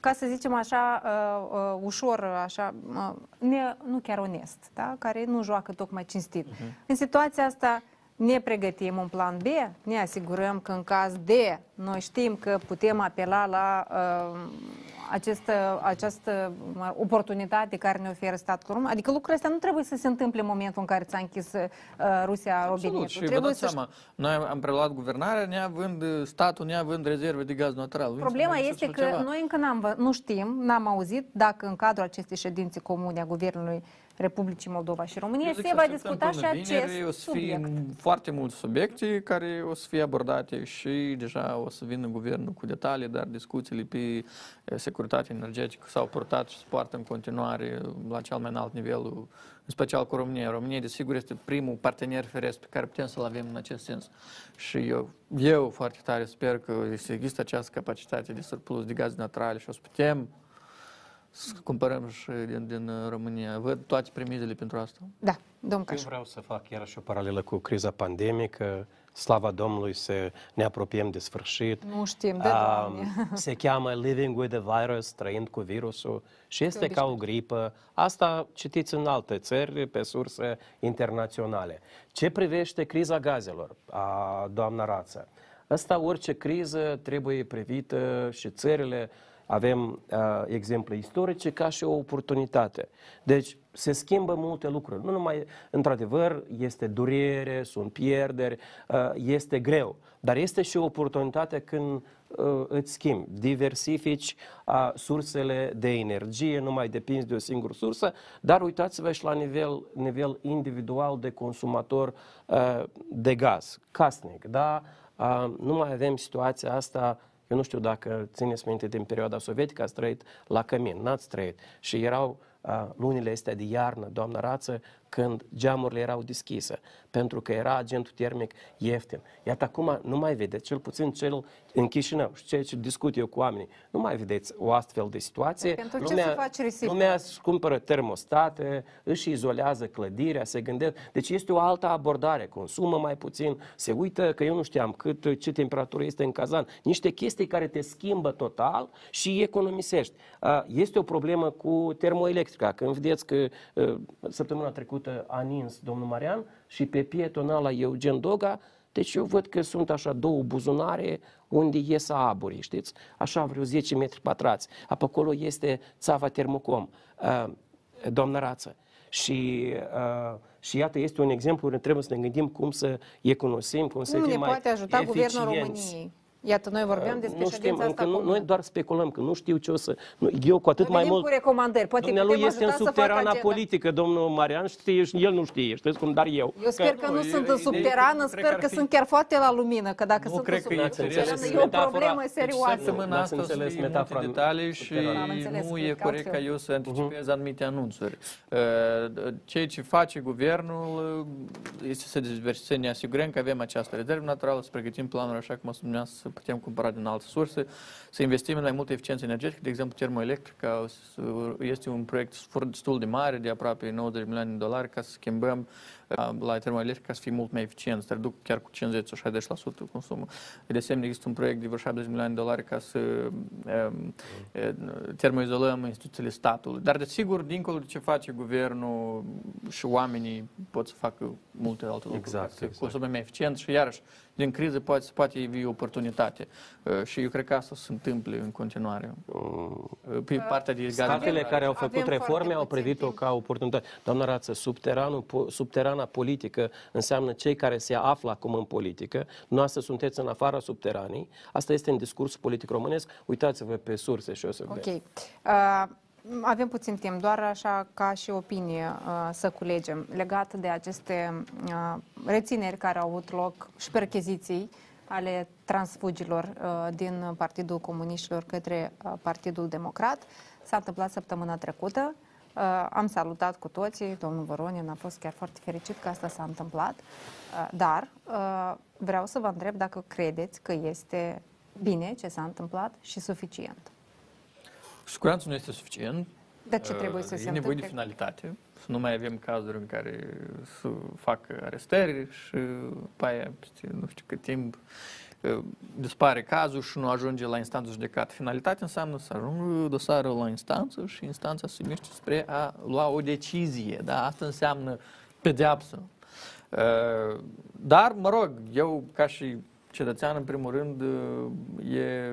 ca să zicem așa, uh, uh, ușor, așa, uh, ne, nu chiar onest, da? care nu joacă tocmai cinstit. Uh-huh. În situația asta ne pregătim un plan B, ne asigurăm că în caz de noi știm că putem apela la uh, această, această oportunitate care ne oferă statul român. Adică lucrurile astea nu trebuie să se întâmple în momentul în care ți-a închis uh, Rusia robinetul. Și trebuie vă dați să seama, noi am preluat guvernarea neavând statul, neavând rezerve de gaz natural. Problema este că ceva. noi încă n-am, nu știm, n-am auzit dacă în cadrul acestei ședințe comune a Guvernului Republicii Moldova și România se va discuta și acest o să fie subiect. foarte multe subiecte care o să fie abordate și deja o să vină guvernul cu detalii, dar discuțiile pe eh, securitate energetică s-au purtat și se poartă în continuare la cel mai înalt nivel, în special cu România. România, desigur, este primul partener feresc pe care putem să-l avem în acest sens. Și eu, eu foarte tare sper că există această capacitate de surplus de gaze naturale și o să putem să cumpărăm și din, din România. Văd toate premizele pentru asta. Da, domnul Caș. Eu vreau să fac chiar și o paralelă cu criza pandemică. Slava Domnului să ne apropiem de sfârșit. Nu știm, de uh, Se cheamă Living with the Virus, trăind cu virusul și este ca o gripă. Asta citiți în alte țări, pe surse internaționale. Ce privește criza gazelor, a, doamna Rață? Asta, orice criză trebuie privită și țările avem uh, exemple istorice ca și o oportunitate. Deci se schimbă multe lucruri. Nu numai, într-adevăr, este durere, sunt pierderi, uh, este greu, dar este și o oportunitate când uh, îți schimbi, diversifici uh, sursele de energie, nu mai depinzi de o singură sursă, dar uitați-vă și la nivel, nivel individual de consumator uh, de gaz, casnic, da? Uh, nu mai avem situația asta eu nu știu dacă țineți minte din perioada sovietică, ați trăit la cămin, n-ați trăit. Și erau uh, lunile astea de iarnă, doamna Rață, când geamurile erau deschise, pentru că era agentul termic ieftin. Iată acum nu mai vedeți, cel puțin cel în Chișinău și ceea ce discut eu cu oamenii, nu mai vedeți o astfel de situație. Pentru lumea, ce se face risipă? Lumea își cumpără termostate, își izolează clădirea, se gândesc. Deci este o altă abordare, consumă mai puțin, se uită că eu nu știam cât, ce temperatură este în cazan. Niște chestii care te schimbă total și economisești. Este o problemă cu termoelectrica. Când vedeți că săptămâna trecută trecută a nins domnul Marian și pe pietonala Eugen Doga, deci eu văd că sunt așa două buzunare unde ies aburii, știți? Așa vreo 10 metri pătrați. Apă acolo este țava termocom, uh, doamna Rață. Și, uh, și iată, este un exemplu unde trebuie să ne gândim cum să econosim, cum să cum fim mai poate ajuta eficienți. guvernul României? Iată, noi vorbeam despre nu ședința știm, asta nu, Noi doar speculăm, că nu știu ce o să... Nu, eu cu atât noi mai mult... cu recomandări. Poate Dumnealui este în subterana să politică, domnul Marian, știe, el nu știe, știți cum, dar eu. Eu sper că, că nu, sunt în subterană, sper că, sunt chiar foarte la lumină, că dacă nu sunt cred în subterană, e o problemă serioasă. Săptămâna asta înțeles metafora detalii și nu e corect ca eu să anticipez anumite anunțuri. Ceea ce face guvernul este să ne asigurăm că avem această rezervă naturală, să pregătim planul așa cum a spus să putem cumpăra din alte surse, să investim în mai multă eficiență energetică, de exemplu termoelectrica este un proiect destul de mare, de aproape 90 de milioane de dolari, ca să schimbăm la termoelectric ca să fie mult mai eficient, să reduc chiar cu 50 sau 60% consumul. De asemenea, există un proiect de vreo 70 milioane de dolari ca să um, termoizolăm instituțiile statului. Dar, desigur, dincolo de ce face guvernul și oamenii pot să facă multe alte lucruri, exact, să exact. consumăm mai eficient și, iarăși, din criză poate, poate ivi oportunitate. Și eu cred că asta se întâmplă în continuare. Pe partea de gaze. Statele care au făcut reforme au privit-o ca oportunitate. Doamna Rață, subteranul, subteranul subterana politică înseamnă cei care se află acum în politică. Noastră sunteți în afara subteranii. Asta este în discursul politic românesc. Uitați-vă pe surse și o să Ok. Uh, avem puțin timp, doar așa ca și opinie uh, să culegem legat de aceste uh, rețineri care au avut loc și percheziții ale transfugilor uh, din Partidul Comuniștilor către uh, Partidul Democrat. S-a întâmplat săptămâna trecută. Uh, am salutat cu toții, domnul Voronin a fost chiar foarte fericit că asta s-a întâmplat, uh, dar uh, vreau să vă întreb dacă credeți că este bine ce s-a întâmplat și suficient. Cu siguranță nu este suficient. De ce trebuie să e se întâmple? nevoie de finalitate. Să nu mai avem cazuri în care să facă arestări și pe aia, peste nu știu cât timp, că dispare cazul și nu ajunge la instanță judecat. Finalitate înseamnă să ajungă dosarul la instanță și instanța se miște spre a lua o decizie. Da? Asta înseamnă pedeapsă. Uh, dar, mă rog, eu ca și cetățean, în primul rând, uh, e,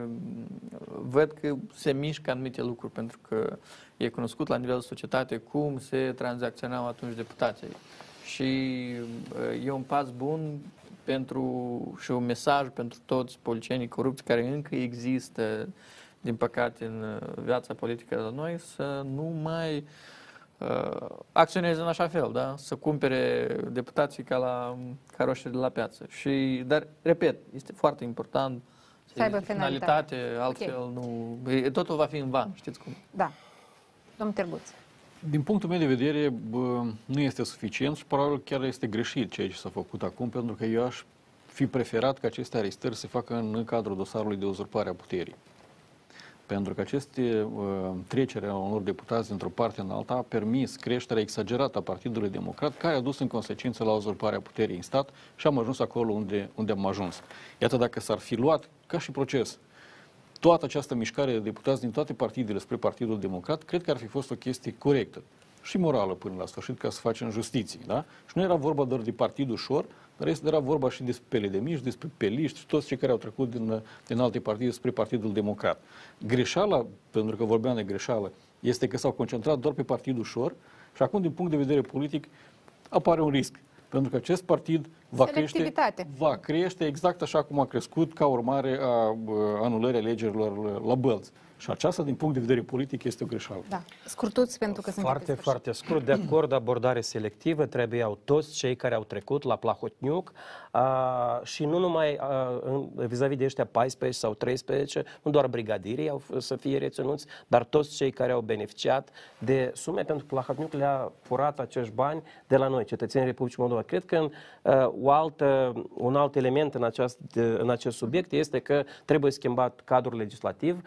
văd că se mișcă anumite lucruri, pentru că e cunoscut la nivel de societate cum se tranzacționau atunci deputații. Și uh, e un pas bun pentru, și un mesaj pentru toți policienii corupți care încă există, din păcate, în viața politică la noi, să nu mai uh, acționeze în așa fel, da? să cumpere deputații ca la caroșele de la piață. Și, dar, repet, este foarte important să aibă finalitate, altfel okay. nu... Totul va fi în van, știți cum? Da. Domnul Terguț. Din punctul meu de vedere, bă, nu este suficient și probabil chiar este greșit ceea ce s-a făcut acum, pentru că eu aș fi preferat ca aceste arestări să facă în cadrul dosarului de uzurpare a puterii. Pentru că aceste uh, trecere a unor deputați dintr-o parte în alta a permis creșterea exagerată a Partidului Democrat, care a dus în consecință la uzurparea puterii în stat și am ajuns acolo unde, unde am ajuns. Iată, dacă s-ar fi luat, ca și proces, toată această mișcare de deputați din toate partidele spre Partidul Democrat, cred că ar fi fost o chestie corectă și morală până la sfârșit ca să facem justiție. Da? Și nu era vorba doar de partid ușor, dar este era vorba și despre pele de mici, despre peliști și toți cei care au trecut din, din alte partide spre Partidul Democrat. Greșeala, pentru că vorbeam de greșeală, este că s-au concentrat doar pe partid ușor și acum, din punct de vedere politic, apare un risc. Pentru că acest partid va crește, va crește exact așa cum a crescut ca urmare a anulării alegerilor la Bălți. Și aceasta, din punct de vedere politic, este o greșeală. Da. Scurtuți pentru că sunt Foarte, foarte scurt. De acord, abordare selectivă. Trebuiau toți cei care au trecut la Plahotniuc a, și nu numai vis-a-vis de ăștia 14 sau 13, nu doar brigadirii au să fie reținuți, dar toți cei care au beneficiat de sume, pentru că Plahotniuc le-a furat acești bani de la noi, cetățenii Republicii Moldova. Cred că în, o altă, un alt element în acest, în acest subiect este că trebuie schimbat cadrul legislativ,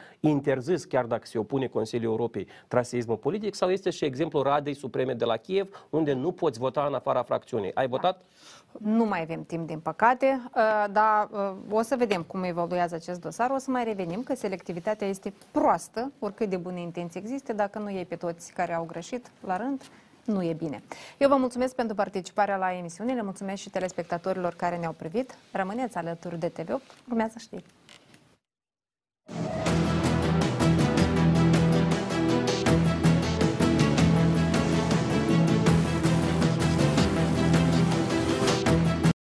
interzis, chiar dacă se opune Consiliul Europei, traseismul politic, sau este și exemplul Radei Supreme de la Kiev, unde nu poți vota în afara fracțiunii. Ai votat? Nu mai avem timp, din păcate, uh, dar uh, o să vedem cum evoluează acest dosar. O să mai revenim că selectivitatea este proastă, oricât de bune intenții există, dacă nu iei pe toți care au greșit la rând, nu e bine. Eu vă mulțumesc pentru participarea la emisiune, le mulțumesc și telespectatorilor care ne-au privit. Rămâneți alături de TV8, urmează știri.